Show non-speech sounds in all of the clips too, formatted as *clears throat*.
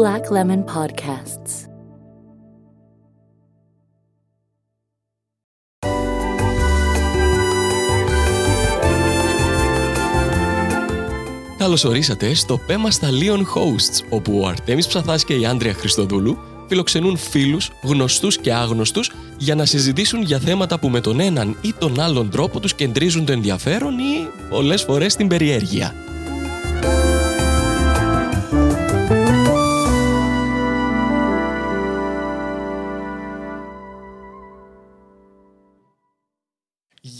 Black Lemon Podcasts. Καλώς ορίσατε στο Πέμα στα Leon Hosts, όπου ο Αρτέμις Ψαθάς και η Άντρια Χριστοδούλου φιλοξενούν φίλους, γνωστούς και άγνωστους για να συζητήσουν για θέματα που με τον έναν ή τον άλλον τρόπο τους κεντρίζουν το ενδιαφέρον ή πολλές φορές την περιέργεια.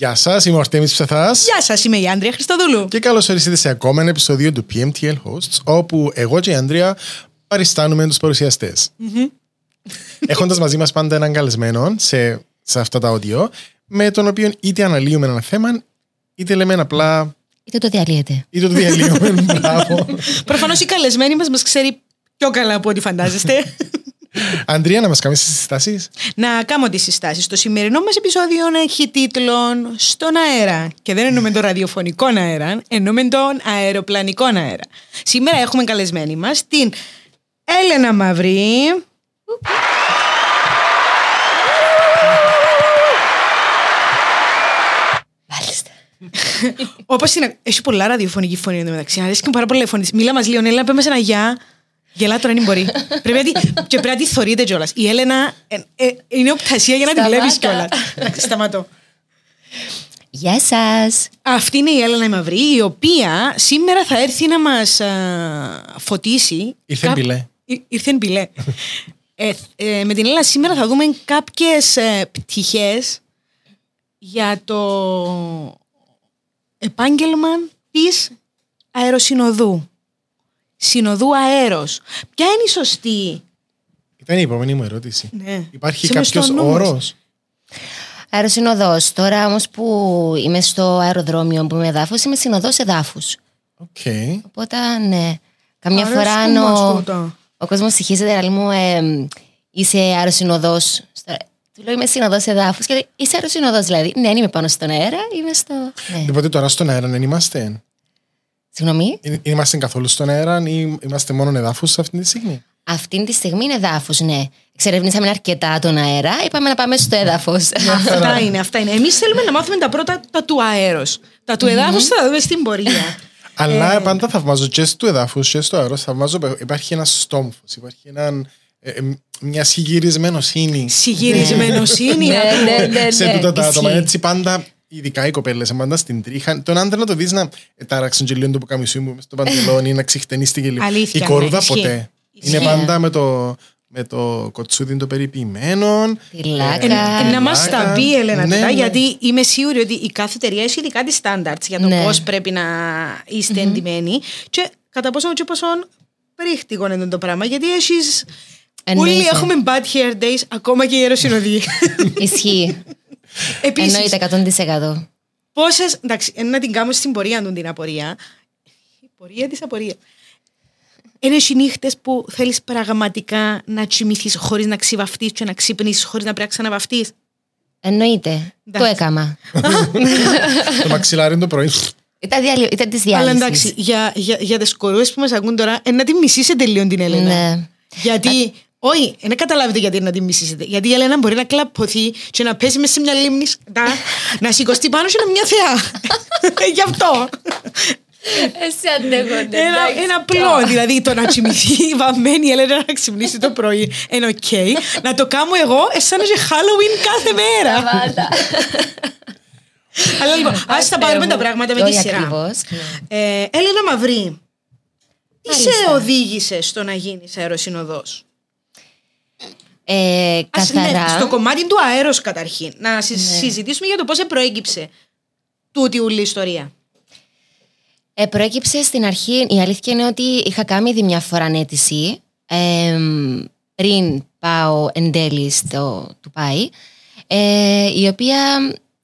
Γεια σας, είμαι ο Αρτέμις Ψεθάς. Γεια σας, είμαι η Άντρια Χριστοδούλου. Και καλώς ορίσατε σε ακόμα ένα επεισόδιο του PMTL Hosts, όπου εγώ και η Άντρια παριστάνουμε τους παρουσιαστές. Έχοντας μαζί μας πάντα έναν καλεσμένο σε, σε αυτά τα audio, με τον οποίο είτε αναλύουμε ένα θέμα, είτε λέμε απλά. Είτε το διαλύεται. είτε το διαλύουμε. *laughs* Μπράβο. Προφανώς η καλεσμένη μας μας ξέρει πιο καλά από ό,τι φαντάζεστε. *laughs* Αντρία, να μας κάνεις τις συστάσεις; να κάνω τις συστάσεις. Το σημερινό μας επεισόδιο έχει τίτλο Στον αέρα. Και δεν εννοούμε τον ραδιοφωνικό αέρα, εννοούμε τον αεροπλανικό αέρα. Σήμερα έχουμε καλεσμένη μας την Έλενα Μαυρή. Μάλιστα. Όπως είναι. Έχει πολλά ραδιοφωνική φωνή εντωμεταξύ. Αρέσει και πάρα πολλά φωνή. Μίλα μας λίγο, Έλενα, πέμε ένα γεια. Γελά τώρα δεν μπορεί. πρέπει να τη, και πρέπει να τη θωρείτε κιόλας. Η Έλενα ε, ε, είναι οπτασία για να τη Σταμάτα. βλέπει κιόλας. Εντάξει, σταματώ. Γεια σας. Αυτή είναι η Έλενα η Μαυρή, η οποία σήμερα θα έρθει να μας φωτίσει. Ήρθε Κά- μπιλέ. Ή- Ήρθε μπιλέ. ε, ε, με την Έλενα σήμερα θα δούμε κάποιες ε, πτυχές για το επάγγελμα της αεροσυνοδού. Συνοδού αέρος. Ποια είναι η σωστή... Ήταν η επόμενη μου ερώτηση. Ναι. Υπάρχει Σε μες στο κάποιος νους μας. όρος; Αεροσυνοδός. Τώρα όμως που είμαι στο αεροδρόμιο που είμαι εδάφους, είμαι συνοδός εδάφους. Οκ. Οπότε ναι. Καμιά Αρέσκουν φορά αν μας ο, τούτα. ο κόσμος συγχύζεται, λέει μου, ε, είσαι αεροσυνοδός. Του λέω είμαι συνοδός εδάφους. Και λέει, είσαι αεροσυνοδός δηλαδή. Ναι, είμαι πάνω στον αέρα, είμαι στο. Ναι. Οπότε τώρα στον αέρα δεν είμαστε; Συγγνώμη. Ε, Είμαστε καθόλου στον αέρα ή είμαστε μόνο εδάφους αυτή τη στιγμή; Αυτή τη στιγμή είναι εδάφους, ναι. Εξερευνήσαμε αρκετά τον αέρα, είπαμε να πάμε στο έδαφος. Αυτά είναι, αυτά είναι. Εμείς θέλουμε να μάθουμε τα πρώτα τα του αέρος. Τα του εδάφους θα τα δούμε στην πορεία. Αλλά πάντα θαυμάζω και στο εδάφους και στο αέρος. Θαυμάζω που υπάρχει ένας στόμφος, υπάρχει έναν, ε, ε, μια συγυρισμένοσύνη Συγυρισμένοσύνη. Ναι, ναι, ναι, σε ναι. τούτα τα άτομα. Ισχύει. Έτσι πάντα, ειδικά οι κοπέλες, πάντα στην τρίχα. Τον άντρα να το δεις να τάραξε και λίγο το πουκαμισού μου μες στο παντελόνι, να ξυχτενίστηκε λίγο. Αλήθεια, Η κορούδα ναι, ισχύει. ποτέ. Ισχύει. Είναι πάντα με το, με το κοτσούδι το περιποιημένο. Τη λάκα. Ε, να μας τα Λάκα. πει, Ελένα, Ναι, τούτα, ναι. γιατί είμαι σίγουρη ότι η κάθε εταιρεία έχει δικά τη standards για το Ναι. πώς πρέπει να είστε εντυμένοι και κατά πόσο και πόσο πρίχτικο είναι το πράγμα. Γιατί έχεις. Εννοείται. Όλοι έχουμε bad hair days, ακόμα και οι αεροσυνοδοί. Ισχύει. Επίσης, Εννοείται 100%. πόσες. Εντάξει, ε, να την κάνουμε στην πορεία του την απορία. Η πορεία της απορίας. Είναι οι νύχτε που θέλεις πραγματικά να τσιμηθείς χωρίς να ξυβαφτείς και να ξυπνήσει χωρίς να πρέπει να ξαναβαφτείς. Εννοείται. Το Εντάξει. έκαμα. *laughs* το μαξιλάρι είναι το πρωί. Ήταν, διαλυ... Ήταν της Αλλά διάλυσης. εντάξει, για, για, για τις κορούες που μας ακούν τώρα, ε, να τη μισήσετε λίγο την Ελένα. Ναι. Γιατί, όχι, δεν καταλάβετε γιατί να τη μισήσετε. Γιατί η Ελένα μπορεί να κλαπωθεί και να πέσει μέσα σε μια λίμνη, σκατά, να σηκωστεί πάνω και να μια θεά. *laughs* Γι' αυτό. Εσύ αντέχονται. Ένα, ένα απλό, δηλαδή το να τσιμηθεί βαμμένη η Ελένα να ξυπνήσει το πρωί. Είναι οκ. Να το κάνω εγώ, σαν να είναι Halloween κάθε μέρα. *laughs* Αλλά λοιπόν, ας τα πάρουμε τα πράγματα με τη σειρά. Ακριβώς. Ε, Έλενα Μαυρή, τι σε Μάλιστα. οδήγησε στο να γίνεις αεροσυνοδός; Ε, Ας, ναι, καθαρά. στο κομμάτι του αέρος καταρχήν. Να συ- συζητήσουμε για το πώς προέκυψε τούτη ούλη ιστορία. Ε, προέκυψε στην αρχή, η αλήθεια είναι ότι είχα κάνει ήδη μια φορά αίτηση ε, πριν πάω εν τέλει στο του ΠΑΗ, ε, η οποία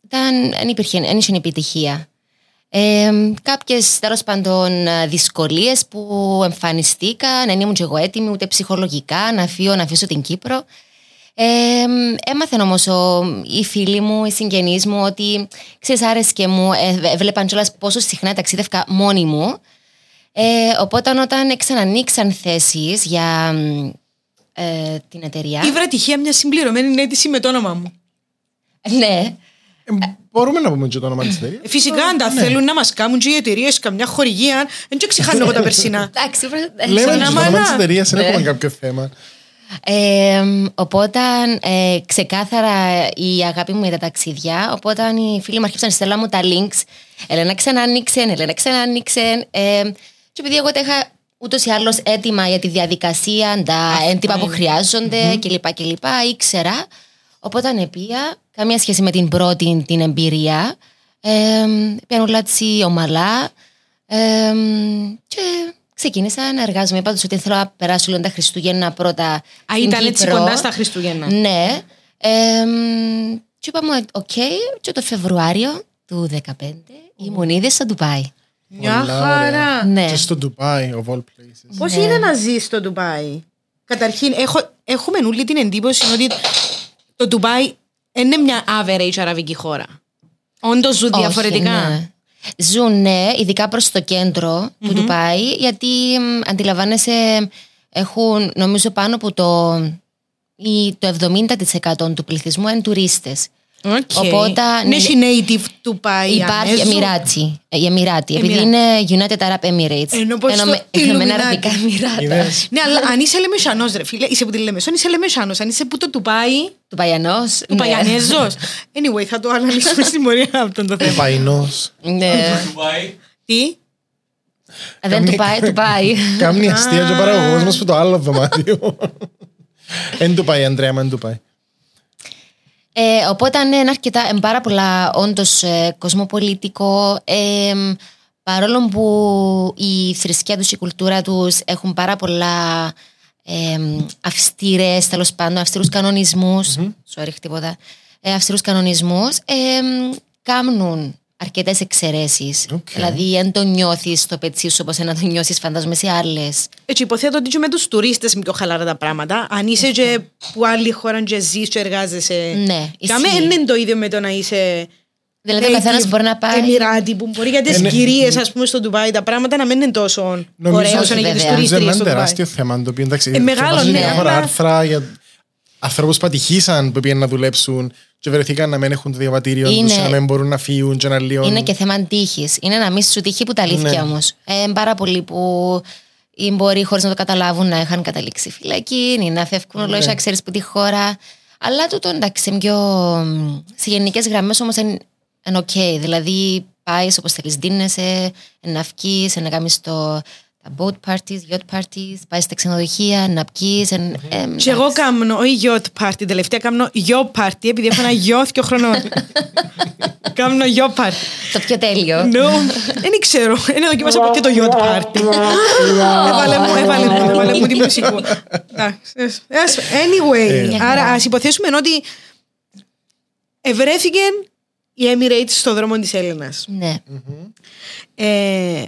ήταν, δεν υπήρχε, δεν είχε επιτυχία. Ε, κάποιες τέλος πάντων δυσκολίες που εμφανιστήκαν, δεν ήμουν και εγώ έτοιμη ούτε ψυχολογικά να φύγω, να αφήσω την Κύπρο. Ε, έμαθαν όμως ο, οι φίλοι μου, οι συγγενείς μου ότι ξέρεις άρεσκε μου, ε, βλέπαν κιόλας πόσο συχνά ταξίδευκα μόνη μου Ε, οπότε όταν ξανανοίξαν θέσεις για μ, ε, την εταιρεία. Ή βρε τυχαία μια συμπληρωμένη αίτηση με το όνομά μου. Ναι, Ε, μπορούμε να πούμε και το όνομα της εταιρείας. Ε, Φυσικά, αν τα θέλουν να μας κάνουν και οι εταιρείες καμιά χορηγία, δεν και ξεχάνω εγώ τα περσινά. *laughs* εντάξει. προ- Λέμε ε, και το μάνα. όνομα της εταιρείας, δεν έχουμε κάποιο θέμα. Ε, οπότε ε, ξεκάθαρα η αγάπη μου για τα ταξίδια. Οπότε οι φίλοι μου άρχισαν να στέλνουν μου τα links. Ελένα ξανά άνοιξε, Ελένα ξανά άνοιξε. Ε, και επειδή εγώ τα είχα ούτως ή άλλως έτοιμα για τη διαδικασία, τα έντυπα που χρειάζονται κλπ. κλπ. Ήξερα. Οπότε ανεπία, καμία σχέση με την πρώτη την εμπειρία. Ε, Πιάνουν λάτσι ομαλά. Ε, και ξεκίνησα να εργάζομαι. Είπα τους ότι θέλω να περάσω λίγο τα Χριστούγεννα πρώτα. Α, στην ήταν έτσι Κύπρο. κοντά στα Χριστούγεννα. Ναι. Ε, και είπαμε, οκ, και το Φεβρουάριο του 2015 ήμουν ήδη στο Ντουμπάι. Μια Πολλά χαρά. Ναι. Και στο Dubai, of all places. Πώς είναι να ζεις στο Ντουμπάι; Καταρχήν, έχω, έχουμε όλη την εντύπωση ότι το Ντουμπάι είναι μια average αραβική χώρα. Όντως ζουν Όχι, διαφορετικά. ναι. Ζουν, ναι, ειδικά προς το κεντρο του Ντουμπάι, γιατί μ, αντιλαμβάνεσαι, έχουν νομίζω πάνω από το, ή το 70% του πληθυσμού είναι τουρίστες. Okay. Οπότε, είναι ναι, έχει native Ντουμπάι. Υπάρχει αμέσως. Εμμυράτσι. ε, οι Εμμυράτη, επειδή Εμμυράτη. είναι United Arab Emirates. Ενώ πως Ενώ το με- με Illuminati. Αραβικά Εμμυράτα. Είδες. Ναι, αλλά αν είσαι λεμεσανό, ρε φίλε, είσαι από τη Λεμεσόν, είσαι λεμεσανό. Αν είσαι που το Ντουμπάι, Του Παγιανός. του Παγιανέζο. Anyway, θα το αναλύσουμε *laughs* στην πορεία αυτό το θέμα. Παϊνός. Ναι. Τι; Δεν του πάει, του πάει. Κάμνει *laughs* αστεία και ο παραγωγός μας που το άλλο δωμάτιο. *laughs* Εν του πάει, Αντρέα, μα εν του πάει. Ε, οπότε ναι, είναι αρκετά, είναι πάρα πολλά όντως ε, κοσμοπολιτικό. Ε, παρόλο που η θρησκεία τους, η κουλτούρα τους έχουν πάρα πολλά ε, αυστηρές, τέλος πάντων, αυστηρούς κανονισμούς. Sorry, τίποτα. Ε, αυστηρούς κανονισμούς. Ε, κάνουν αρκετές εξαιρέσεις. Οκ. Δηλαδή, δεν το νιώθεις στο πετσί σου όπως να το νιώσεις φαντάζομαι σε άλλες. Έτσι, υποθέτω ότι και με τους τουρίστες είναι πιο χαλαρά τα πράγματα. Αν είσαι και που άλλη χώρα και ζεις και εργάζεσαι. Ναι, Για μένα ισχύει. δεν είναι το ίδιο με το να είσαι. Δηλαδή, ο καθένας μπορεί να πάει... Εμμυράτη, που μπορεί για τις Ε, ναι. κυρίες, ας πούμε, στο Ντουμπάι τα πράγματα να μην είναι τόσο Νομίζω ωραία ότι όσο είναι για τι βέβαια. Νομίζω τουρίστρε είναι στο ένα Ντουμπάι. τεράστιο θέμα το οποίο εντάξει. Ε, μεγάλο, διαβάζω ναι, διάφορα αλλά- άρθρα για ανθρώπους που ατυχήσαν που πήγαν να δουλέψουν και βρεθήκαν να μην έχουν το διαβατήριο Είναι- τους και να μην μπορούν να φύγουν και να λιώνουν. Είναι και θέμα τύχης. Είναι να μην σου τύχει που τα αλήθεια Ναι. όμως. Ε, πάρα πολλοί που ή μπορεί χωρίς να το καταλάβουν να είχαν καταλήξει φυλακή ή να φεύγουν Ναι. ολόκληρα, ξέρεις που τη χώρα. Αλλά τούτο εντάξει, είναι πιο. σε γενικές γραμμές όμως είναι, είναι οκ. Δηλαδή πάεις όπως θέλεις, ντύνεσαι, να βγει, να κάνεις το. Τα boat parties, yacht parties, πάει στα ξενοδοχεία, να πιείς. εν- ε, Και εγώ κάνω, όχι yacht party, τελευταία κάνω yacht party, επειδή έχω ένα γιο και χρονών. *laughs* κάνω yacht party. Το πιο τέλειο. No, δεν ξέρω. Δεν δοκίμασα ποτέ το yacht party. Έβαλε μου, έβαλε μου, έβαλε μου τη μουσική. Εντάξει, yes. Anyway, άρα ας υποθέσουμε ότι ευρέθηκε η Emirates στο δρόμο της Έλληνας. Ναι. Ε,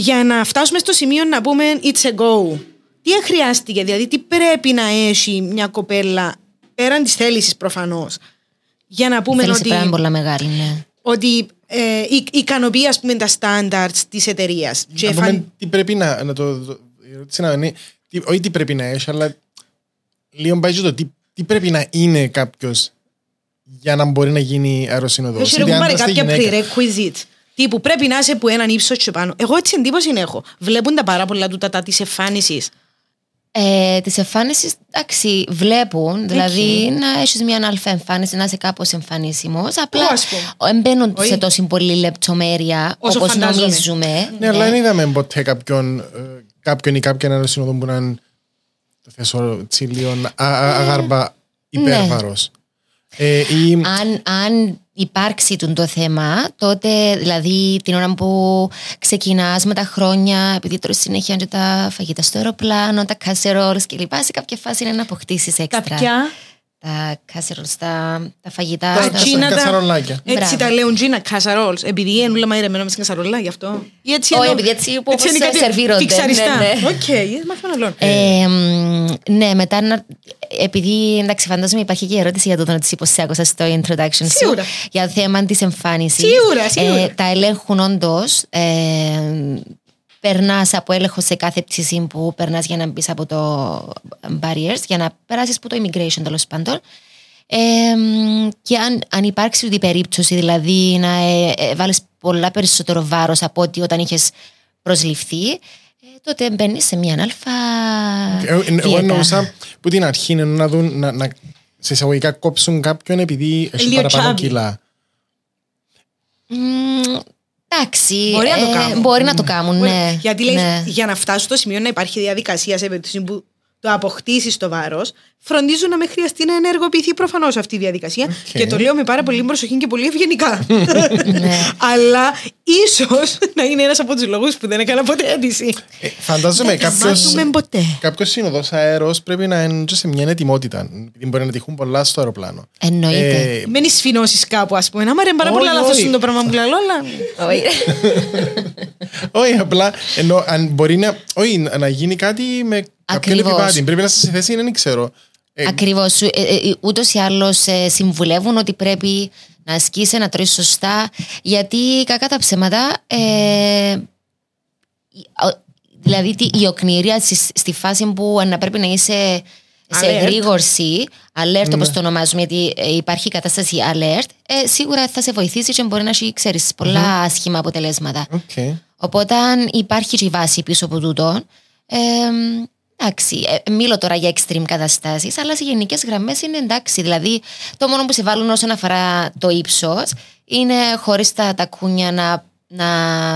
για να φτάσουμε στο σημείο να πούμε it's a go. Τι χρειάστηκε, δηλαδή τι πρέπει να έχει μια κοπέλα πέραν της θέλησης προφανώς για να πούμε Θέλει ότι, πράγμα πολλά μεγάλη, ναι. ότι ε, ικ- ικανοποιεί ας πούμε τα standards της εταιρείας. Και Να φαν- πούμε τι πρέπει να, να το... το- η ερώτηση να είναι, τι, όχι τι πρέπει να έχει, αλλά λίγο πάει και το τι, τι πρέπει να είναι κάποιος για να μπορεί να γίνει αεροσυνοδός. Έχει Είτε ρε κουμπάρε άντρας είτε κάποια γυναίκα. prerequisite. Τύπου πρέπει να είσαι που έναν ύψος και πάνω. Εγώ έτσι εντύπωση έχω. Βλέπουν τα πάρα πολλά του τα της εμφάνισης. Ε, της εμφάνισης, εντάξει, βλέπουν. Δηλαδή να έχεις μια αλφα εμφάνιση, να είσαι κάπως εμφανίσιμος. Απλά Εγώ, ας πούμε. δεν μπαίνουν Όχι. σε τόση πολύ λεπτομέρεια Όσο όπως φαντάζομαι. νομίζουμε. Ναι, αλλά δεν είδαμε ποτέ κάποιον, ε, κάποιον ή κάποιον αεροσυνοδό που να είναι το θέσω έτσι λίγο α- α- αγάρμπα υπέρβαρος. Ε, ή, αν, αν υπάρξει τον το θέμα, τότε δηλαδή την ώρα που ξεκινάς με τα χρόνια, επειδή τώρα συνέχεια και τα φαγητά στο αεροπλάνο, τα casseroles κλπ. Σε κάποια φάση είναι να αποκτήσεις Τα έξτρα. πια. Τα casseroles, τα, τα φαγητά. Τα στο τσίνα- αεροπλάνο. κατσαρολάκια. Έτσι Μπράβο. τα λέουν Gina casseroles. Επειδή είναι όλα μαϊρεμένα μες στην κασαρόλα, γι' αυτό. Ή έτσι Όχι, εννοώ- επειδή έτσι που όπως είναι κάτι σερβίρονται, φιξαριστά. ναι, ναι. Οκ, μάθαμε άλλον. Ε, μ, ναι, μετά να, επειδή εντάξει, φαντάζομαι υπάρχει και η ερώτηση για το να τη σε άκουσα στο introduction σου. Σίγουρα. Για θέμα της εμφάνισης. Σίγουρα, σίγουρα. τα ελέγχουν όντως. Ε, περνάς από έλεγχος σε κάθε πτήση που περνάς για να μπεις από το barriers, για να περάσεις από το immigration τέλος πάντων. Ε, και αν, αν υπάρξει αυτή η περίπτωση, δηλαδή να ε, ε, βάλεις πολλά περισσότερο βάρος από ότι όταν είχες προσληφθεί, ε, τότε μπαίνεις σε μια αλφα Ε, Εγώ δίαιτα. εννοούσα που την αρχή είναι να δουν, να, να σε εισαγωγικά κόψουν κάποιον επειδή έχει Λίγο παραπάνω chubby. κιλά. Μμ, Εντάξει, Μπορεί να το ε, κάνουν. μπορεί να το κάνουν, ναι. Γιατί λέει, ναι. για να φτάσουν στο σημείο να υπάρχει διαδικασία σε περίπτωση που το αποκτήσεις το βάρος, φροντίζουν να μην χρειαστεί να ενεργοποιηθεί προφανώς αυτή η διαδικασία. Και το λέω με πάρα πολύ προσοχή και πολύ ευγενικά. Ναι. Αλλά ίσως να είναι ένας από τους λόγους που δεν έκανα ποτέ αίτηση. Ε, φαντάζομαι Δεν κάποιος, μάθουμε ποτέ. κάποιος συνοδός αέρος πρέπει να είναι και σε μια ετοιμότητα. επειδή Μπορεί να τυχούν πολλά στο αεροπλάνο. Εννοείται. Ε, Μένεις σφινώσεις κάπου, ας πούμε. Να μ' αρέσει πάρα Όχι, πολύ λάθος όχι. είναι το πράγμα που λέω, αλλά. Όχι. όχι, απλά ενώ αν μπορεί να, όχι, να γίνει κάτι με κάποιον Ακριβώς. επιβάτη. Πρέπει να είσαι σε θέση, δεν ξέρω. Ε, Ακριβώς. Ούτως ή άλλως συμβουλεύουν ότι πρέπει να ασκήσει, να τρώει σωστά. Γιατί κακά τα ψέματα. Ε, η- ο- δηλαδή τι- η οκνηρία στη, στη φάση που να πρέπει να είσαι σε Alert. εγρήγορση, alert όπως το ονομάζουμε, γιατί ε, υπάρχει κατάσταση alert, ε, σίγουρα θα σε βοηθήσει και μπορεί να έχει, ξέρεις, πολλά άσχημα αποτελέσματα. οκ. Οπότε αν υπάρχει και η βάση πίσω από τούτο, ε, εντάξει, ε, μιλώ τώρα για extreme καταστάσεις, αλλά σε γενικές γραμμές είναι εντάξει. Δηλαδή το μόνο που σε βάλουν όσον αφορά το ύψος είναι χωρίς τα, τα κούνια να, να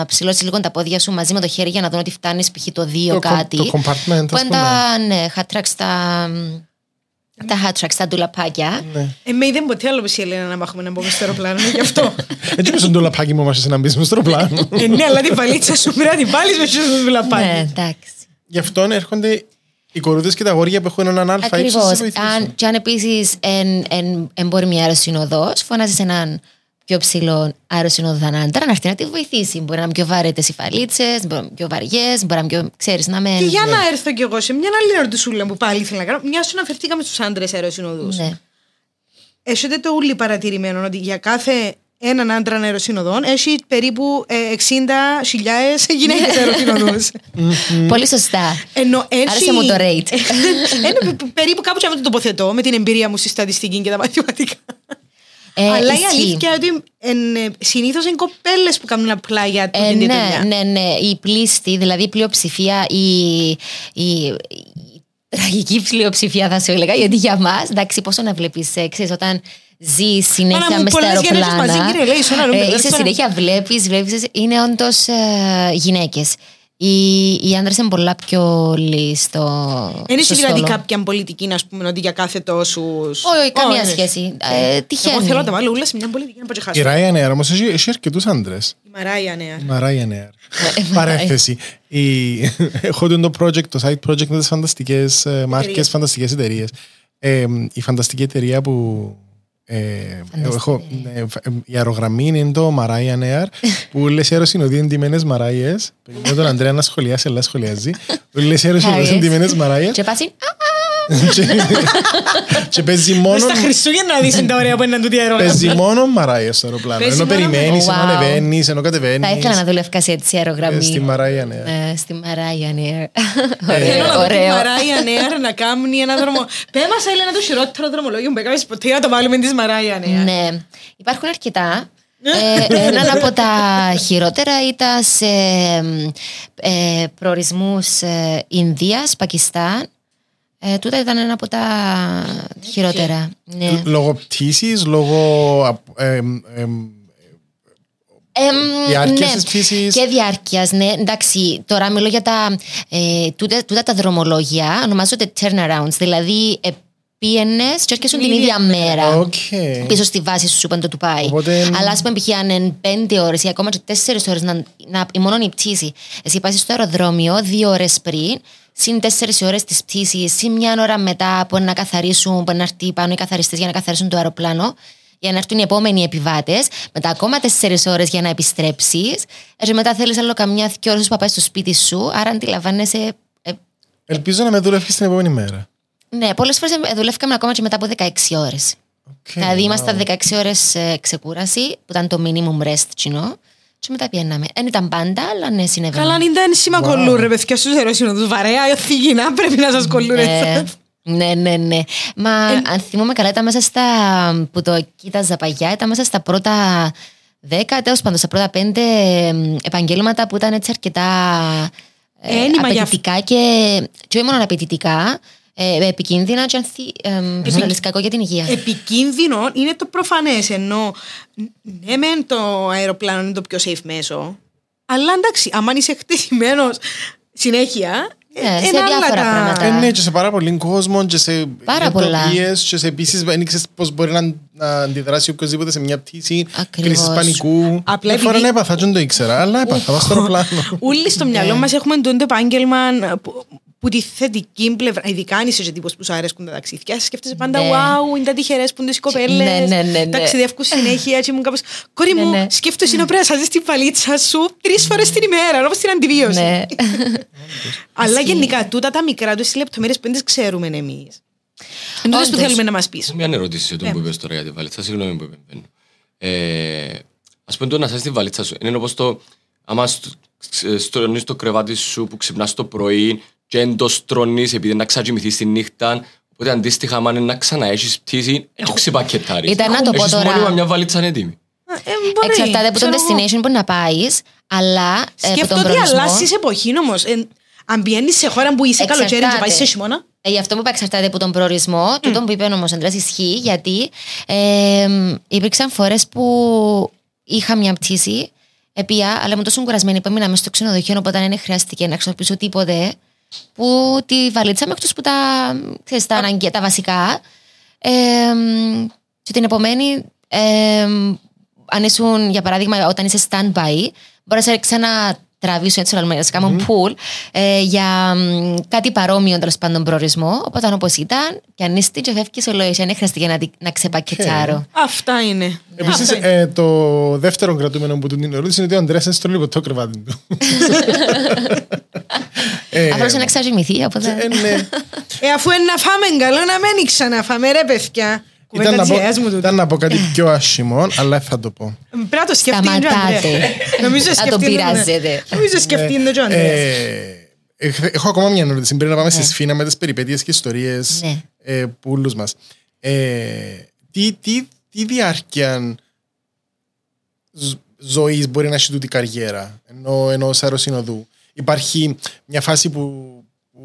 ψηλώσεις λίγο τα πόδια σου μαζί με το χέρι για να δουν ότι φτάνεις π.χ. το 2 Το κο- κάτι. το compartment, Που ας είναι πούμε. τα, ναι, hat tracks, τα, τα hat tracks, τα ντουλαπάκια. Εμένα δεν ποτέ άλλο που η Ελένα να μάχουμε να μπούμε στο αεροπλάνο, είναι γι' αυτό. *laughs* Έτσι όπως το λαπάκι μου μας να μπεις μες στο αεροπλάνο. Ε, ναι, αλλά την παλίτσα σου πρέπει να την βάλεις με *laughs* σου βλαπάκι. ναι, εντάξει. Γι' αυτό έρχονται οι κορούδες και τα αγόρια που έχουν έναν αλφα ύψος Ακριβώς. να σε βοηθήσουν. Αν, και αν επίσης εν, εν, εν μπορεί μια αεροσυνοδός, φωνάζεις έναν πιο ψηλό αεροσυνοδό άντρα να έρθει να τη βοηθήσει. Μπορεί να είναι πιο βαρέτες οι φαλίτσες, μπορεί να είναι πιο βαριές, μπορεί να είναι πιο. ξέρεις να με. Και για να έρθω κι εγώ σε μια άλλη ερωτησούλα που πάλι ήθελα να κάνω. Μια σου αναφερθήκαμε στους άντρες αεροσυνοδούς. Ναι. Έχετε το ούλι παρατηρημένο ότι για κάθε έναν άντρα αεροσυνοδών έχει περίπου ε, 60.000 γυναίκες αεροσυνοδού. Πολύ σωστά. Ενώ έτσι. Άρεσε μου το rate. *laughs* Ένα πε- περίπου κάπου και να το τοποθετώ με την εμπειρία μου στη στατιστική και τα μαθηματικά. Ε, Αλλά η ισχύει. αλήθεια είναι ότι συνήθως είναι κοπέλες που κάνουν απλά για Ε, την ναι, δουλειά. ναι, ναι. Η πλήστη, δηλαδή η πλειοψηφία, η, η, η τραγική πλειοψηφία θα σου έλεγα, γιατί για μας, εντάξει, πόσο να βλέπεις, ξέρει, όταν ζει Άρα συνέχεια μου με στα πολλές γενέσεις αεροπλάνα. μαζί, κύριε Λέησον, να λέμε, ε, δεν είσαι ξέρω. συνέχεια βλέπεις, βλέπεις, είναι όντως ε, γυναίκες. Οι, οι άντρες είναι πολλά πιο λίγοι στο. Δεν στο είσαι δηλαδή στόλο. κάποια πολιτική, να πούμε, ότι για κάθε τόσου. Όχι, όχι, καμία σχέση. Ε, τυχαίνει. Εγώ θέλω να τα βάλω όλα σε μια πολιτική να πω και Η χάσω. Ryanair όμως έχει, έχει αρκετούς άντρες. Η Μαράια νέα. Η Ryanair. Παρέθεση. Η... Έχω το project, το side project με τις φανταστικές ε, μάρκες, φανταστικές εταιρείες. Ε, η φανταστική εταιρεία που ε, έχω, ναι, ε, η αερογραμμή είναι το Ryanair που λες οι αεροσυνοδοί είναι ντυμένες Μαράιες. Περιμένω τον Ανδρέα να σχολιάσει, αλλά σχολιάζει. Που λες οι αεροσυνοδοί είναι Harriet. ντυμένες Μαράιες Και πάση. Και- και παίζει μόνο Μες στα Χριστούγεννα να δεις τα ωραία που είναι τούτη Παίζει αερογραμμή. μόνο Μαράια στο αεροπλάνο. Παίζει Ενώ μόνο- περιμένεις, ενώ Wow. ανεβαίνεις, ενώ Θα κατεβαίνεις. ήθελα να δουλεύω σε έτσι αερογραμμή. Ε, Στη Μαράια, ναι. Ε, στη Μαράια, ναι. Θέλω να Ωραίο, δω τη ωραίο. Μαράια νέα να κάνει ένα δρομο. Πέ μας Έλενα το χειρότερο δρομολόγιο που έκανες ποτέ να το βάλουμε της Μαράια νέα. Ναι. Υπάρχουν αρκετά. Ε, έναν από τα χειρότερα ήταν σε ε, προορισμούς ε, Ινδίας, Πακιστάν. Ε, τούτα ήταν ένα από τα χειρότερα. Ναι. Λόγω πτήσης, λόγω απ- εμ, εμ, Εμ, Διάρκειας της πτήσης. Και διάρκειας, ναι. Εντάξει, τώρα μιλώ για τα. Ε, τούτα, τούτα τα δρομολόγια ονομάζονται turnarounds. Δηλαδή, ε, πήγαινε και έρχεσαι την ίδια μέρα. Οκ. Πίσω στη βάση σου, είπαν το του πάει. Οπότε- Αλλά ας πούμε, π.χ. αν είναι πέντε ώρες ή ακόμα και τέσσερις ώρες να, να, η μόνο η πτήση. Εσύ πα στο αεροδρόμιο δύο ώρες πριν, συν τέσσερις ώρες της πτήσης, συν μια ώρα μετά που να καθαρίσουν, που να έρθει πάνω οι καθαριστές για να καθαρίσουν το αεροπλάνο, για να έρθουν οι επόμενοι επιβάτες, μετά ακόμα τέσσερις ώρες για να επιστρέψεις, και μετά θέλεις άλλο καμιά δυο ώρες που πάει στο σπίτι σου, άρα αντιλαμβάνεσαι. Ε, Ελπίζω να μεν δουλεύεις την επόμενη μέρα. ναι, πολλές φορές δουλεύκαμε ακόμα και μετά από 16 ώρες. Οκ, Δηλαδή wow. ήμασταν 16 ώρες ξεκούραση, που ήταν το minimum rest, τζείνο. Και μετά πιέναμε. Δεν ήταν πάντα, αλλά ναι, συνέβαινε. Καλά, ένσημα κολλούν, ρε παιδιά, στους αεροσύνοδους. Βαρέα, ανθυγιεινά πρέπει να σας κολλούν. Ε, εσάς. ναι, ναι, ναι. Μα αν θυμούμαι καλά, ήταν μέσα στα. που το κοίταζα παγιά, ήταν μέσα στα πρώτα δέκα, τέλος πάντων, στα πρώτα πέντε εμ, επαγγέλματα που ήταν έτσι αρκετά ε, Ένιμα για απαιτητικά και, και όχι μόνο απαιτητικά, ε, επικίνδυνα και ανθι, ε, ε, κακό για την υγεία. Επικίνδυνο είναι το προφανές, ενώ ναι μεν το αεροπλάνο είναι το πιο safe μέσο, αλλά εντάξει, άμα είσαι χτισμένος συνέχεια, ε, Ναι, σε είναι άλλα διάφορα τα- πράγματα. Ε, ναι, και σε πάρα πολύ κόσμο και σε Πάρα πολλά. νοοτροπίες και σε επίσης δεν ήξερες πώς μπορεί να, να αντιδράσει οποιοδήποτε σε μια πτήση, Ακριβώς. κρίσεις πανικού. Απλά Μια φορά επειδή- να έπαθα και δεν το ήξερα, αλλά έπαθα, πάω στο αεροπλάνο. Όλοι στο μυαλό μας έχουμε τον το επάγγελμα που, που τη θετική πλευρά, ειδικά αν είσαι τύπος που σου αρέσκουν τα ταξίδια, σκέφτεσαι πάντα, Ναι. wow, είναι τα τυχερές που είναι οι κοπέλε. Ναι, ναι, ναι, ναι. Ταξιδεύουν συνέχεια, έτσι μου κάπως. Κόρη Ναι, μου, ναι. σκέφτεσαι να πρέπει να σάζεις την παλίτσα σου τρεις φορές την ημέρα, όπω την αντιβίωση. ναι. *laughs* Αλλά γενικά, τούτα τα μικρά τους λεπτομέρειες που δεν τις ξέρουμε εμείς. Εντό που Όντως. θέλουμε να μας πεις. Έχω μια ερώτηση σε αυτό που είπες τώρα για τη βαλίτσα. Συγγνώμη που επεμβαίνω. Ε, ας πούμε το να σάσεις τη βαλίτσα σου. Είναι όπως το... Άμα στ- ξ- στρώνεις το κρεβάτι σου που ξυπνάς το πρωί και δεν το στρώνεις επειδή να ξακοιμηθείς τη νύχτα. Οπότε αντίστοιχα, άμα είναι να ξαναέχεις πτήση, δεν ξεπακετάρεις. Ήταν να το πω Έχεις τώρα. μόνιμα μια βαλίτσα έτοιμη. Εξαρτάται από τον destination που να πάεις, αλλά ε, από τον Σκέφτομαι ότι προορισμό. αλλάζεις εποχή όμως. Αν πηγαίνεις σε χώρα που είσαι καλοκαίρι και Εξαρτάται. πάει σε χειμώνα. Ε, γι' αυτό που είπα εξαρτάται από τον προορισμό. Τούτο που είπε όμω ο Αντρέα ισχύει, γιατί ε, υπήρξαν φορές που είχα μια πτήση, επία, αλλά ήμουν τόσο κουρασμένη που έμεινα μέσα στο ξενοδοχείο, οπότε δεν χρειάστηκε να χρησιμοποιήσω τίποτε. Που τη βαλίτσα με εκτό που τα, ξέρεις, τα αναγκαία, τα βασικά. Ε, και την επομένη, ε, αν ήσουν, για παράδειγμα, όταν είσαι stand-by, μπορείς να σε ξανατραβήσουν έτσι να σε κάνουν pool ε, για μ, κάτι παρόμοιο τέλος πάντων προορισμό. Οπότε όπως ήταν, και αν είστε και φεύγεις ο Λοίσια, δεν χρειάστηκε να, τη- να ξεπακετσάρω. Αυτά είναι. Επίσης, Αυτά είναι. ε, το δεύτερο κρατούμενο που του την ερώτηση είναι ότι ο Ανδρέας είναι στο λίγο το κρεβάτι του. *laughs* *laughs* *laughs* Ε, Απλώ να ξαζημηθεί, οπότε. ε, ναι. Ε, αφού είναι να φάμε καλό, να μην ξαναφάμε, ρε παιδιά. Ήταν Κουβέντα να, της πω, γιαγιάς μου τούτη. ήταν να πω κάτι πιο άσχημο, αλλά θα το πω. Πρέπει να το σκεφτεί και ο Σταματάτε. Ανδρέας. Νομίζω Να τον σκεφτεί- πειράζετε. Νομίζω σκεφτεί και ο Ανδρέας. Ε, έχ- έχω ακόμα μια ερώτηση πριν να πάμε στη σφίνα με τις περιπέτειες και ιστορίες Ναι. ε, που όλους μας. Ε, τι, τι, τι διάρκεια ζ- ζωής μπορεί να έχει τούτη καριέρα ενώ, ενώ αεροσυνοδού. Υπάρχει μια φάση που, που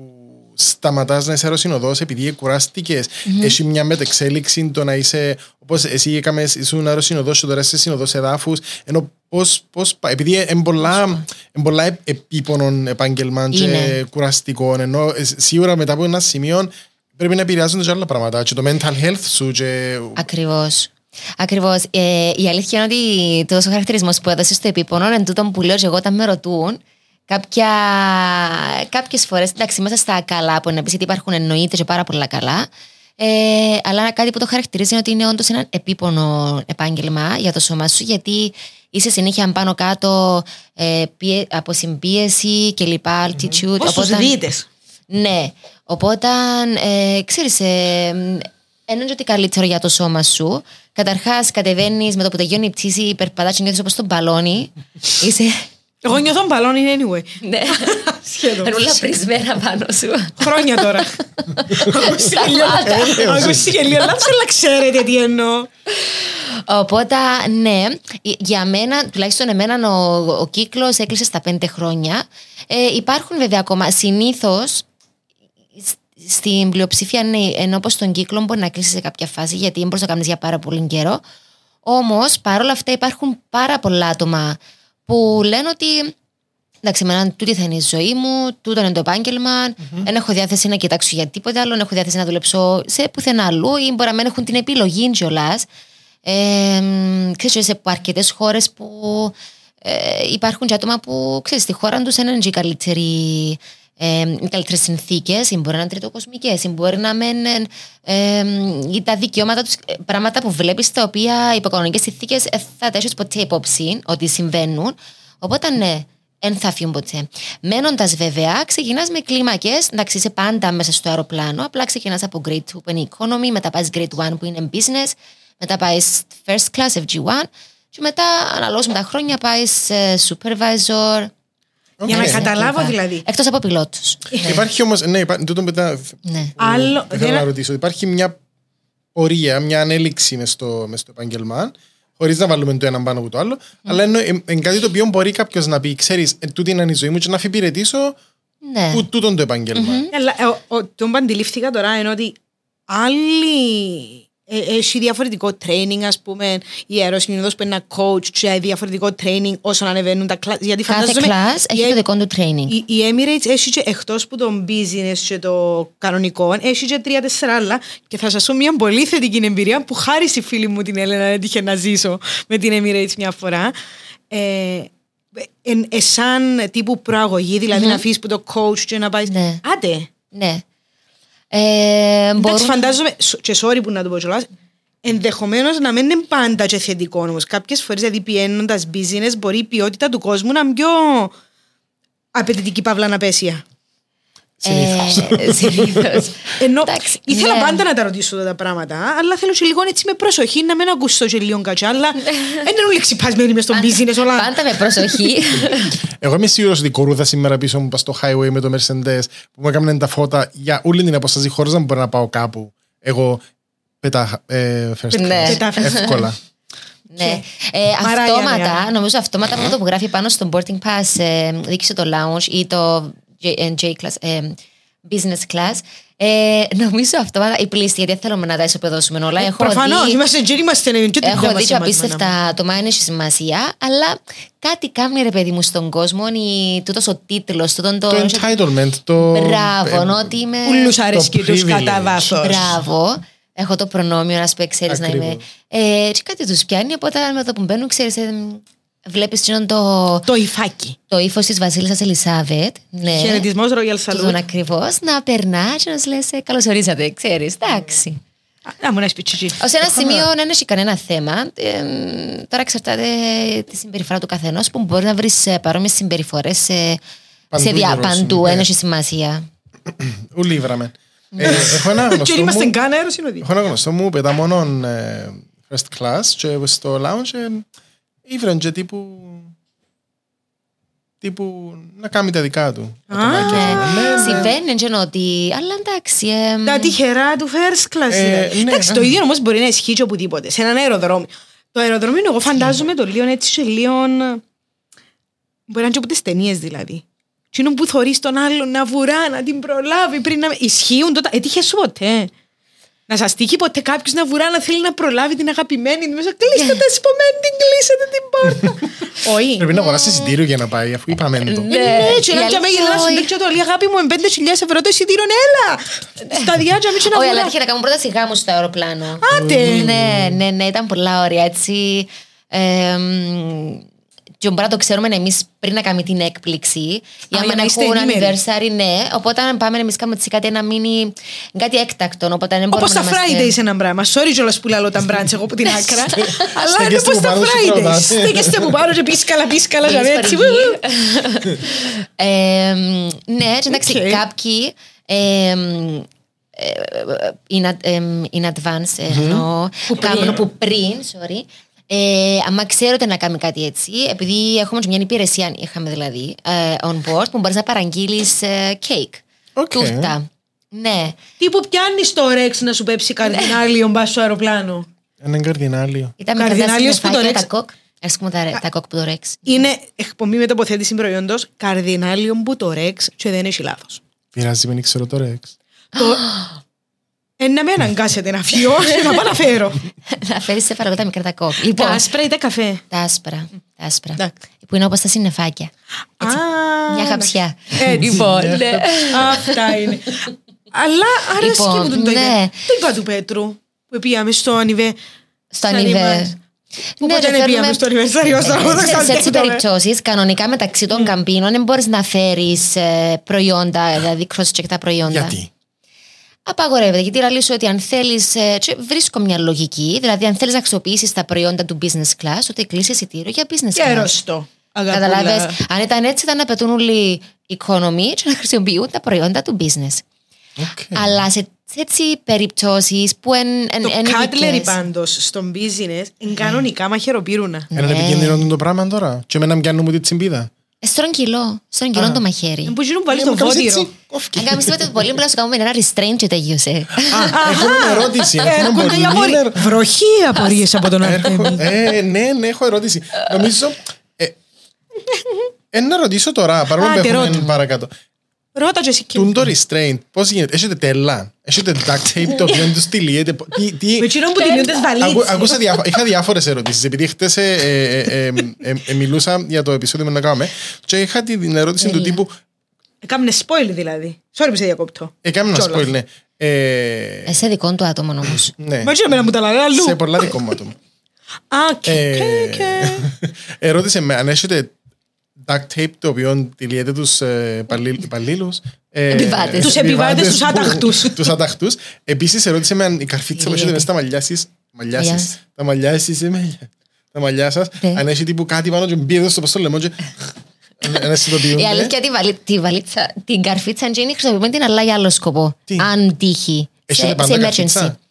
σταματάς να είσαι αεροσυνοδός επειδή κουράστηκες. Έχει μια μετεξέλιξη το να είσαι όπως εσύ έκαμε, ήσουν αεροσυνοδός και τώρα είσαι συνοδός εδάφους ενώ πώς, πώς, πα- επειδή είναι πολλά, εν πολλά ε- επίπονο επάγγελμα και Είναι. κουραστικό ενώ ε, σίγουρα μετά από ένα σημείο πρέπει να επηρεάζονται και άλλα πράγματα και το mental health σου και Ακριβώς. Ακριβώς. Ε, η αλήθεια είναι ότι τόσο χαρακτηρισμός που έδωσες στο επίπονο είναι τούτο που λέω και εγώ όταν με ρωτούν. Κάποια... Κάποιες φορές, εντάξει, μέσα στα καλά που είναι, γιατί υπάρχουν εννοείται και πάρα πολλά καλά, ε, αλλά κάτι που το χαρακτηρίζει είναι ότι είναι όντως ένα επίπονο επάγγελμα για το σώμα σου, γιατί είσαι συνέχεια πάνω κάτω ε, πιε- από συμπίεση και λοιπά, altitude. Ως τους οπότε- δίτες. ναι. Οπότε, ε, ξέρεις, ε, ένα είναι ότι καλύτερο για το σώμα σου. Καταρχάς, κατεβαίνεις με το που τελειώνει η πτήση, περπατάς και νιώθει όπως τον μπαλόνι. *laughs* Είσαι. Εγώ νιώθω μπαλόνι anyway. ναι. Σχεδόν. Είναι όλα πρισμένα πάνω σου. Χρόνια τώρα. Σταμάτα. Ακούστηκε και λίγο λάθος, αλλά ξέρετε τι εννοώ. Οπότε, ναι, για μένα, τουλάχιστον εμένα, ο, ο κύκλος έκλεισε στα πέντε χρόνια. Ε, υπάρχουν βέβαια ακόμα συνήθως. Στην πλειοψηφία, ναι, ενώ όπω τον κύκλο μπορεί να κλείσει σε κάποια φάση, γιατί δεν μπορείς να κάνεις για πάρα πολύ καιρό. Όμως, παρόλα αυτά, υπάρχουν πάρα πολλά άτομα που λένε ότι Εντάξει, εμένα τούτη θα είναι η ζωή μου, τούτο είναι το επάγγελμα. Δεν έχω διάθεση να κοιτάξω για τίποτε άλλο, δεν έχω διάθεση να δουλέψω σε πουθενά αλλού ή μπορεί να μην έχουν την επιλογή κιόλας. Ε, ξέρεις, σε αρκετές χώρες που ε, υπάρχουν και άτομα που ξέρεις, στη χώρα τους δεν είναι και οι καλύτεροι. Ε, οι καλύτερες συνθήκες, ή μπορεί να είναι τριτοκοσμικές, ή μπορεί να μην. Ε, ή τα δικαιώματα τους, πράγματα που βλέπεις τα οποία υπό κανονικές συνθήκες θα τα έχεις ποτέ υπόψη ότι συμβαίνουν. Οπότε ναι, δεν θα φύγουν ποτέ. Μένοντας βέβαια, ξεκινάς με κλίμακες. Εντάξει, είσαι πάντα μέσα στο αεροπλάνο. Απλά ξεκινάς από grade 2 που είναι economy, μετά πάει grade 1 που είναι business, μετά πάεις first class FG1 Και μετά, αναλόγως με τα χρόνια, πάεις σε supervisor. Για να Οκ. καταλάβω δηλαδή. Εκτός από πιλότους. Υπάρχει όμω. Ναι, υπά- τούτο μετά. ναι. Άλλο. Δεν θέλω δεν- να ρωτήσω. Υπάρχει μια πορεία, μια ανέλυξη μες στο, μες στο επάγγελμα, χωρίς να βάλουμε το ένα πάνω από το άλλο, αλλά είναι, ε, είναι κάτι το οποίο μπορεί κάποιος να πει: Ξέρεις, ε, τούτη είναι η ζωή μου, και να αφιπηρετήσω ναι. που τούτον το επάγγελμα. Αλλά ε, ο- ο- το που αντιλήφθηκα τώρα είναι ότι άλλοι ε, έχει διαφορετικό training, ας πούμε, η αεροσυνειδός που είναι ένα coach και διαφορετικό training όσον ανεβαίνουν τα κλάσ. Γιατί Κάθε φαντάζομαι class έχει η- το δικό του training. η, η Emirates έχει και εκτός που το business και το κανονικό, έχει και τρία-τέσσερα άλλα και θα σας πω μια πολύ θετική εμπειρία που χάρη στη φίλη μου την Έλενα έτυχε να ζήσω με την Emirates μια φορά. Ε, εν, εσάν τύπου προαγωγή, δηλαδή να αφήσεις που το coach και να πάει. Ναι. Άντε, Ναι. Ε, Εντάξει, μπορούν... φαντάζομαι, σ- και sorry που να το πω κιόλας, ενδεχομένως να μην είναι πάντα και θετικό όμως. Κάποιες φορές, δηλαδή πηγαίνοντα business, μπορεί η ποιότητα του κόσμου να είναι πιο απαιτητική παύλα να πέσει. Ε, *laughs* συνήθως. Ενώ Εντάξει, ήθελα ναι. πάντα να τα ρωτήσω τα πράγματα, αλλά θέλω και λίγο έτσι με προσοχή να μην ακούσω και λίγο κατσά, αλλά *laughs* δεν είναι όλοι ξυπασμένοι μες στον business όλα. Πάντα με προσοχή. *laughs* Εγώ είμαι σίγουρος ότι η κορούδα σήμερα πίσω μου πας στο highway με το Mercedes που μου έκαναν τα φώτα για όλη την απόσταση χωρίς να μπορώ να πάω κάπου. Εγώ πετά ε, first Ναι. class. Πετά first Εύκολα. ναι. Ε, Μαράγια, αυτόματα, ναι. νομίζω αυτόματα που το που γράφει πάνω στο boarding pass ε, δείξει το lounge ή το J, ε, J class, ε, business class. Ε, νομίζω αυτόματα οι πλήστοι, γιατί δεν θέλουμε να τα ισοπεδώσουμε όλα. Έχω Προφανώς, δει- είμαστε τζέρι, είμαστε ναι, και την Έχω δουλειά δει μας και εμάς, μάνα μου. απίστευτα άτομα, είναι έχει σημασία, αλλά κάτι κάνει ρε παιδί μου στον κόσμο, η, τούτος ο τίτλος, τούτον το... Το entitlement, το. Μπράβο, ε, ότι είμαι... Ούλους αρέσκει τους privilege. κατά βάθος. Μπράβο. Έχω το προνόμιο να σου πει, ξέρεις να είμαι. Ακριβώς. Ε, και κάτι τους πιάνει, οπότε με το που μπαίνουν, ξέρεις, ε, βλέπεις το, Το υφάκι. το ύφος της Βασίλισσας Ελισάβετ. Ναι. Χαιρετισμός Royal Τον Salute. ακριβώς να περνάς και να σου λες: Καλώς ορίσατε, ξέρεις. Εντάξει. Να μου να πει τσιτσί. Ω ένα σημείο δεν έχει κανένα θέμα. Ε, τώρα εξαρτάται τη συμπεριφορά του καθενός που μπορείς να βρεις παρόμοιες συμπεριφορές σε, Παντού σε δια, γύρω σου, παντού. ναι. Δεν έχει σημασία. Ούλοι ήβραμε. Ε, Έχω ένα *laughs* Και γνωστό είμαστε μου. καν αεροσυνοδοί. Έχω ένα γνωστό μου πετά μόνο ε, first class και στο lounge ε, ήβραν και τύπου τύπου να κάνει τα δικά του. ατομάκια. Ναι, Ναι, ναι. Συμβαίνει, δεν ότι. Αλλά εντάξει. ε, Τα τυχερά του first class. Ε, δηλαδή. ναι, Εντάξει, α. το ίδιο όμως μπορεί να ισχύει και οπουδήποτε. Σε έναν αεροδρόμιο. Το αεροδρόμιο, εγώ φαντάζομαι το λίγο έτσι και λίγο. Μπορεί να είναι και από τις ταινίες δηλαδή. Τι είναι που θωρείς τον άλλον να βουρά, να την προλάβει πριν να. Ισχύουν τότε. Έτυχες σου ποτέ; Να σας τύχει ποτέ κάποιος να βουρά να θέλει να προλάβει την αγαπημένη του μέσα. Κλείστε τα σπομένη, την κλείσετε την πόρτα. *laughs* Όχι. Πρέπει να αγοράσει εισιτήριο για να πάει, αφού είπαμε το. Ναι. Ναι, και η να και με αλήθεια, γελάς όχι. σου δείξω το λέει αγάπη μου με 5.000 ευρώ το εισιτήριο, έλα! Στα διάτια μην και να Όχι, αλλά βουρά. έτυχε να κάνουμε πρώτα σιγά μου στο αεροπλάνο. Άντε! Ναι, ναι, ναι, ήταν πολλά ωραία έτσι. Ε, μ, και μπορεί να το ξέρουμε εμείς πριν να κάνουμε την έκπληξη. για Για να να είστε έχουν ενήμεροι. anniversary, ναι. Οπότε αν πάμε εμείς κάνουμε έτσι κάτι, ένα μίνι. κάτι έκτακτο. Οπότε δεν Όπως μπορούμε τα να είμαστε- Fridays ένα πράγμα. Sorry κιόλας που λέω τα μπράντς εγώ από την *laughs* άκρα. Αλλά είναι Στέκεστε όπω που τα πάνω σου Fridays. πρώτα. Στέκεστε που πάνω και πίσκαλα, πίσκαλα. Λίγη για έτσι. σπαργή. Ε, μ, ναι, και εντάξει, Οκ. κάποιοι. ε, μ, ε, in, ad- εμ, in advance ε, εννοώ, κάνουν που πριν, sorry, ε, άμα ξέρω ότι να κάνουμε κάτι έτσι, επειδή έχουμε και μια υπηρεσία, είχαμε δηλαδή, ε, on board, που μπορείς να παραγγείλεις ε, cake, Ok. τούρτα. Ναι, Τι που πιάνεις το Rex να σου πέψει καρδινάλιο μπα στο αεροπλάνο; Έναν καρδινάλιο. ήταν με τα Καρδινάλιος που το συννεφάκια, Rex- τα κοκ. Ας πούμε τα, τα κοκ που το ρέξ. Είναι εκπομπή με τοποθέτηση προϊόντος καρδινάλιο που το Rex και δεν έχει λάθος. Πειράζει, μην ξέρω το Rex. *gasps* Ε, να με αναγκάσετε να φύγω *laughs* και να πάω να φέρω. να φέρεις σε παραγωγή τα μικρά τα κοκ. Τα Λοιπόν, άσπρα ή τα καφέ; τα άσπρα. Τα άσπρα. Εντάξει. Που είναι όπως τα συννεφάκια. Α, Μια χαψιά. Έτσι. Λοιπόν, ναι. Αυτά είναι. Αλλά αρέσκει Λοιπόν, μου τον το ναι. είδα. Το είπα του Πέτρου που πήγαμε στο Ανιβέ. Στο Σαν ανιβέ. εμάς. Που Ναι, ποτέ ρε, δεν φέρνουμε- πήγαμε στο ανιβερσάριο στο αγώνα. Σε- Σε έτσι περιπτώσεις, κανονικά μεταξύ των καμπίνων δεν μπορείς να φέρεις προϊόντα, δηλαδή cross-check τα προϊόντα. Γιατί; Απαγορεύεται. Γιατί λέει σου ότι αν θέλεις. Βρίσκω μια λογική, δηλαδή αν θέλεις να αξιοποιήσεις τα προϊόντα του business class, ότι κλείσει εισιτήριο για business Και class. σωστό. Καταλάβες, αν ήταν έτσι, ήταν να πετούν όλοι economy και να χρησιμοποιούν τα προϊόντα του business. Ok. Αλλά σε σε έτσι περιπτώσεις που εν, εν, Το εν cutlery ειδικές. πάντως στον business είναι κανονικά μαχαιροπύρουνα. Είναι Ναι. επικίνδυνο το πράγμα τώρα. Και εμένα πιάνουν μου τη τσιμπίδα. Ε, Στρογγυλό, στρογγυλό το μαχαίρι. Που γίνουν πάλι Ε, στο μου κάνεις βότυρο. έτσι, κόφκι. Αν κάνεις τίποτα πολύ απλά σου κάνουμε ένα restraint και τελείωσε. Έχουμε ερώτηση. Έχουμε Έρχονται οι πολύ απορίες. ερω- Βροχή απορίες από τον Αρτέμι. Έρχο- Ε, ναι, ναι, έχω ερώτηση. Νομίζω. ε, ε, να ρωτήσω τώρα, παρόλο που Άντε, έχουμε ρώτα. παρακάτω. Ρώτα και εσύ και Τούν το restraint, πώς γίνεται, έχετε τέλα, έχετε duct tape το οποίο τους τυλίεται. τι- τι- Με εκείνον που τυλίουν τις Ακού- βαλίτσες. Ακούσα διάφο- είχα διάφορες ερωτήσεις. Επειδή χτες μιλούσα για το επεισόδιο που να κάνουμε, και είχα την ερώτηση του τύπου. Κάμνε spoil δηλαδή. Sorry που σε διακόπτω. Έκαμε να Κιόλας. spoil, ναι. Ε, Ε, σε δικό του άτομο όμως. ναι. Μα έτσι εμένα μου τα λέει αλλού. Σε πολλά δικό μου άτομο. Α, οκ, Ε, ok, ok. *laughs* Ερώτησε με αν έχετε duct tape το οποίο τυλίετε τους ε, υπαλλήλους. Επιβάτες. Τους επιβάτες, τους άταχτους. Τους άταχτους. Επίσης ερώτησε με αν η καρφίτσα που έχετε μέσα στα μαλλιά σας, μαλλιά σας, Μαλλιά. τα μαλλιά σας, ε, με- τα μαλλιά σας, Ναι. αν έχει τύπου κάτι πάνω και μπει στο στο λαιμό και να συνειδητοποιούνται. Η αλήθεια τη, βαλί, τη βαλίτσα, την καρφίτσα Τζίνι χρησιμοποιούμε την αλλά για άλλο σκοπό. Τι; Αν τύχει. Έχετε σε, πάντα σε καρφίτσα; emergency.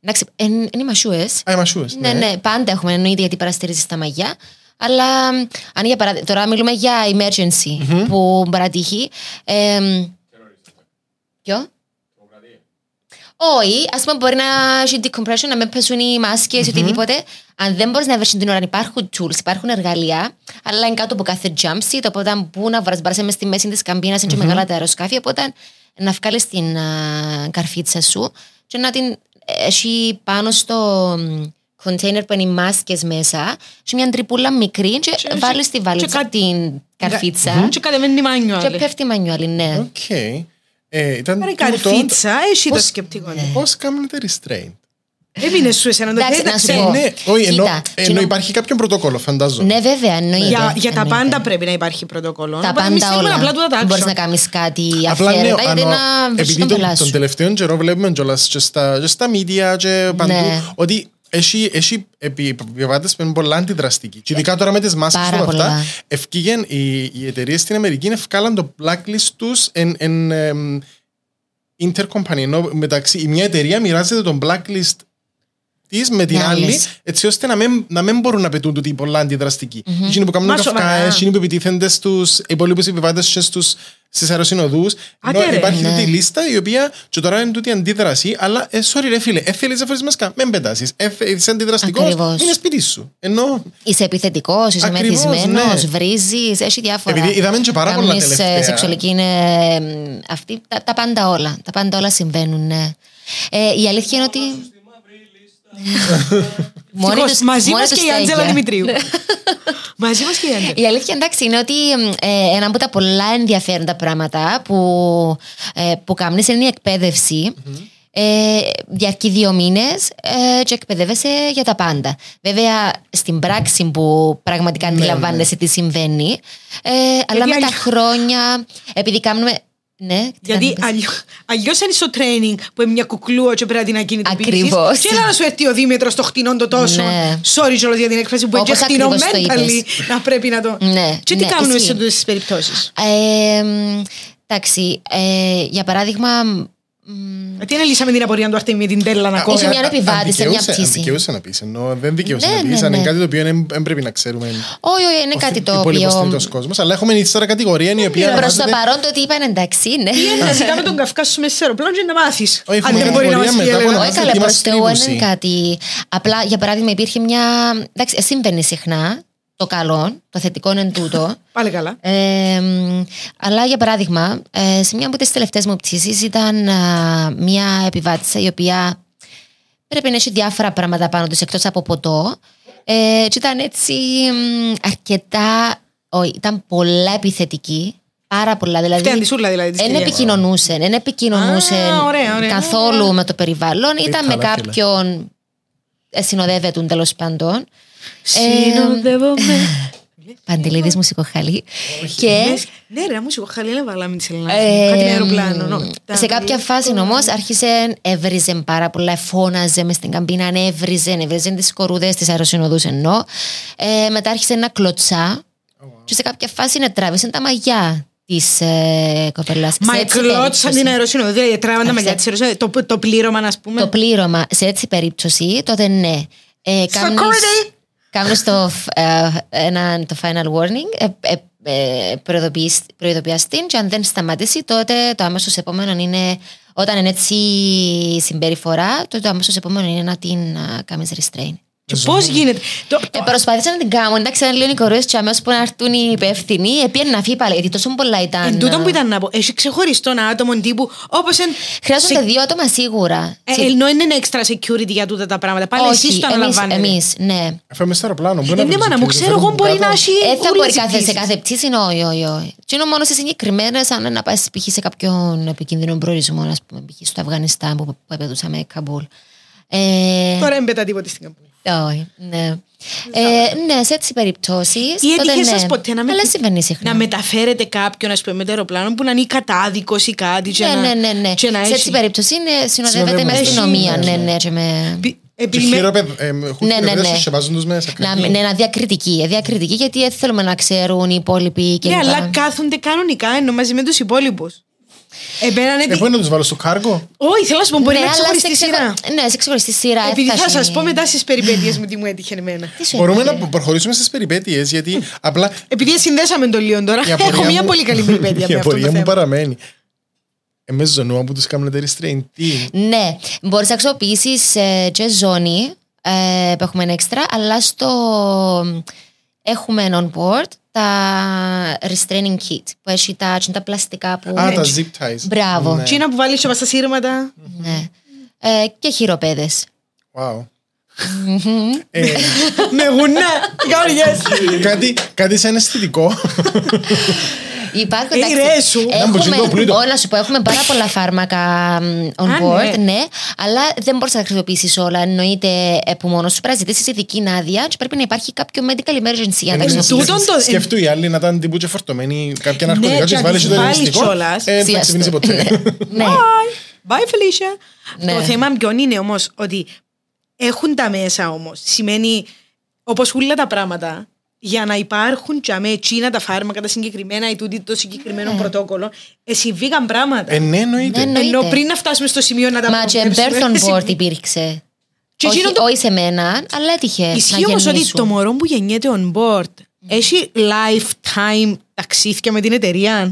Εντάξει, εν- είναι οι μασούες. Α, οι μασούες, Ναι, ναι, πάντα έχουμε εννοείται γιατί παραστηρίζει τα μαγιά. Αλλά αν για παράδειγμα, τώρα μιλούμε για emergency που μπορεί να τύχει. εμ, Ποιο; Όχι, ας πούμε μπορεί να έχει decompression, να μην πέσουν οι μάσκες ή οτιδήποτε. Αν δεν μπορείς να βρεις την ώρα, υπάρχουν tools, υπάρχουν εργαλεία, αλλά είναι κάτω από κάθε jump seat. Οπότε αν μπουν να βρασμπάρσε με στη μέση της καμπίνας, είναι και μεγάλα τα αεροσκάφη. Οπότε να βγάλεις την α, καρφίτσα σου και να την έχει πάνω στο container που είναι οι μάσκες μέσα, σε μια τρυπούλα μικρή και, Και- βάλεις τη βαλίτσα και κα- την καρφίτσα Και κατεβαίνει η μάνιο και άλλη. πέφτει μανιόλι, ναι. Οκ. Ε, Ήταν Άρα η τούτο. καρφίτσα έχει το Πώς- σκεπτικό. Ναι. Πώς κάνετε restraint; Έμεινε σου εσένα το Εντάξει, δεν να σου ξέρω. πω. Ναι, όχι, ενώ, Κοίτα, ενώ κοινό- υπάρχει κάποιο πρωτόκολλο, φαντάζομαι. Ναι, βέβαια, εννοείται. Για, για τα εννοείται. πάντα πρέπει να υπάρχει πρωτόκολλο. Τα Οπότε εμείς πάντα θέλουμε όλα. απλά τούτα τα Δεν μπορείς action. να κάνεις κάτι Απλά ναι, αφιέρωτα γιατί ανώ- να βρεις επειδή τον τον, πελά τον σου. τελευταίο καιρό βλέπουμε κιόλας και στα, και στα media και παντού Ναι. ότι έχει, έχει επιβάτες που είναι πολλά αντιδραστικοί. Και ειδικά τώρα με τις μάσκες Πάρα και όλα αυτά, πολλά. ευκήγεν οι, οι εταιρείες στην Αμερική ευκάλαν το blacklist τους εν, εν εμ, intercompany. Ενώ μεταξύ η μια εταιρεία μοιράζεται τον blacklist της με την Με άλλη, άλλες. έτσι ώστε να μην, να μην μπορούν να πετούν τούτοι πολλά αντιδραστικοί. Mm-hmm. Εκείνοι που κάνουν Μα καυκάες, σοβαρά. εκείνοι που επιτίθενται στους υπόλοιπους επιβάτες και στους, στις αεροσυνοδούς. Άντε Ενώ ρε. υπάρχει Ναι. τούτη λίστα η οποία και τώρα είναι τούτη αντίδραση, αλλά ε, sorry ρε φίλε, έθελες να φορείς μασκά, μην πετάσεις. Ε, είσαι αντιδραστικός, Ακριβώς. είναι σπίτι σου. Ενώ Είσαι επιθετικός, είσαι Ακριβώς, μεθυσμένος, ναι. βρίζεις, έχει διάφορα. Επειδή είδαμε και πάρα πολλά Κάνεις, ε, τελευταία. σεξουαλική είναι ε, μ, αυτή. Τα, τα πάντα όλα. Τα πάντα όλα συμβαίνουν, ναι. Ε, η αλήθεια είναι ότι. Μόνοι Ευτυχώς, τους- μαζί μόνοι μας τους και η τα Άντζελα ίδια. Δημητρίου. Μαζί μας και η Άντζελα. Η αλήθεια εντάξει είναι ότι ε, ένα από τα πολλά ενδιαφέροντα πράγματα που, ε, που κάνεις είναι η εκπαίδευση. Ε, διαρκεί δύο μήνες ε, και εκπαιδεύεσαι για τα πάντα. Βέβαια, στην πράξη που πραγματικά αντιλαμβάνεσαι τι συμβαίνει, ε, αλλά με τα αλλιώς- χρόνια, επειδή κάνουμε. Ναι, τι Γιατί κάνεις; αλλιώ αν είσαι στο training που είναι μια κουκλούα και πρέπει να την ακινητοποιήσεις Ακριβώς. Και έλα να σου έρθει ο Δήμετρο στο χτινό το τόσο. Ναι. Sorry κιόλας για την έκφραση που είναι και Όπως χτινό ακριβώς το mentally είπες. να πρέπει να το. Ναι, Και τι ναι, κάνουμε ισχύει. σε αυτές τις περιπτώσεις; Ε, μ, εντάξει, ε, για παράδειγμα, μ, Τι αναλύσαμε την απορία του Αρτέμι με την τέλα να Είχε κόβει. μια επιβάτη σε μια πτήση. Αν δικαιούσε να πεις, ενώ δεν δικαιούσε Ναι, να πεις, ναι, αν είναι ναι. κάτι το οποίο δεν δεν πρέπει να ξέρουμε. όχι, όχι, είναι κάτι το υπόλοιπος οποίο. τρίτος κόσμος, αλλά έχουμε ύστερα κατηγορία η οποία Προς το ονομάζεται- παρόν το ότι είπαν εντάξει, ναι. Τι να ζητάμε *laughs* τον Καυκά σου μέσα σε αεροπλάνο και να μάθεις. Όχι, έχουμε Αν δεν μπορεί να κατηγορία μας μετά από πει. να Όχι μάθει καλά, τι προς μας Θεού δεν κρύβουσε. είναι κάτι. Απλά, για παράδειγμα, υπήρχε μια. Εντάξει, συμβαίνει συχνά. Το καλό, το θετικό είναι τούτο. *laughs* Πάλι καλά. Ε, μ, αλλά για παράδειγμα, ε, σε μια από τις τελευταίες μου πτήσεις ήταν α, μια επιβάτησα η οποία πρέπει να έχει διάφορα πράγματα πάνω της εκτός από ποτό ε, και ήταν έτσι μ, αρκετά, όχι, ήταν πολλά επιθετική, πάρα πολλά δηλαδή. Αυτή αντισούλα δηλαδή. της Δεν κυρίας. επικοινωνούσε, δεν επικοινωνούσε Α, ωραία, ωραία. καθόλου με το περιβάλλον. Ήταν με καλά, φίλε. κάποιον ε, συνοδεύεται τέλος πάντων. Συνοδεύομαι. *laughs* Παντελίδης μουσικοχαλή. Και Ναι, ρε, μουσικό χαλί να βάλαμε τη Σελενά. Ε, Κάτι με αεροπλάνο. νο. σε κάποια φάση όμως άρχισε, έβριζε πάρα πολλά, φώναζε μες στην καμπίνα, έβριζε, έβριζε τις κορούδες τη αεροσυνοδού ενώ. Ε, μετά άρχισε να κλωτσά. Και σε κάποια φάση να τράβησε τα μαγιά της ε, κοπελάς. Μα εκλώτσαν την αεροσύνοδο. Δηλαδή τράβαν τα μαλλιά της αεροσύνοδο. Το, το πλήρωμα, ας πούμε. Το πλήρωμα σε έτσι περίπτωση, τότε ναι. Ε, κάνεις- Security. κάνεις το, ε, ένα, το final warning, ε, ε, ε, προειδοποιείς- προειδοποιάς την και αν δεν σταματήσει τότε το άμεσος επόμενο είναι όταν είναι έτσι η συμπεριφορά τότε το άμεσος επόμενο είναι να την α, κάνεις restrain. Και πώς γίνεται; Το, Ε, το, προσπάθησα να την κάνω, εντάξει, ήταν λίγο οι κοροές και αμέσως που να έρθουν οι υπεύθυνοι, επίεν να φύγει πάλι, γιατί τόσο πολλά ήταν. εν τούτον α, που ήταν να πω. Έχει ξεχωριστό άτομο τύπου όπως εν. Χρειάζονται σε- δύο άτομα σίγουρα. Ε, Συ- ενώ είναι extra security για τούτα τα πράγματα. Πάλι εσείς το εμείς, αναλαμβάνετε. εμείς, ναι. Φάμε στο αεροπλάνο. Πού Ε, ναι, βρεις μάνα μου, security, ξέρω φέρνουν εγώ μπορεί κάτω. να έχει. Ε, θα ούλες μπορεί οι κάθε, σε πτήσεις. κάθε πτήση, όχι, όχι, όχι. Τι είναι μόνο σε συγκεκριμένες, αν να πάει π.χ. σε κάποιον επικίνδυνο προορισμό, ας πούμε, π.χ. στο Αφγανιστάν που, που επέδουσαμε Καμπούλ. Ε, Τώρα δεν πετά τίποτα στην καμπούλα. Όχι, ναι. Ε, ναι, σε έτσι περιπτώσεις. Ή έτυχε σας ποτέ να, με- Αλλά συμβαίνει συχνά. να μεταφέρετε κάποιον ας πούμε, με το αεροπλάνο που να είναι ή κατάδικος ή κάτι. Και Ναι, να, ναι, ναι, ναι. και να Σε έχει- έτσι περίπτωση είναι, συνοδεύεται Συνοδεύουμε. με αστυνομία. Έχει, Ναι, ναι. ναι, και με. Πι- Και επειδή με- χειροπέδ- ε, έχουν Ναι, ναι, χειροπέδες ναι. και βάζουν τους μέσα. Να, ναι, να διακριτική. ε, Διακριτική γιατί δεν θέλουμε να ξέρουν οι υπόλοιποι και Ναι, λοιπά. αλλά κάθονται κανονικά ενώ μαζί με τους υπόλοιπους. Εμένα Ε, είναι. πού είναι να τους βάλω στο κάργο; Όχι, θέλω να σου πω, μπορεί ναι, να αλλά ξεχωριστεί σε σειρά. ξεχω- Ναι, σε ξεχωριστή σειρά. Επειδή θα έφτασε. σας πω μετά στις περιπέτειες μου τι μου έτυχε εμένα. Τι σου Μπορούμε έτυχε; να προχωρήσουμε στις περιπέτειες γιατί απλά Επειδή συνδέσαμε το λίγο τώρα, η απορία έχω μια μου- πολύ καλή περιπέτεια *laughs* Η με αυτό το απορία μου θέμα. παραμένει. Εμείς ζωνούα που τους κάνετε restrain. Τι; Ναι, μπορείς να αξιοποιήσεις ε, και ζώνη ε, που έχουμε έξτρα, αλλά στο. Έχουμε on board τα restraining kit που έχει τα, τα πλαστικά που. Α, τα zip ties. Μπράβο. Ναι. Τσίνα που βάλεις και στα σύρματα. Ναι. Ε, και χειροπέδες. Wow. Ε, Με γουνά. Γαριές. κάτι, κάτι σαν αισθητικό. *laughs* Υπάρχουν. Ε, εντάξει, ρε σου. Να μου ζητώ πλούτο. όλα σου πω, έχουμε πάρα πολλά φάρμακα μ, on Α, board, ναι. ναι. αλλά δεν μπορείς να τα χρησιμοποιήσεις όλα. Εννοείται ε, που μόνος σου πρέπει να ζητήσεις ειδική άδεια και πρέπει να υπάρχει κάποιο medical emergency για να τα Ε, χρησιμοποιήσει. τούτον το- Σκεφτού οι άλλοι να ήταν τύπου και φορτωμένοι κάποια Ναι, ναρκωτικά και και να βάλει τις το βάλεις αισθητικό. κιόλας. Ε, δεν θα ξυπνήσει ποτέ. Ναι. Bye. Bye, Felicia. Ναι. Το θέμα ποιον είναι όμως ότι έχουν τα μέσα όμως. Σημαίνει όπως όλα τα πράγματα για να υπάρχουν και με εκείνα τα φάρμακα, τα συγκεκριμένα ή τούτη το συγκεκριμένο πρωτόκολλο, εσύ βγήκαν πράγματα. Ε, ναι, εννοείται. Ναι, Ενώ εννοείται. πριν να φτάσουμε στο σημείο να τα Μα και προβλέψουμε, birth on board εσύ- υπήρξε. Και όχι, εκείνο το- όχι σε μένα, αλλά έτυχε. Ισχύει να όμω ότι γεννήσουν. το μωρό που γεννιέται on board έχει lifetime ταξίδια με την εταιρεία.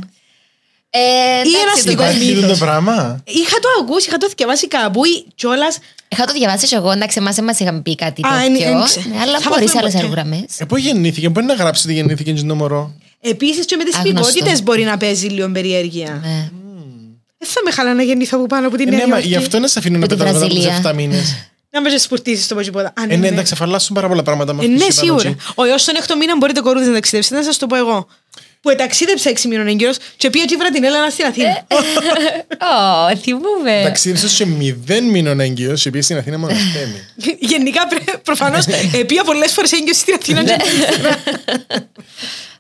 Ε, εντάξει, ένα το αστικό υπάρχει. Υπάρχει μύθος. το πράγμα; Είχα το ακούσει, είχα το διαβάσει κάπου ή κιόλα. Είχα το διαβάσει και εγώ, εντάξει, εμάς δεν μας είχαν πει κάτι Α, εν- τέτοιο. εν ξε- Ναι, αλλά θα μπορεί σε μάθουμε άλλες ποτέ. αερογραμμές. Ε, πού γεννήθηκε, μπορεί να γράψει ότι γεννήθηκε και το μωρό. Επίσης και με τις Άγνωστο. υπηκότητε μπορεί να παίζει λίγο περιέργεια. Ναι. Δεν θα με χαλά να γεννηθώ από πάνω από την Ε, Νέα Ναι, μα Υόρκη. γι' αυτό να σε αφήνουν *laughs* να Με τη πετάς μετά από τους Βραζιλία. 7 μήνες. Να με σπουρτίσει το πότσιπόδα. Α, ναι, Ε, ναι, ναι. εντάξει, αφαλάσσουν πάρα πολλά πράγματα. με Ε, αυτούς ναι, τους πάνω σίγουρα. εκεί. Ο έως τον έκτο μήνα μπορείτε κορούδες να ταξιδέψετε, να σας το πω εγώ. Που ταξίδεψα έξι μήνων έγκυρος και πήγα και βρά την Έλενα στην Αθήνα. Ω, θυμούμε. Ταξίδεψες σε μηδέν μήνων έγκυος και πήγες στην Αθήνα μόνο θέμη. *laughs* Γενικά πρέ- προφανώς ε, πήγα πολλές φορές έγκυρος στην Αθήνα. και- *laughs*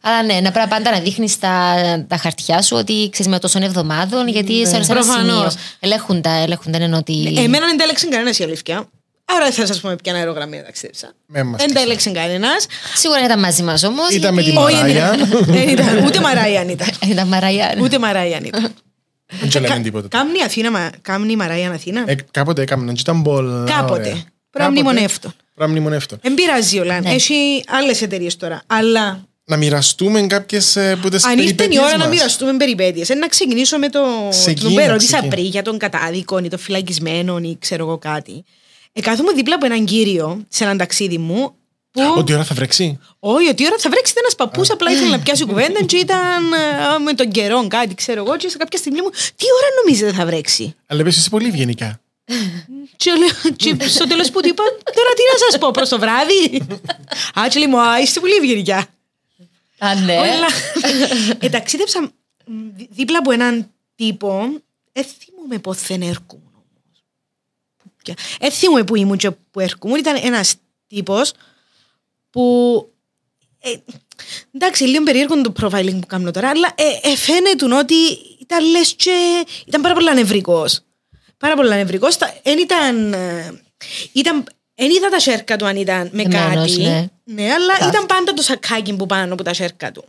Αλλά ναι, να πρέπει πάντα να δείχνεις τα, τα χαρτιά σου ότι ξέρεις με τόσων εβδομάδων, γιατί σε ένα Προφανώς. σημείο ελέγχουν τα, ελέγχουν, δεν είναι ότι. Εμένα δεν τα έλεξε κανένας η αλήθεια. Άρα δεν θα σας πούμε ποια αερογραμμή ταξίδεψα. Με μας Δεν τα και έλεξε κανένας. Σίγουρα ήταν μαζί μας όμως. Ήταν με τη Όχι, Μαράια. δεν *laughs* ήταν. Ούτε Μαράια αν ήταν. Ήταν Μαραϊάν. Ούτε Μαράια αν ήταν. Δεν και λέμε τίποτα. Κάμνει η Αθήνα, μα- κάμνει η Μαράια Αθήνα; Ε, Κάποτε έκαναν και ήταν πολλά Κάποτε. ωραία. Πρέπει να Κάποτε. μνημονεύτω. Πρέπει να μνημονεύτω. Δεν πειράζει όλα. Ναι. Έχει άλλες εταιρείες τώρα. Αλλά Να μοιραστούμε κάποιες ε, που τις αν ήρθε η περιπέτειες ώρα να μας. μοιραστούμε περιπέτειες, ε, να ξεκινήσω με το Ξεκίνα, που με ρώτησα ξεκίνα. πριν για τον κατάδικο ή τον φυλακισμένο ή ξέρω εγώ κάτι. Ε, κάθομαι δίπλα από έναν κύριο σε έναν ταξίδι μου που. Ότι ώρα θα βρέξει; Όχι, ότι η ώρα θα βρέξει ένας παππούς, απλά ήθελε να πιάσει κουβέντα και ήταν ε, με τον καιρό κάτι, ξέρω εγώ. Και σε κάποια στιγμή μου, τι ώρα νομίζετε θα βρέξει; Αλλά πες είσαι πολύ ευγενικά. Και, λέω- και στο τέλος που του είπα, τώρα τι να σας πω προς το βράδυ; Α, και λέει μου, α, είστε πολύ ευγενικά. Α, ναι. Αλλά ε, ταξίδεψα μ, δι- δίπλα από έναν τύπο. Δεν θυμούμαι πότε έρχομουν όμως. Ποια- Δεν θυμούμαι που ήμουν και που έρχομουν. Ήταν ένας τύπος που... Ε, εντάξει, λίγο περίεργο το profiling που κάνω τώρα, αλλά ε, ε, φαίνεται ότι ήταν λες και... Ήταν πάρα πολύ νευρικός. Πάρα πολύ νευρικός. Τα- Εν ήταν... ε, ήταν Εν είδα τα σέρκα του αν ήταν με Δεμένος, κάτι. ναι. Ναι, αλλά Κάθ. ήταν πάντα το σακάκι που πάνω από τα σέρκα του.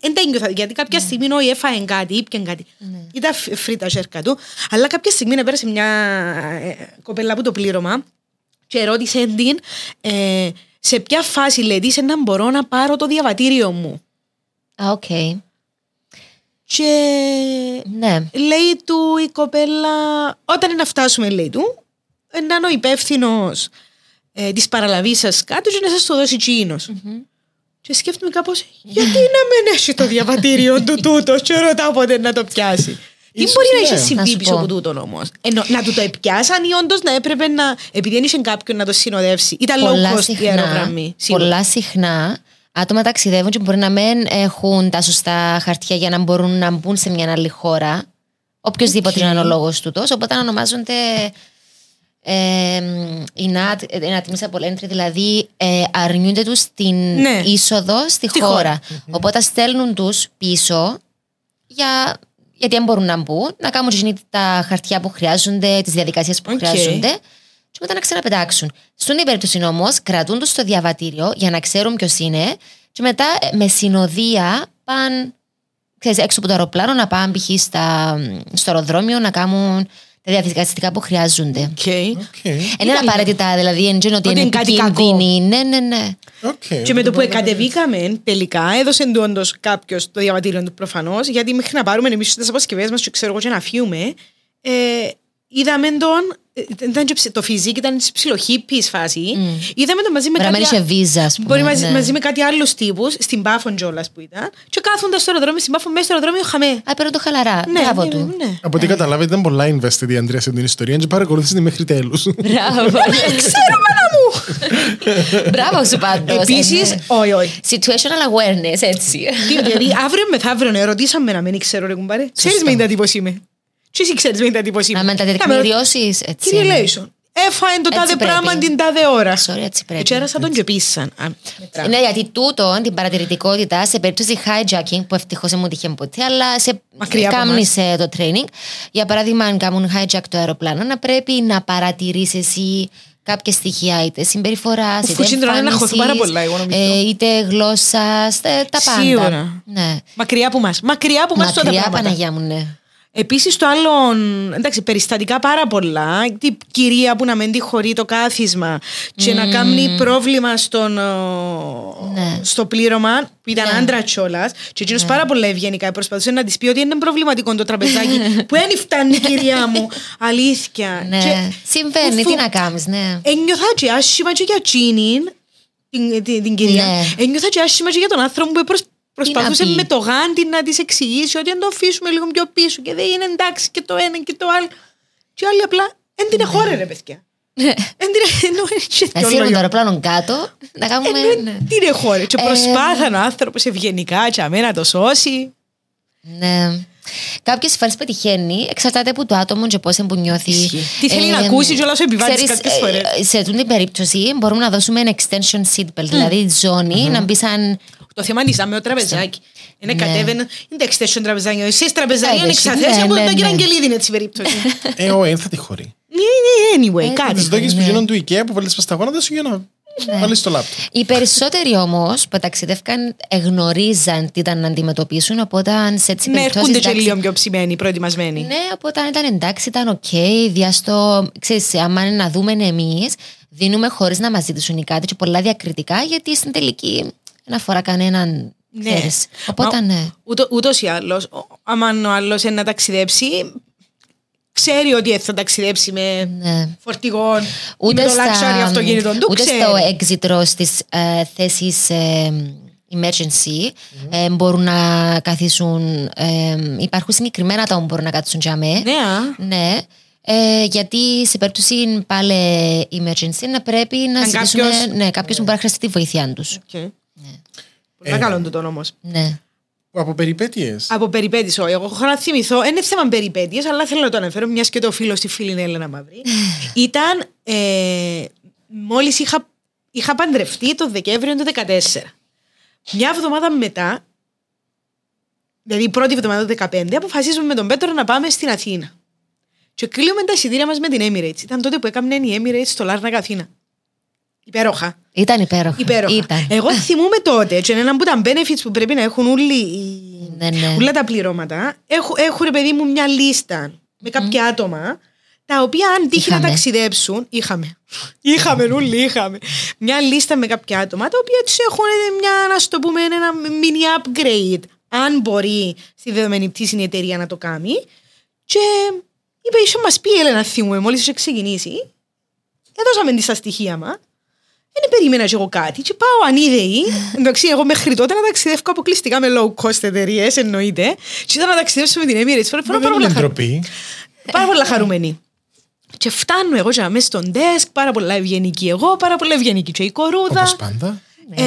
Δεν τα ένιωθα, γιατί κάποια στιγμή όχι έφαγε κάτι, ήπιε κάτι. Ήταν φ- φρίτα σέρκα του. Αλλά κάποια στιγμή να πέρασε μια ε, κοπέλα από το πλήρωμα και ρώτησε την ε, σε ποια φάση λέει της να μπορώ να πάρω το διαβατήριο μου. Α, οκ. Και Ναι. λέει του η κοπέλα, όταν είναι να φτάσουμε, λέει του, να είναι ο υπεύθυνος ε, της παραλαβής σας κάτω και να σας το δώσει τζείνος. Και σκέφτομαι κάπως, γιατί να μην έχει το διαβατήριο του τούτος, και ρωτάω πότε να το πιάσει. Τι Ίσως μπορεί να ναι. είχε Να συμβεί σου πίσω πω. από τούτον όμως; Να του το επιάσαν ή όντως να έπρεπε να. Επειδή δεν είχε κάποιον να το συνοδεύσει. Ήταν low cost η αερογραμμή. σίγουρα. πολλά συχνά άτομα ταξιδεύουν και μπορεί να μην έχουν τα σωστά χαρτιά για να μπορούν να μπουν σε μια άλλη χώρα. Οποιοδήποτε είναι ο λόγος του τόσο. Οπότε ονομάζονται ε, inad, inadmissible entry, δηλαδή ε, αρνιούνται τους την Ναι. είσοδο στη, Στη χώρα. χώρα. Οπότε στέλνουν τους πίσω για, γιατί δεν μπορούν να μπουν, να κάνουν εκείνη τα χαρτιά που χρειάζονται, τις διαδικασίες που Οκ. χρειάζονται και μετά να ξαναπετάξουν. Στην η περίπτωση όμως, κρατούν τους στο διαβατήριο για να ξέρουν ποιος είναι και μετά ε, με συνοδεία πάνε ξέρεις, έξω από το αεροπλάνο να πάνε π.χ. στα- στο αεροδρόμιο να κάνουν τα διαδικαστικά που χρειάζονται. OK. OK. Δεν είναι απαραίτητα, δηλαδή, δεν είναι ότι Ότι είναι είναι κάτι επικίνδυνη. Ναι, ναι, ναι. Οκ. Και με το που εκατεβήκαμε, τελικά έδωσε του όντω κάποιος το διαβατήριο του προφανώς, γιατί μέχρι να πάρουμε εμείς τις αποσκευές μας, και ξέρω εγώ, και να φύγουμε, ε, είδαμε τον. ε, Ήταν και ψ- το φυσικό ήταν της ψιλοχύπης φάση. Είδαμε τον μαζί με Μπορεί να μην κάτι. είχε βίζα, ας πούμε. Μπορεί μαζί, ναι. μαζί με κάτι άλλους τύπους, στην Πάφον κιόλας που ήταν, και κάθοντα στο αεροδρόμιο, στην Πάφον, μέσα στο αεροδρόμιο, χαμέ. Α, παίρνω το χαλαρά. Ναι, Μπράβο ναι, του. ναι. Από ό,τι καταλάβετε ήταν πολλά invested η Αντρέα σε την ιστορία και παρακολούθησε τη μέχρι τέλους. Μπράβο. *laughs* Μπράβο σου πάντως. Επίσης, όχι, όχι. Situational awareness, έτσι. Τι, Δηλαδή, αύριο μεθαύριο ρωτήσαμε να μην ξέρω, ρε κουμπάρε. Ξέρεις με τα τύπο είμαι. Τι εσύ ξέρεις με τα τύπο είμαι. Να με τα Να με- τεκμηριώσει, έτσι. Κύριε ναι. Λέισον, έφαε το Έτσι τάδε πρέπει. πράγμα την τάδε ώρα. Sorry, έτσι πρέπει. Και έρασα τον και πίσαν. Α, μετρά. Ναι, γιατί τούτο, την παρατηρητικότητα, σε περίπτωση hijacking, που ευτυχώς δεν μου τύχε ποτέ, αλλά σε Μακριά από κάμνεις ε, το training. Για παράδειγμα, αν κάνουν hijack το αεροπλάνο, να πρέπει να παρατηρήσει εσύ κάποια στοιχεία, είτε συμπεριφοράς, είτε Φου, σύντομα, να χωθούν πάρα πολλά, εγώ νομίζω. ε, είτε γλώσσας, τα πάντα. Σίγουρα. Ναι. Μακριά από μα. Μακριά από μα τότε Μακριά, πράγματα. Παναγιά μου, ναι. Επίσης, το άλλο. Εντάξει, περιστατικά πάρα πολλά. Την κυρία που να μην τη χωρεί το κάθισμα και να κάνει πρόβλημα στον, ο, Ναι. στο πλήρωμα, που ήταν Ναι. άντρα κιόλας. Και εκείνος πάρα πολλά ευγενικά προσπαθούσε να της πει ότι είναι προβληματικό το τραπεζάκι *laughs* που δεν φτάνει, κυρία μου. Αλήθεια. ναι. Και- Συμβαίνει, Φου- τι να κάνεις, ναι. Ένιωθα και άσχημα και για τσίνιν, την, την, την κυρία. Ναι. Ένιωθα και άσχημα και για τον άνθρωπο που προσ- προσπαθούσε πει; με το γάντι να της εξηγήσει ότι αν το αφήσουμε λίγο πιο πίσω και δεν είναι εντάξει και το ένα και το άλλο. Και άλλοι απλά δεν την εχώρε ρε παιδιά. Δεν την εννοώ έτσι Να σύρουμε το αεροπλάνο κάτω, να κάνουμε. ναι. την εχώρε. Και Ε, προσπάθανε ο άνθρωπος ευγενικά και αμένα να το σώσει. Ναι. Κάποιες φορές πετυχαίνει, εξαρτάται από το άτομο και πώς που νιώθει. Ισχύει. Τι θέλει να ακούσει και όλα σου επιβάλλεις ξέρεις, κάποιες φορές; ε, Σε αυτή την περίπτωση μπορούμε να δώσουμε ένα extension seatbelt, δηλαδή ζώνη να μπει σαν. Το θέμα είναι με το τραπεζάκι. Είναι Ναι. κατέβαινε, είναι τα extension τραπεζάκι. Εσείς τραπεζάκι είναι Εντάξει, εξαθέσει ναι, από ναι, τον κύριο ναι. Αγγελίδη είναι έτσι η περίπτωσης. Ε, όχι, δεν θα τη χωρεί. Ναι, ναι, Anyway, Ε, κάτι. Τις δόκες που ναι. γίνονται του IKEA που βάλεις πας στα γόνατα σου για να βάλεις το λάπτοπ. Οι περισσότεροι όμως που ταξιδεύκαν εγνωρίζαν τι ήταν να αντιμετωπίσουν, οπότε αν σε έτσι Ναι, περιπτώσεις, έρχονται και εντάξει, λίγο πιο ψημένοι, προετοιμασμένοι. Ναι, οπότε αν ήταν εντάξει, ήταν οκ. Διάστο, ξέρεις, άμα είναι να δούμε εμείς, δίνουμε χωρίς να μας ζητήσουν οι κάτι και πολλά διακριτικά, γιατί στην τελική δεν αφορά κανέναν. Ναι. Ξέρεις. Οπότε Μα- ναι. Ούτω, ούτως ή άλλως, ο- άμα ο άλλος είναι να ταξιδέψει, ξέρει ότι θα ταξιδέψει με ναι. φορτηγό ή Ούτε, με το luxury στα, αυτοκίνητο. Το ούτε ξέρει. στο exit row στις ε, θέσεις ε, emergency ε, μπορούν να καθίσουν. ε, υπάρχουν συγκεκριμένα άτομα που μπορούν να κάτσουν για μέ. Ναι, α. Ναι. Ε, γιατί σε περίπτωση πάλι emergency να πρέπει να Αν ζητήσουμε κάποιος- ναι, κάποιος που μπορεί να χρειαστεί τη βοήθειά τους. Okay. Πολύ καλό το τόνο όμως. Ναι. Από περιπέτειες. Από περιπέτειες, όχι. Εγώ έχω να θυμηθώ, δεν είναι θέμα περιπέτειες, αλλά θέλω να το αναφέρω, μιας και το φίλο στη φίλη είναι Έλενα Μαύρη. *sighs* Ήταν, ε, μόλις είχα, είχα παντρευτεί το Δεκέμβριο του 2014. Μια εβδομάδα μετά, δηλαδή η πρώτη εβδομάδα του 2015, αποφασίζουμε με τον Πέτρο να πάμε στην Αθήνα. Και κλείουμε τα εισιτήρια μας με την Emirates. Ήταν τότε που έκαμε η Emirates στο Λάρνακα Αθήνα. Υπέροχα. Ήταν υπέροχο. Υπέροχα. Ήταν. Εγώ θυμούμαι τότε, και ένα από τα benefits που πρέπει να έχουν όλοι οι- Ναι, ναι. όλα τα πληρώματα, έχουν, έχουν ρε παιδί μου μια λίστα με κάποια άτομα τα οποία αν τύχει να Είχαμε. ταξιδέψουν. Είχαμε. Είχαμε, όλοι είχαμε. Μια λίστα με κάποια άτομα τα οποία τους έχουν μια, να σου το πούμε, ένα mini upgrade. Αν μπορεί στη δεδομένη πτήση η εταιρεία να το κάνει. Και είπε, είσαι μας πει η Έλενα, θυμούμε, μόλις είχε ξεκινήσει. Έδωσαμε τη στα στοιχεία μας. Δεν περίμενα κι εγώ κάτι. Και πάω ανίδεη. Εντάξει, εγώ μέχρι τότε να ταξιδεύω αποκλειστικά με low cost εταιρείες, εννοείται. Και ήταν να ταξιδέψω με την Emirates. Φορά Δεν πάρα πολλά, είναι χαρ... ντροπή. πάρα πολλά χαρούμενη. Και φτάνω εγώ και μέσα στον desk, πάρα πολλά ευγενική εγώ, πάρα πολλά ευγενική και η κορούδα. Όπως πάντα. Ε,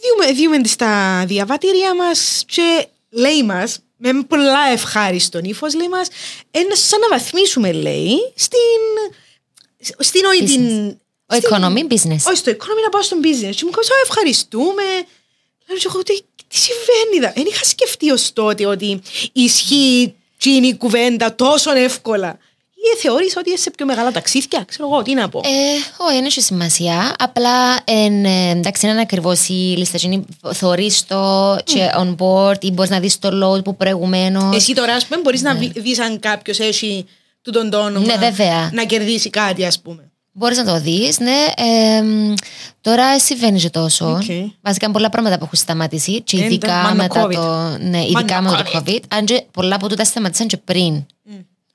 διούμε, διούμε τις στα διαβατήρια μας και λέει μας, με πολλά ευχάριστον ύφος, λέει μας, ένα σαν να βαθμίσουμε, λέει, στην, στην όλη την... Ο στην- economy business. όχι, στο economy να πάω στον business. Και μου είπα, ευχαριστούμε. Λέω και εγώ, τι, τι συμβαίνει εδώ; Δεν είχα σκεφτεί ως τότε ότι ισχύει τσίνη η κουβέντα τόσο εύκολα. Ή θεώρησα ότι είσαι πιο μεγάλα ταξίδια, ξέρω εγώ, τι να πω. Ε, όχι, δεν έχει σημασία. Απλά εν, ε, εντάξει, είναι ακριβώς η λίστα. Είναι θωρείς το και on board ή μπορείς να δεις το load που προηγουμένως. Εσύ τώρα, ας πούμε, μπορείς να δεις αν κάποιος έχει του τον τόνο Ναι, βέβαια. να κερδίσει κάτι, ας πούμε. Μπορείς να το δεις, ναι. Ε, μ, τώρα συμβαίνει και τόσο. Οκ. Βασικά πολλά πράγματα που έχουν σταματήσει. Και Ε, ειδικά μάνο μετά COVID. το. Ναι, ειδικά Μάνο μετά το COVID. Αν και πολλά από τούτα σταματήσαν και πριν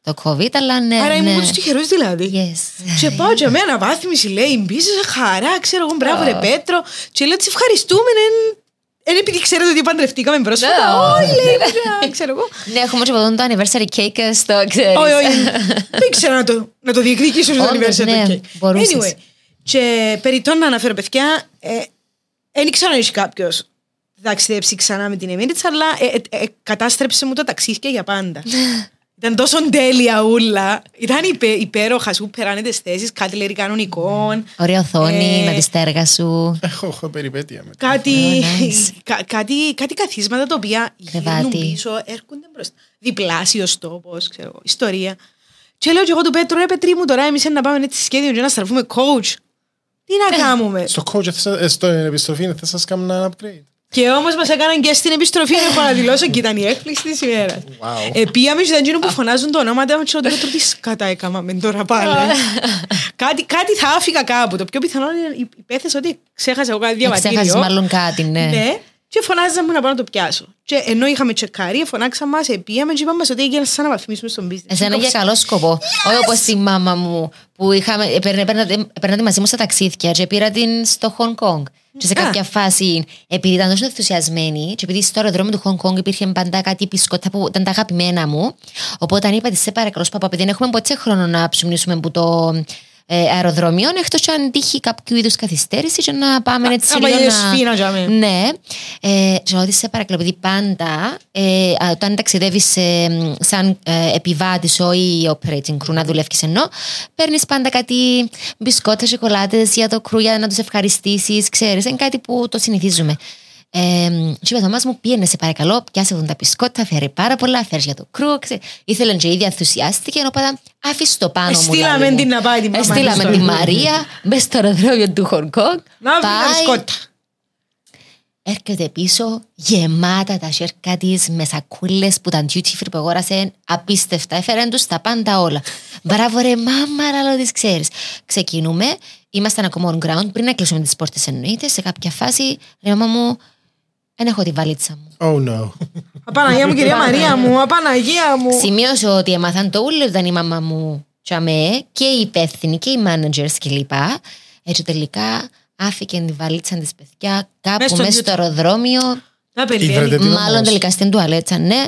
το COVID, αλλά ναι. Άρα ναι. ήμουν του τυχερού δηλαδή. Yes. Και πάω και με αναβάθμιση, λέει, μπίζε χαρά, ξέρω εγώ, μπράβο ρε Πέτρο. Και λέω, τις ευχαριστούμε, δεν επειδή ξέρετε ότι παντρευτήκαμε πρόσφατα. Ναι. Όχι, λέει, παιδιά, ξέρω εγώ. Ναι, έχουμε και από το anniversary cake στο ξέρεις. Όχι, όχι. *laughs* Δεν ξέρω να το, να το διεκδικήσω στο Όντως, anniversary ναι, του cake. μπορούσες. Anyway, και περί τόν να αναφέρω παιδιά, ε, δεν ήξερα αν έχει κάποιος ταξιδέψει ξανά με την Emirates, αλλά ε, ε, ε, κατάστρεψε μου τα ταξίδια για πάντα. *laughs* Ήταν τόσο τέλεια ούλα. Ήταν υπέ, υπέροχα σου, περάνε τις θέσεις, κάτι λέει κανονικών. Ωραία οθόνη, Ε, να δει τα έργα σου. Έχω, έχω περιπέτεια μετά. Κάτι, Oh, nice. κα- κάτι, κάτι καθίσματα τα οποία γυρνούν Κρεβάτι. πίσω, έρχονται μπροστά. Διπλάσιος τόπος, ξέρω εγώ, ιστορία. Και λέω και εγώ του Πέτρου, ρε Πετρί μου, τώρα εμείς να πάμε έτσι σχέδιο και να στραφούμε coach. Τι να κάνουμε; Στο coach, θες- ε, στο επιστροφή, θα σας κάνω ένα upgrade; Και όμως μας έκαναν και στην επιστροφή να έχω να δηλώσω και ήταν η έκπληξη της ημέρας. Wow. Ε, πήγαμε και ήταν εκείνο που φωνάζουν το ονόματα μου και λέω Πέτρο, τι σκάτα έκαμε τώρα πάλι. κάτι, κάτι θα άφηγα κάπου. Το πιο πιθανό είναι υπέθεσα ότι ξέχασα εγώ κάτι διαβατήριο. Ξέχασες μάλλον κάτι, ναι. Ναι. Και φωνάζαμε μου να πάω να το πιάσω. Και ενώ είχαμε τσεκάρει, φωνάξα μας, επίαμε και είπαμε ότι έγινε σαν να βαθμίσουμε στον business. Εσένα για καλό σκοπό. Όχι όπως τη μάμα μου που είχαμε, έπαιρνε, έπαιρνε, έπαιρνε τη μαζί μου στα ταξίδια και πήρα την στο Hong Kong. Και σε Α. κάποια φάση, επειδή ήταν τόσο ενθουσιασμένη, και επειδή στο αεροδρόμιο του Hong Kong υπήρχε πάντα κάτι πισκότα που ήταν τα αγαπημένα μου, οπότε αν είπα τη σε παρακαλώ, παπά, επειδή δεν έχουμε ποτέ χρόνο να ψουμνήσουμε που το ε, αεροδρόμιο, εκτός αν τύχει κάποιο είδους καθυστέρηση και να πάμε έτσι άμα λίγο είναι να... σφίνα, τζάμε. Ναι. Ε, και ότι σε παρακαλώ, επειδή πάντα ε, α, όταν ταξιδεύεις σαν ε, επιβάτης ή operating crew να δουλεύεις ενώ, παίρνεις πάντα κάτι μπισκότα, σοκολάτες για το crew για να τους ευχαριστήσεις. Ξέρεις, είναι κάτι που το συνηθίζουμε. Ε, και είπε, Θωμάς μου, πήγαινε σε παρακαλώ, πιάσε εδώ τα μπισκότα, φέρει πάρα πολλά, φέρει για το κρού. Ξέ. Ήθελε και η ίδια ενθουσιάστηκε, ενώ πάντα άφησε το πάνω μου. Εστήλαμε λάλη μου. την να πάει την μαμά Εστήλαμε της τη στο- Μαρία, μπες στο αεροδρόμιο του Χονγκ Κονγκ. Να βρει τα σκότα. Έρχεται πίσω γεμάτα τα σέρκα της με σακούλες που ήταν duty free που αγόρασε απίστευτα. Έφερε τους τα πάντα όλα. Μπράβο, ρε, μάμα, αλλά τις ξέρεις. Ξεκινούμε. Ήμασταν ακόμα on ground πριν να κλείσουμε τις πόρτες εννοείται. Σε κάποια φάση, ρε, μάμα μου, δεν έχω τη βαλίτσα μου. Oh no. Απαναγία μου, κυρία Μαρία μου, απαναγία μου. Σημείωσε ότι έμαθαν το ούλο ήταν η μαμά μου τσαμέ και οι υπεύθυνοι και οι managers κλπ. Έτσι τελικά άφηκε τη βαλίτσα της παιδιά Μες κάπου στο μέσα στο duty. αεροδρόμιο. Να Ήβρετε περιμένει. την Μάλλον όμως. τελικά στην τουαλέτσα, ναι.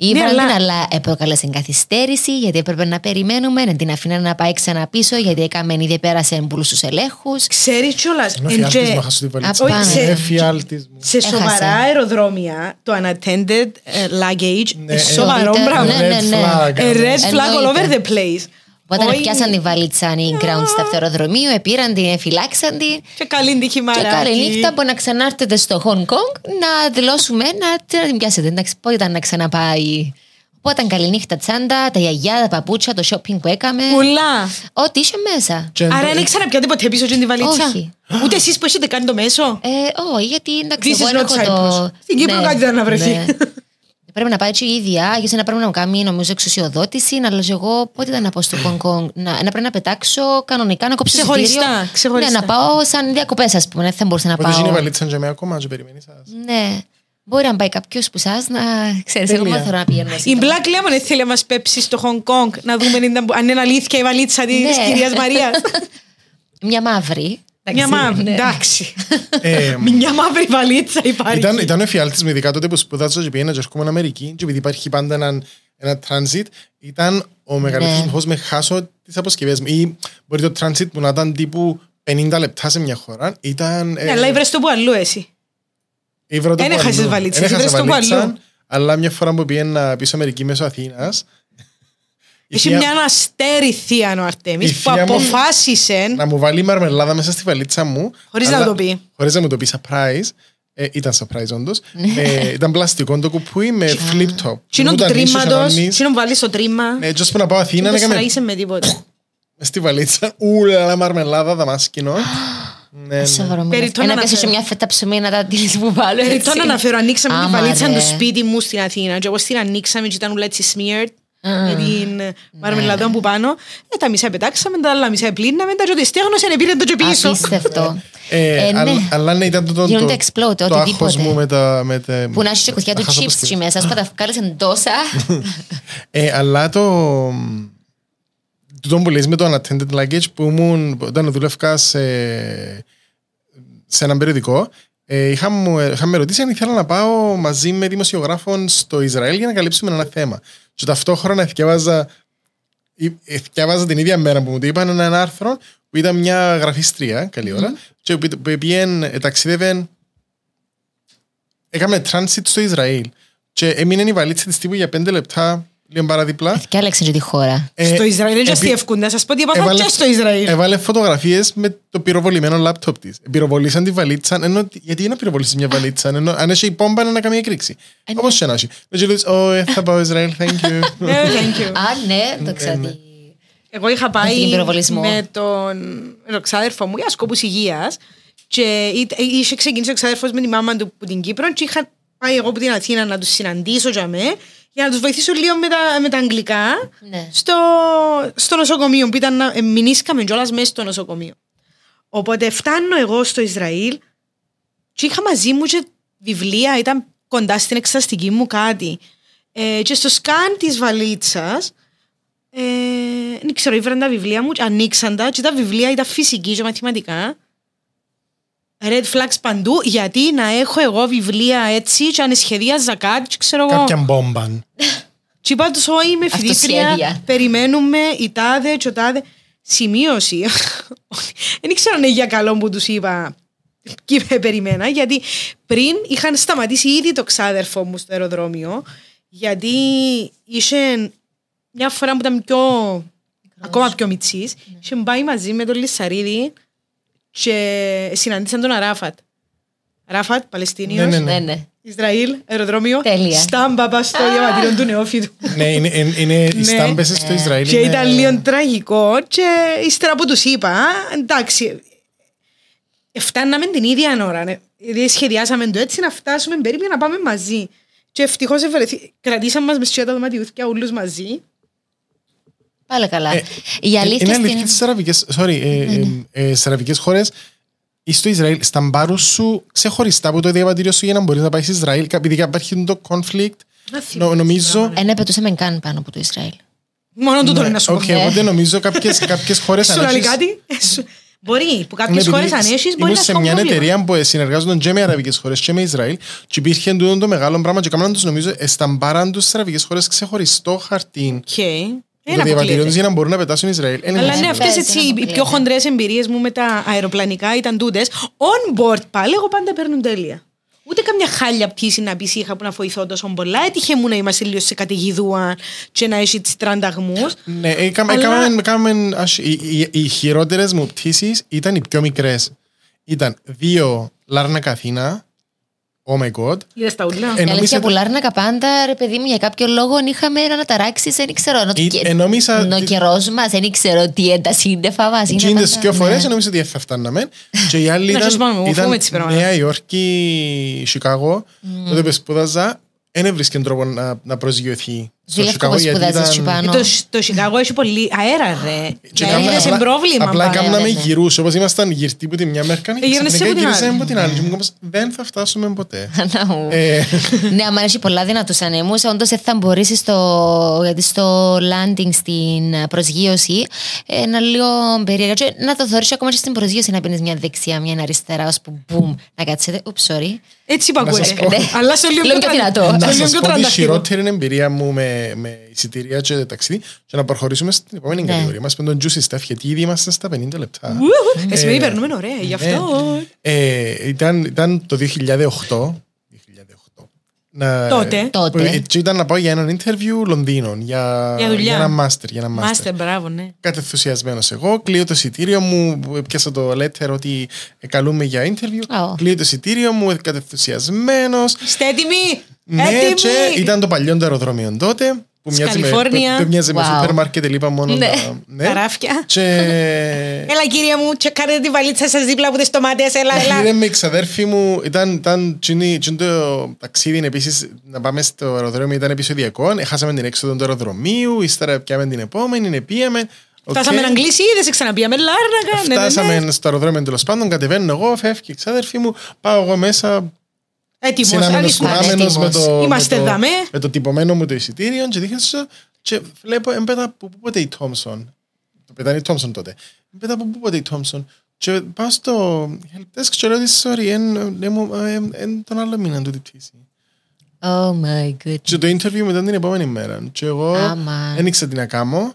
Ήβραν Ναι, αλλά- την, αλλά προκάλεσε καθυστέρηση γιατί έπρεπε να περιμένουμε, να την αφήναν να πάει ξανά πίσω γιατί έκαμε ήδη πέρασε πολλού του ελέγχους. Ξέρεις κιόλας. Ενώ φιάλτης μου, χάσω την βαλίτσα. Απάνω. μου. Σε- Ε, φιάλτης μου. Σε Έχασε. σοβαρά αεροδρόμια, το unattended ε, luggage Ναι, είναι ε, σοβαρό ναι, πράγμα. ναι, ναι, ναι. flag, A ε, red flag all over Εννοείται. the place. Όταν Όχι- πιάσαν τη βαλίτσα οι ground στα αεροδρομίου, επήραν την, φυλάξαν την. Και καλή τύχη Και μαράκι. καλή νύχτα που να ξανάρθετε στο Hong Kong να δηλώσουμε να, να την πιάσετε. Εντάξει, πότε ήταν να ξαναπάει. Οπότε καληνύχτα τσάντα, τα γιαγιά, τα παπούτσια, το shopping που έκαμε. Πολλά. Ό,τι είσαι μέσα. Και Άρα εν- δεν ξαναπιάτε ποτέ πίσω στην τη βαλίτσα. Όχι. Ούτε εσείς που έχετε κάνει το μέσο. Ε, όχι, γιατί εντάξει, This εγώ is έχω not το... Cyprus. Στην Κύπρο κάτι ήταν να βρεθεί. Πρέπει να πάει έτσι η ίδια, γιατί να πρέπει να μου κάνει νομίζω εξουσιοδότηση, αλλά εγώ πότε ήταν να πάω στο Hong Kong, να, να πρέπει να πετάξω κανονικά, να κόψω Ξεχωριστά, εισιτήριο. ξεχωριστά. Ναι, να πάω σαν διακοπές, ας πούμε, δεν θα μπορούσα να Οπότε γίνει η πάω. βαλίτσα και με ακόμα και περιμένεις σας. Ναι. Μπορεί να πάει κάποιος που εσάς να ξέρεις, εγώ Τέλεια. δεν θέλω να πηγαίνω μαζί. Η Black Lemon δεν θέλει να μας πέψει στο Hong Kong να δούμε αν ήταν- αν είναι αλήθεια η βαλίτσα της Ναι. κυρίας Μαρίας. *laughs* *laughs* Μια μαύρη. Μια εντάξει, μαύρη. ναι. Εντάξει. Ε, Μια μαύρη βαλίτσα υπάρχει. Ήταν, ήταν ο εφιάλτης μου, ειδικά τότε που σπουδάζω και πήγαινα και έρχομαι Αμερική και επειδή υπάρχει πάντα ένα, ένα transit, ήταν ο μεγαλύτερος Ναι. φόβος με χάσω τις αποσκευές μου. Ή μπορεί το transit που να ήταν τύπου 50 λεπτά σε μια χώρα, ήταν... Ναι, αλλά βρες το που αλλού εσύ. Ήβρα το Εν που έχασες αλλού. βαλίτσες, Εν έχασα ήβρες το που βαλίτσα, αλλού. Αλλά μια φορά που πήγαινα πίσω Αμερική μέσω Αθήνας, η Έχει θεία- μια αστέρη θεία ο Η Αρτέμις που θεία μου- αποφάσισε να μου βάλει μαρμελάδα μέσα στη βαλίτσα μου. Χωρίς αλλά- να το πει. Χωρίς να μου το πει surprise. Ε, ήταν surprise όντως. Ναι. Ε, ήταν πλαστικό το κουπούι με flip top. Τσίνον του Μου τα νύσσος τρίμματος, ανώνεις. τσίνον βάλεις το τρίμα; Ναι, just που να πάω Αθήνα, Δεν έκαμε σφραγίσαι με τίποτα. μες στη βαλίτσα. Ούλα, μαρμελάδα, δαμάσκηνο. *gasps* Ναι, ναι. Σοβαρό μου. Περιττό Ένα να πέσω σε αναφέρω. μια φέτα ψωμί να τα τυλίσει που βάλω. Περιττό έτσι. να αναφέρω, ανοίξαμε την Άμα, βαλίτσα ρε. του σπίτι μου στην Αθήνα και εγώ την ανοίξαμε και ήταν ούλα έτσι smeared με την μαρμελαδόν που πάνω. Ε, τα μισά πετάξαμε, τα άλλα μισά πλύναμε, τα και ότι στέγνωσε, πήρε το και πίσω. Απίστευτο. Ε, Ε, ναι. αλλά- Αλλά ναι, ήταν το, το, Γίνονται το, explode, το οτιδήποτε. άγχος μου με τα... Με τα Που να έχεις και κουτιά τα του χάσω chips αποσκευές. τσι μέσα, σου τα βγάλεσαν τόσα. Ε, αλλά το... Το που λες με το unattended luggage που ήμουν όταν δούλευκα σε, σε έναν περιοδικό ε, είχα, μου, είχα με ρωτήσει αν ήθελα να πάω μαζί με δημοσιογράφων στο Ισραήλ για να καλύψουμε ένα θέμα. Και ταυτόχρονα θυκεύαζα, θυκεύαζα την ίδια μέρα που μου το είπαν ένα άρθρο που ήταν μια γραφίστρια, καλή ώρα, και που, που πήγαινε, ε, ταξίδευε έκαμε transit στο Ισραήλ. Και έμεινε η βαλίτσα της τύπου για πέντε λεπτά λίγο παραδίπλα Και άλλαξε και τη χώρα. Ε, Στο Ισραήλ δεν επί- αστιεύκουν, να σας πω ότι έπαθαν έβαλε- και στο Ισραήλ. Έβαλε φωτογραφίες με το πυροβολημένο λάπτοπ της. Πυροβολήσαν τη βαλίτσα. Ενώ, γιατί να πυροβολήσεις μια βαλίτσα, ενώ αν έχει η πόμπα είναι να κάνει εκρήξη. Όπως και να έχει. Με λέει, Ω, ε, θα πάω Ισραήλ, thank you. *laughs* Ναι, thank you. Α, ναι, το ξέρω. τι- Εγώ είχα την πάει πυροβολισμό. με τον με τον ξάδερφο μου για σκόπους υγείας και είτε- είχε ξεκινήσει ο ξάδερφος με τη μάμα του από την Κύπρο και είχα πάει εγώ από την Αθήνα να τους συναντήσω για, με, για να τους βοηθήσω λίγο με τα, με τα αγγλικά Ναι. στο, στο νοσοκομείο που ήταν να ε, μηνύσκαμε κιόλας μέσα στο νοσοκομείο. Οπότε φτάνω εγώ στο Ισραήλ και είχα μαζί μου και βιβλία, ήταν κοντά στην εξαστική μου κάτι. Ε, και στο σκάν της βαλίτσας ε, δεν ξέρω, ήβραν τα βιβλία μου, και ανοίξαν τα και τα βιβλία ήταν φυσική και μαθηματικά. Red flags παντού, γιατί να έχω εγώ βιβλία έτσι και αν σχεδίαζα κάτι, και ξέρω εγώ. Κάποια μπόμπαν. Και είπα τους, όχι είμαι φοιτήτρια, Αυτοσχέδια. περιμένουμε η τάδε και ο τάδε. Σημείωση. Δεν ξέρω αν είναι για καλό που τους είπα και με περιμένα, γιατί πριν είχαν σταματήσει ήδη το ξάδερφο μου στο αεροδρόμιο, γιατί είχε μια φορά που ήταν πιο, ακόμα πιο μητσής, είχε πάει μαζί με τον Λισαρίδη και συναντήσαν τον Αράφατ. Αράφατ, Παλαιστίνιος, Ναι, ναι, Ναι, ναι. Ισραήλ, αεροδρόμιο, Τέλεια. στάμπα πας στο διαβατήριο του νεόφιτου. ναι, είναι, είναι, είναι οι Ναι. στάμπες στο Ισραήλ. Και είναι- ήταν λίγο τραγικό και ύστερα που τους είπα, «Α, εντάξει, φτάναμε την ίδια ώρα, ναι. δηλαδή σχεδιάσαμε το έτσι να φτάσουμε περίπου να πάμε μαζί. Και ευτυχώς ευρεθεί- κρατήσαμε μας μες σιώτα τα δωματιούθηκια όλους μαζί. Πάλι καλά. Ε, Η αλήθεια είναι στην- αλήθεια στις αραβικές, sorry, ε, ε, ε, στις αραβικές χώρες ή στο Ισραήλ, στα μπάρους σου ξεχωριστά από το διαβατήριο σου για να μπορείς να πάεις στο Ισραήλ, επειδή υπάρχει το conflict, Να θυμάμαι νο- νομίζω... Ε, ναι, πετούσαμε καν πάνω από το Ισραήλ. Μόνο τούτο είναι να σου πω. Οκ, οπότε νομίζω κάποιες, *laughs* κάποιες χώρες Σου αν λέει έχεις- κάτι; Ε, σου- Μπορεί, που Ναι, κάποιες επειδή χώρες αν έχεις μπορεί ήμουν να σε σου μια πρόβλημα. εταιρεία που συνεργάζονταν και με αραβικές χώρες και με Ισραήλ και υπήρχε τούτο το μεγάλο πράγμα και κάμαναν τους νομίζω εσταμπάραν τους στις αραβικές χώρες ξεχωριστό χαρτί Οκ. Το Δεν διαβατήριο τους αποκλείεται. για να μπορούν να πετάσουν Ισραήλ. Ε, Αλλά νομίζω- ναι, αυτές Παίζει, έτσι δεν οι αποκλείεται. πιο χοντρές εμπειρίες μου με τα αεροπλανικά ήταν τούτες. On board πάλι, εγώ πάντα παίρνουν τέλεια. Ούτε καμιά χάλια πτήση να πεις είχα που να βοηθώ τόσο πολλά. Έτυχε μου να είμαστε λίγο σε καταιγιδούα και να έχει τις τρανταγμούς. Ναι, έκαμε, Αλλά- έκαμε, έκαμε, ας, οι, οι, οι χειρότερες μου πτήσεις ήταν οι πιο μικρές. Ήταν δύο Λάρνακα Αθήνα, Oh my god. Είδες τα ούλα. Ε, Η νόμιζα αλήθεια ήταν- που Λάρνακα πάντα, ρε παιδί μου, για κάποιο λόγο είχαμε ένα ταράξει, δεν ξέρω. ενώ το Ε, και- ε, νόμιζα- ενώ ο καιρός μας, δεν ξέρω τι ένταση είναι φαβά. Και είναι τις δυο φορές νομίζω ότι θα φτάναμε. Και η άλλη Να σας ήταν, πάμε, μου ήταν φούμε τις πράγματα. Νέα Υόρκη, Σικάγο. Τότε που σπούδαζα, δεν έβρισκε τρόπο να, να προσγειωθεί στο Ζήλευκο Σικάγο που γιατί σπουδάζεις σου ήταν... πάνω. Το, το Σικάγο έχει πολύ αέρα, ρε. Και Δηλαδή, κάμνα- είναι σε απλά- πρόβλημα. Απλά πάλι. κάναμε ναι, ναι. γυρούς, όπως ήμασταν γυρτοί που τη μια μέρα και γύρνεσαι ξαφνικά από την γύρισαμε άλλη. από την άλλη. Και μου είπαμε, δεν θα φτάσουμε ποτέ. *laughs* Να μου. Ε, ναι, άμα έχει πολλά δυνατούς ανέμους, όντως δεν θα μπορέσει στο, γιατί στο landing στην προσγείωση ε, να λίγο περίεργα. Και να το δώσει ακόμα και στην προσγείωση να παίρνει μια δεξιά, μια αριστερά, ώσπου μπουμ να κάτσετε. Ούψ, sorry. Έτσι Να σας υπακούεται. πω. Αλλά σε λίγο Λίγο πιο δυνατό. σε να λίγο σας πιο πω τη τρανταχτικό. χειρότερη εμπειρία μου με, με εισιτήρια και ταξίδι και να προχωρήσουμε στην επόμενη Ναι. κατηγορία μας με τον Juicy Stuff γιατί ήδη είμαστε στα 50 λεπτά. Ουου, Εσύ με περνούμε ωραία, γι' αυτό. Ε, ήταν, ήταν το 2008. 2008. Να, Τότε. Τότε. Ε, Και ήταν να πάω για έναν interview Λονδίνο. Για, Για δουλειά. ένα master. Για ένα master. Μάστε, μπράβο, ναι. Κατεθουσιασμένος εγώ. Κλείω το εισιτήριο μου. Πιάσα το letter ότι καλούμε για interview. Ω. Κλείω το εισιτήριο μου. Κατεθουσιασμένος. Είστε έτοιμοι! Ναι, Έτοιμοι! και ήταν το παλιό το αεροδρόμιο τότε. Που Της μοιάζει με, Καλιφόρνια. που- που μοιάζει με Wow. σούπερ μάρκετ, λείπα μόνο Ναι. τα. Ναι. Τα ράφια. Και Έλα κύριε μου, τσεκάρετε τη βαλίτσα σας δίπλα από τις τομάτες, έλα, έλα. Πήρε με η ξαδέρφη μου, ήταν, ήταν τσινή- τσιν το ταξίδι επίσης να πάμε στο αεροδρόμιο, ήταν επεισοδιακό. Χάσαμε την έξοδο του αεροδρομίου, ύστερα πιάμε την επόμενη, πήγαμε. οκ. Φτάσαμε να αγγλίσει, δεν σε ξαναπήγαμε Λάρνακα. ναι, ναι, ναι. Φτάσαμε στο αεροδρόμιο τέλος πάντων, κατεβαίνω εγώ, φεύγει η ξάδερφη μου, πάω εγώ μέσα, Έτοιμος, συνάμενος αριστός. κουράμενος με το, Είμαστε με, το, δαμέ. με το τυπωμένο μου το εισιτήριο και δείχνω στο- και βλέπω εν πετά από πουπότε η Thomson. Το πετάνε η Thomson τότε. Εν πετά από πουπότε η Thomson. Και πάω στο help desk και λέω της sorry, εν, εν, μου- εν, εν τον άλλο μήνα τούτη η πτήση. Oh my goodness. Και το interview μετά την επόμενη μέρα. Και εγώ Άμα. δεν ήξερα τι να κάνω.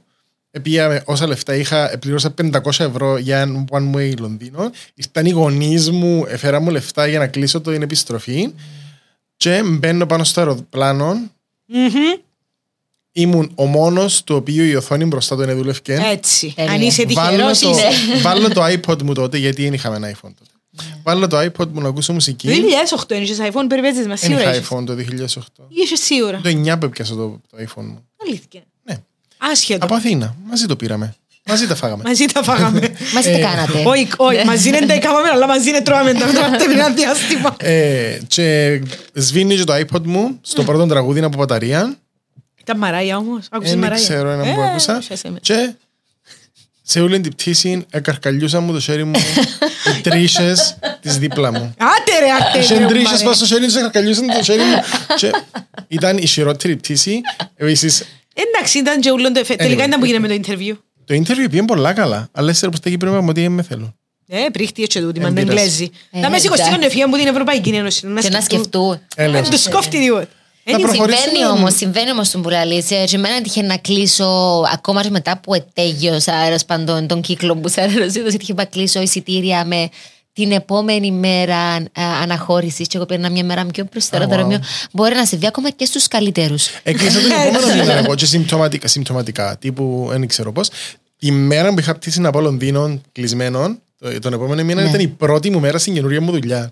Πήγαμε όσα λεφτά είχα, πλήρωσα 500 ευρώ για ένα one way Λονδίνο. Ήταν οι γονείς μου, έφερα μου λεφτά για να κλείσω την επιστροφή. Και μπαίνω πάνω στο αεροπλάνο. Ήμουν ο μόνος του οποίου η οθόνη μπροστά του δεν δούλευκε. Έτσι. Τέλεια. Αν είσαι Βάλω τυχερός το, είσαι. *laughs* βάλω το iPod μου τότε, γιατί δεν είχαμε ένα iPhone τότε. Βάλω το iPod μου να ακούσω Το μουσική. 2008 είχες iPhone, περιπέτειες μας, Δεν σίγουρα είχα είχες. iPhone το 2008. Είχες σίγουρα. Το 9 που έπιασα το, το iPhone μου. Αλήθεια. Ναι. Άσχετο. Από Αθήνα. Μαζί το πήραμε. Μαζί τα φάγαμε. Μαζί τα φάγαμε. *laughs* Μαζί Ε, τι κάνατε; Όχι, όχι, μαζί δεν τα έκαναμε, αλλά μαζί δεν τρώμε τα *laughs* τρώμε ένα διάστημα. Ε, και σβήνει και το iPod μου στο πρώτο τραγούδι από μπαταρία. Ήταν Μαράια όμως. Άκουσες Δεν Μαράια; ξέρω ένα που Ε, άκουσα. σιάσε με. Και σε όλη την πτήση εκαρκαλιούσα μου το χέρι μου *laughs* οι τρίσες της δίπλα μου. Άτε ρε, άτε ρε. Είχε τρίσες μαρέ. πάνω στο χέρι τους, εκαρκαλιούσαν το χέρι μου. Και ήταν η χειρότερη πτήση. Επίσης, Εντάξει, ήταν και ούλον το εφέ. Τελικά Anyway. ήταν που γίναμε το interview. το interview πήγε πολλά καλά. Αλλά ύστερα που στα Κύπρο είπαμε ότι δεν με θέλουν. Ε, πρίχτη έτσι τούτη, μα δεν Εμπειρές. κλέζει. Ε, Να μες σηκωστεί εντάξει. κονεφία από την Ευρωπαϊκή Ένωση. Και να σκεφτούν. Έλεος. Να τους σκόφτει τίποτα. Θα Ε, προχωρήσουμε. Συμβαίνει όμως, συμβαίνει όμως στον Πουλαλή. Και εμένα τύχε να κλείσω ακόμα και μετά που ετέγιωσα τέλο πάντων τον κύκλο που σε αεροσύνδεση. Τύχε να κλείσω εισιτήρια με την επόμενη μέρα αναχώρησης. Και εγώ παίρνα μια μέρα πιο προ το wow. αεροδρόμιο. Μπορεί να συμβεί ακόμα και στους καλύτερους. Έκλεισα τον επόμενο μήνα εγώ και συμπτωματικά, συμπτωματικά τύπου δεν ξέρω πώς. Η μέρα που είχα πτήσει να πάω Λονδίνο κλεισμένο, το- τον επόμενο μήνα Ναι. ήταν η πρώτη μου μέρα στην καινούργια μου δουλειά.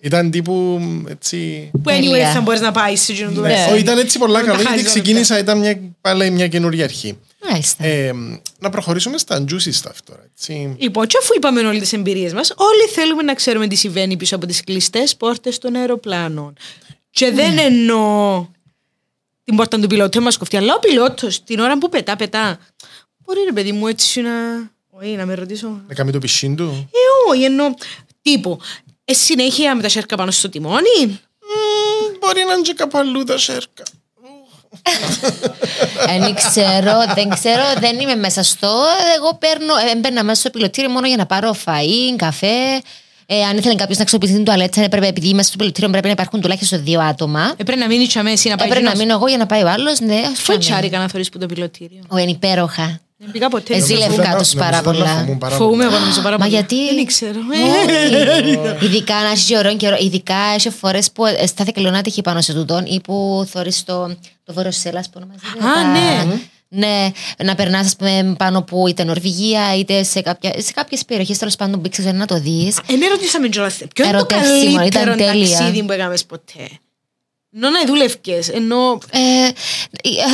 Ήταν τύπου έτσι... Που anyway Τέλεια. θα μπορείς να πάεις σε εκείνο το Ναι, δρόμο. όχι, ήταν έτσι πολλά Τα καλό γιατί χάζι όλα ξεκίνησα, ήταν μια, πάλι μια καινούργια αρχή. Μάλιστα. Ε, να προχωρήσουμε στα juicy stuff τώρα. Έτσι. Λοιπόν, και αφού είπαμε όλε τις εμπειρίες μας, όλοι θέλουμε να ξέρουμε τι συμβαίνει πίσω από τις κλειστές πόρτες των αεροπλάνων. Και δεν εννοώ την πόρτα του πιλότου, μα κοφτεί, αλλά ο πιλότος την ώρα που πετά, πετά. Μπορεί ρε παιδί μου έτσι να. Όχι, να με ρωτήσω. Να κάνει το πισίν του. Ε, όχι, εννοώ. Τύπου. Ε, συνέχεια με τα σέρκα πάνω στο τιμόνι. Μμμ, Μπορεί να είναι και κάπου αλλού τα σέρκα. Δεν ξέρω, δεν ξέρω, δεν είμαι μέσα στο. Εγώ παίρνω, ε, έμπαινα μέσα στο πιλωτήριο μόνο για να πάρω φαΐ, καφέ. Ε, αν ήθελε κάποιος να αξιοποιήσει την τουαλέτσα, έπρεπε, επειδή είμαστε στο πιλωτήριο, πρέπει να υπάρχουν τουλάχιστον δύο άτομα. Έπρεπε να μείνει τσα μέση να πάει. Έπρεπε να εκείνος. μείνω εγώ για να πάει ο άλλος. Ναι, Φου τσάρικα να θωρείς που το πιλωτήριο. Ο είναι υπέροχα. Δεν πήγα ποτέ. Εσύ νομίζω. λευκά Νομίζω τους ήταν- πάρα νομίζω ήταν πολλά. να φοβούν πάρα Φοβούμαι πολλά. εγώ νομίζω πάρα Μα πολύ. γιατί; Δεν ξέρω. Όχι. Ειδικά να έχεις ωραίο καιρό. Ειδικά έχει φορές που ε, στάθηκε κλονάτη πάνω σε τούτον ή που θωρείς το, το βόρειο σέλας που ονομάζεται. Α, τα- ναι. Ναι, να περνάς πάνω που είτε Νορβηγία είτε σε, κάποια, σε κάποιες περιοχές τέλος πάντων που ήξερες να το δεις. Εν ερωτήσαμε κιόλας, ποιο είναι το Ερωτεύσιμο, καλύτερο ήταν τέλεια. ταξίδι που έκαμες ποτέ; Ενώ να δούλευκες, ενώ Ε,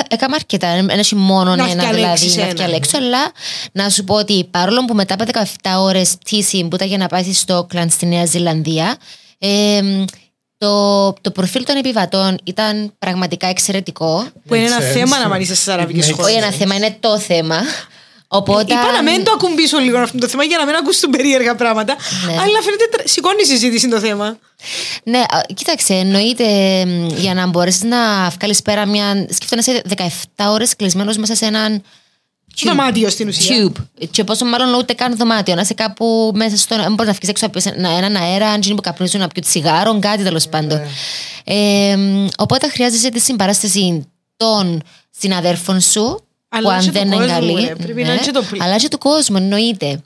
έκανα αρκετά. Δεν έχει μόνο Να ένα δηλαδή φτιαλέξεις να ένα. φτιαλέξω, αλλά να σου πω ότι παρόλο που μετά από 17 ώρες πτήση που ήταν για να πάει στο Όκλαντ στη Νέα Ζηλανδία, ε, το, το προφίλ των επιβατών ήταν πραγματικά εξαιρετικό. που είναι ένα sense. θέμα να μανείς στις αραβικές Makes χώρες. Όχι ένα θέμα, είναι το θέμα. Οπότε. Είπα να μην το ακουμπήσω λίγο αυτό το θέμα για να μην ακούσουν περίεργα πράγματα. Ναι. Αλλά φαίνεται τρα- σηκώνει η συζήτηση το θέμα. Ναι, α, κοίταξε, εννοείται μ, για να μπορέσεις να βγάλεις πέρα μια. Σκέφτομαι να είσαι 17 ώρες κλεισμένος μέσα σε έναν. tube. Δωμάτιο στην ουσία. Tube. Και πόσο μάλλον ούτε καν δωμάτιο. Να είσαι κάπου μέσα στο. Δεν μπορείς να βγει έξω από ένα- έναν αέρα, αν γίνει που καπνίζουν να πιούν τσιγάρο, κάτι τέλος πάντων. Ε, μ, οπότε χρειάζεσαι τη συμπαράσταση των συναδέρφων σου. Αλλά που αν και δεν του είναι κόσμου, καλή. ρε. Πρέπει να είναι και το πλ- αλλά και του κόσμου, εννοείται.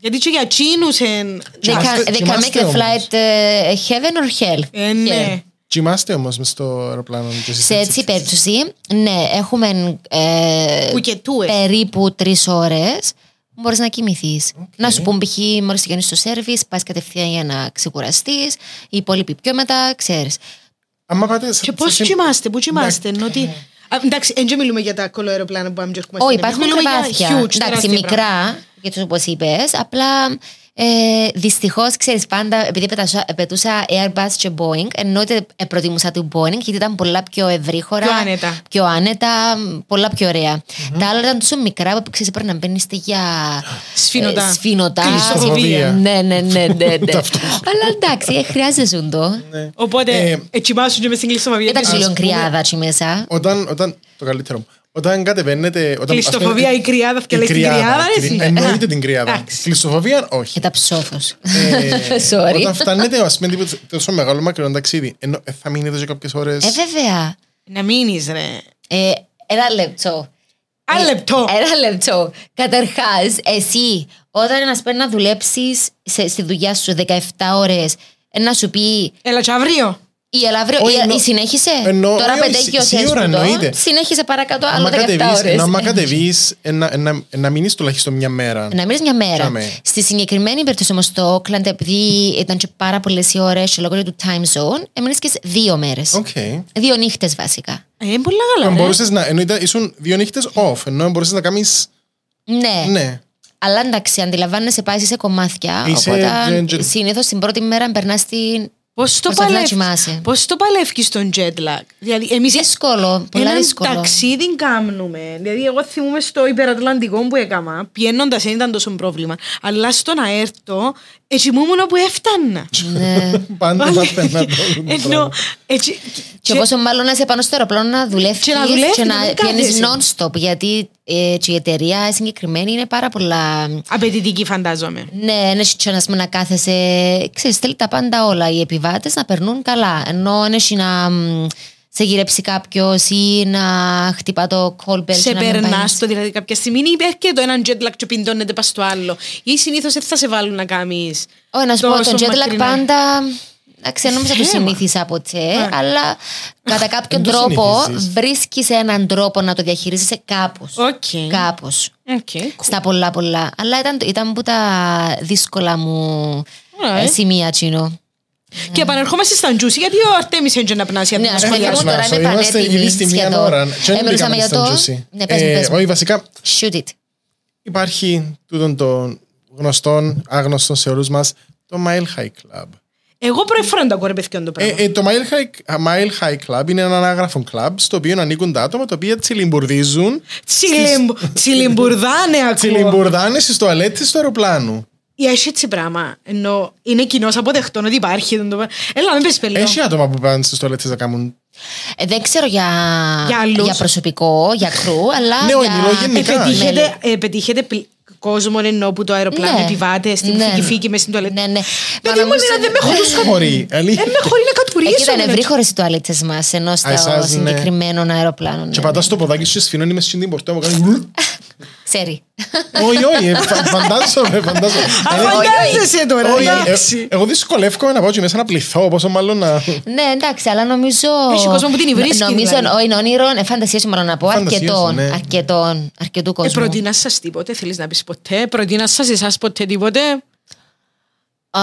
Γιατί και για τσίνους εν... They can, they can make κοιμάστε the όμως. flight uh, heaven or hell; Ε, ναι. Κοιμάστε όμως μες στο αεροπλάνο. και εσείς Σε έτσι περίπτωση, ναι, έχουμε ε, Που και τούες. περίπου τρεις ώρες που μπορείς να κοιμηθείς. Να σου πούν π.χ. μόλις τελειώνει το σερβις, πας κατευθείαν για να ξεκουραστείς, οι υπόλοιποι πιο μετά, ξέρεις. Άμα πάτε. σε- Και πώς σε- κοιμάστε, πού κοιμάστε, ενώ ότι... Α, Εντάξει, δεν και μιλούμε για τα κολοαεροπλάνα που πάμε και έρχομαστε. Όχι, εμείς. υπάρχουν Μιλούμε για κρεβάτια. huge, Εντάξει, τεράστια μικρά, γιατί όπως είπες, απλά ε, δυστυχώς ξέρεις πάντα, επειδή πετούσα, πετούσα Airbus και Boeing, εννοείται ε, προτιμούσα του Boeing, γιατί ήταν πολλά πιο ευρύχωρα. Πιο άνετα. Πιο άνετα, πολλά πιο ωραία. Τα άλλα ήταν τόσο μικρά που ξέρεις πρέπει να μπαίνεις για. *gasps* Σφήνωτα. ε, σφήνωτα. Κλειστοφοβία. Ναι, ναι, ναι, *laughs* ναι. ναι. αυτό. Αλλά εντάξει, ε, χρειάζεσαι το. Ναι. Οπότε, Ε, έτσι μάσου και μες στην κλειστοφοβία. Δεν ήταν της- λίγο κρυάδα εκεί μέσα. Όταν, όταν, το καλύτερο μου. Όταν κατεβαίνετε. Όταν, Κλειστοφοβία ή κρυάδα, και λες την κρυάδα, ρε, εσύ. Εννοείται την κρυάδα. Εντάξει. Κλειστοφοβία, όχι. Ήταν ψόφος. Ε, *laughs* Sorry. Όταν φτάνετε, ας πούμε, τίποτα τόσο μεγάλο μακρινό ταξίδι, ενώ ε, θα μείνετε σε κάποιες ώρες. Ε, βέβαια. Να μείνεις ρε. Ε, ένα λεπτό. Ένα λεπτό. Ένα λεπτό. Καταρχάς, εσύ, όταν να σπέρει να δουλέψεις στη δουλειά σου 17 ώρες, να σου πει Έλα και αύριο. Η Ελαύριο, Όχι, η, εννο- η συνέχισε; εννο- Τώρα όχι, όχι, πεντέχει ο σί- σίγουρα Σέσπουδο. εννοείται. Συνέχισε παρακάτω άλλο Άμα 17 κατεβείς, ώρες. ενώ άμα κατεβείς, να μείνεις τουλάχιστον μια μέρα. Να μείνεις μια μέρα. Τζάμε. Στη συγκεκριμένη περίπτωση όμως το Όκλαντ, επειδή ήταν και πάρα πολλές οι ώρες και λόγω του time zone, έμεινες και σε δύο μέρες. Οκ. Δύο νύχτες βασικά. Ε, είναι πολλά καλά, ρε. Μπορούσες να. Ενώ ήταν, ήσουν δύο νύχτες off, ενώ μπορούσες να κάνει. Ναι. Ναι. Αλλά εντάξει, αντιλαμβάνεσαι, πάει σε κομμάτια. Είσαι οπότε gen- gen- συνήθως την πρώτη μέρα περνάς στην. Πώς το, Πώς θα παλεύεις, κοιμάσαι. πώς το παλεύεις στον jet lag; Δηλαδή, εμείς Δύσκολο, πολλά έναν δύσκολο. ταξίδι κάνουμε. Δηλαδή, εγώ θυμούμαι στο υπερατλαντικό που έκανα, πιένοντας δεν ήταν τόσο πρόβλημα. Αλλά στο να έρθω, έτσι μου ήμουν όπου έφτανα. Ναι. *laughs* Πάντα παθαίνα το *laughs* Ενώ, πράγμα. έτσι, Και πόσο μάλλον να είσαι πάνω στο αεροπλάνο να δουλεύεις Και να δουλεύεις, και να να μην πιάνει κάθεσαι. non-stop. Γιατί ε, και η εταιρεία συγκεκριμένη είναι πάρα πολλά. απαιτητική φαντάζομαι. Ναι, είναι και να, πούμε, να κάθεσαι. Ξέρεις, θέλει τα πάντα όλα. Οι επιβάτες να περνούν καλά. Ενώ είναι και να μ, σε γυρέψει κάποιος ή να χτυπά το call bell. σε και να μην περνάς πάει. το δηλαδή κάποια στιγμή ή υπέρχεται το έναν jet lag και πιντώνεται πας στο άλλο. Ή συνήθως δεν θα σε βάλουν να κάνεις. Όχι, να σου πω, το jet lag πάντα. Εντάξει, νόμιζα το Θέμα. συνήθισα από τσε, αλλά κατά κάποιον Δεν το τρόπο συνηθίζεις. βρίσκεις έναν τρόπο να το διαχειρίζεσαι κάπως. Οκ. Κάπως. OK, cool. Στα πολλά πολλά. Αλλά ήταν, ήταν που τα δύσκολα μου Ωραία, ε, ε. σημεία τσίνο. Και επανερχόμαστε στα Juicy, γιατί ο Αρτέμις έντια να πνάσει από Ναι, την ας ασχολία πούμε, σου. τώρα Σμάσο, είμαι Είμαστε πανέτοιμη ήδη στη μία σχεδόν. ώρα. Ε, Και δεν μιλούσαμε μπήκαμε για στα το- Juicy. Ναι, πες μου, Ε, πες μου. Όχι, βασικά Shoot it. υπάρχει τούτον των γνωστών, άγνωστων σε όλους μας, το Mile High Club. Εγώ πρώτη φορά το ακούω ρε παιδιόν το Ε, πράγμα. ε, το Mile High, Mile High Club είναι ένα άγραφο club στο οποίο ανήκουν τα άτομα τα οποία τσιλιμπουρδίζουν Τσιλιμπ- Τσιλιμπουρδάνε *laughs* ακούω. τσιλιμπουρδάνε στις τουαλέτες του αεροπλάνου. Ή έχει έτσι πράγμα. Ενώ είναι κοινός αποδεχτό ότι υπάρχει. το πράγμα. Έλα, μην πες πελό. Έχει άτομα που πάνε στις τουαλέτες να κάνουν... Ε, δεν ξέρω για, Για άλλους. προσωπικό, για κρού, αλλά. Ναι, όχι, μιλώ για... γενικά. Πετύχετε, ε, πετύχετε πλ- κόσμο ενώ που το αεροπλάνο Ναι. επιβάτε στην Ναι. φύγη μες στην τουαλέτα. Ναι, ναι. Παιδί μου, εμένα δεν με χωρούς Δεν χωρεί, αλήθεια. Δεν με χωρεί να κατουρίσω. Εκεί ήταν εμένα. ευρύχωρε οι τουαλέτες μας, ενώ στο εσάς, ναι. συγκεκριμένο αεροπλάνο. ναι, Και ναι. πατάς το ποδάκι σου και σφινώνεις μες στην πορτά μου κάνει... *laughs* Ξέρει. Όχι, όχι, ε, φα- φαντάζομαι, *laughs* φαντάζομαι. Α, Ε, φαντάζεσαι τώρα. όχι, ε, εντάξει. Εγώ δυσκολεύομαι να πάω και μέσα να πληθώ, πόσο μάλλον να... Ναι, εντάξει, αλλά νομίζω. Έχει κόσμο που την υβρίσκει, Νομίζω, δηλαδή. όχι, είναι όνειρο, ε, φαντασίωση μπορώ να πω. Φαντασίωση, Αρκετών, ναι. αρκετών, αρκετού Ε, κόσμου. προτείνας σας τίποτε, θέλεις να πεις ποτέ. Προτείνας σας εσάς ποτέ τίποτε; Α,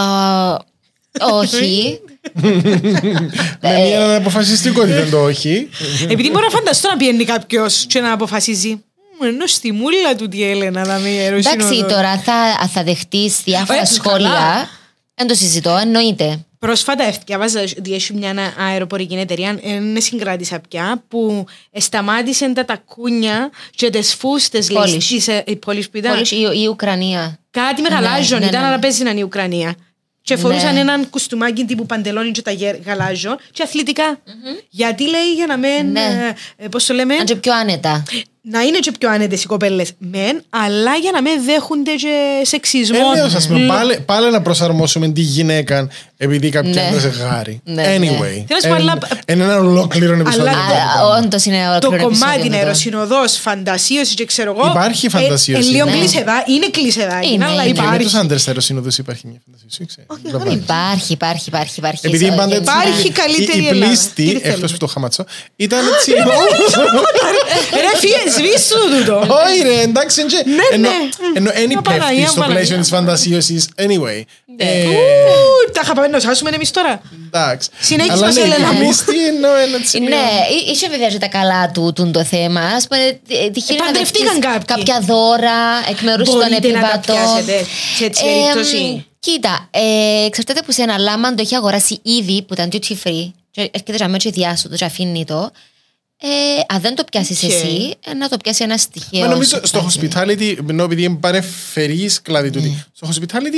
όχι. Με μια αποφασιστικότητα το όχι. Επειδή μπορώ να φανταστώ να πιένει κάποιος και να αποφασίζει. «Μ, Ενώ στη μούλα του τι Έλενα να μην Εντάξει, ερωσύνοδο. τώρα θα, θα δεχτείς διάφορα Ε, σχόλια. καλά. Δεν το συζητώ, εννοείται. Πρόσφατα διάβαζα ότι έχει μια αεροπορική εταιρεία, δεν συγκράτησα πια, που σταμάτησε τα τακούνια και τις φούστες λέει, Πόλης. της, ε, η πόλης που ήταν. Πόλης, η, η Ουκρανία. Κάτι με Ναι, γαλάζιο, ναι, ήταν ναι. να παίζεις να είναι η Ουκρανία. Και φορούσαν Ναι. έναν κουστούμάκι τύπου παντελόνι και τα γε- γαλάζιο και αθλητικά. Γιατί λέει για να μην. Ναι. Ε, Πώς το λέμε, Αν και πιο άνετα. Να είναι και πιο άνετες οι κοπέλες μεν, αλλά για να μην δέχονται και σεξισμό. Ε, λέω, ας πούμε, πάλι, πάλι να προσαρμόσουμε τη γυναίκα επειδή κάποια Ναι. είναι ζευγάρι. Ναι, ναι. Anyway. Θέλω να σου πω, Εν- αλλά- Είναι ένα ολόκληρο επεισόδιο. Αλλά- αυτό που κάνουμε. Όντως είναι το ολόκληρο κομμάτι επεισόδιο είναι εδώ. αεροσυνοδός, φαντασίωση και ξέρω εγώ. Υπάρχει φαντασίωση, Ε, ε, λίγο ναι. κλεισεδά, είναι κλεισεδάκι, Είναι, αλλά είναι. Και με υπάρχει. τους άντρες αεροσύνοδους υπάρχει μια φαντασίωση, ξέρω. Όχι, Δεν εγώ υπάρχει. Υπάρχει, υπάρχει, υπάρχει. υπάρχει. Επειδή Σε- πάντα γενικά. έτσι- Υπάρχει η- καλύτερη η, η Ελλάδα. πλήστη, Τι εκτός θέλουμε. που το χαματσό, ήταν έτσι. *laughs* Ρε φύγε, σβήσου τούτο. Όχι ρε, εντάξει, εντζε. Ναι, Ενώ- ναι. Ενώ ένι Μια Παναγία, πέφτει στο Παναγία. πλαίσιο της φαντασίωσης. Anyway. Ε, Ου, Τα είχα πάμε να σάσουμε εμείς τώρα. Εντάξει. Συνέχισε Αλλά μας, ναι, Έλενα η μου. πλήστη εννοώ ένα έτσι. Ναι, εί- είχε βέβαια και τα καλά του τούν το θέμα. Α πούμε, ε, τυχαίνει να παντρευτήκαν δεχτείς κάποιοι. κάποια δώρα εκ μέρους των Μπορείτε να τα επιβατών. πιάσετε σε έτσι Ε, περίπτωση. Κοίτα, ε, εξαρτάται που σε ένα λάμα αν το έχει αγοράσει ήδη που ήταν duty free και έρχεται για μέτρο διάσοδο και αφήνει το. Ε, αν δεν το πιάσεις Οκ. εσύ, ε, να το πιάσει ένας στοιχείο. Μα νομίζω στο hospitality, ενώ επειδή είναι παρεφερής κλάδι Ναι. τούτη, στο hospitality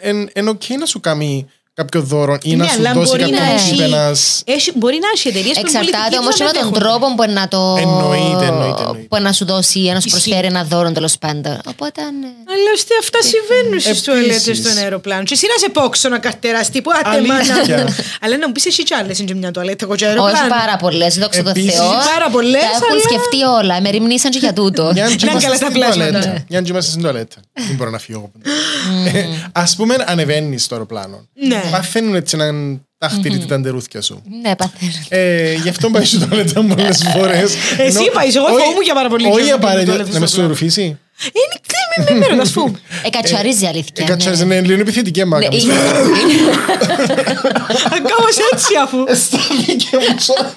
ενώ είναι οκ να σου κάνει κάποιο δώρο ή να Ναι, σου αλλά δώσει μπορεί κάποιο να έχει- τύπο ένας... έχει- Μπορεί να έχει εταιρείες που είναι Εξαρτάται πολιτικοί όμως που και με να τον δέχονται. τρόπο που να το. Εννοείται, εννοείται, εννοείται. Που να σου δώσει, να σου Ισχύει. προσφέρει ένα δώρο τέλος πάντων. Οπότε. ναι. Αλλά ώστε αυτά συμβαίνουν στις Επίσης. τουαλέτες στον αεροπλάνο. Και εσύ να σε πόξω να καρτεράς τύπου, άτε μάνα Αλήθεια. μου. Αλλά να μου πεις εσύ κι άλλες είναι και μια τουαλέτα, εγώ και Όχι αεροπλάνο. πάρα πολλές, δόξα τω Επίσης, Θεώ. πάρα πολλές, Τα έχουν αλλά- σκεφτεί όλα. Με ρημνήσαν και για τούτο. Μια αν και Να είμαστε καλά τα στην πλάσματα. τουαλέτα. Μια αν και είμαστε στην τουαλέτα. Δεν μπορώ να φύγω εγώ. Ε, Ας πούμε ανεβαίνεις στο αεροπλάνο. Ναι. Παθαίνουν έτσι έναν ταχτηρίτι τα ντερούθια σου. Ναι, παθαίνω. Ε, γι' αυτό πάει στην τουαλέτα πολλές φορές. Εσύ Ενώ- πάεις, εγώ όχι- φοβούμαι για πάρα πολύ Όχι καιρό να πάω απαραίτητα. τουαλέτα Να με στο πλάνο. στουρουφίσει. Είναι κλείμενο, μην μένω να σου πούμε. Ε, κατσαρίζει αλήθεια. Ε, Κάτσε, είναι λίγο επιθετική μάκα. Ναι, μου. είναι- Κάπως *laughs* έτσι αφού. Αισθάνθηκε μου σαν-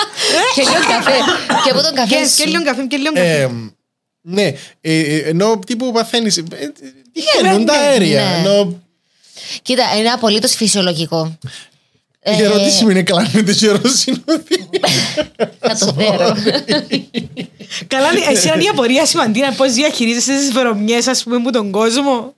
Και λίγο καφέ. Και από τον καφέ Και- Και σου. λίγο καφέ, και λίγο καφέ. Ε, Ναι, ε, ε, ενώ τύπου παθαίνεις, ε, ε, τυχαίνουν τα ναι, αέρια. ναι. Ενώ Κοίτα, είναι απολύτως φυσιολογικό. η Ε, ερώτηση μου είναι κλάνεται και ερωσυνοδή. Θα το δέρω. Καλά, εσύ είναι η απορία σημαντική να πώς διαχειρίζεσαι τις βρωμιές, ας πούμε, που τον κόσμο.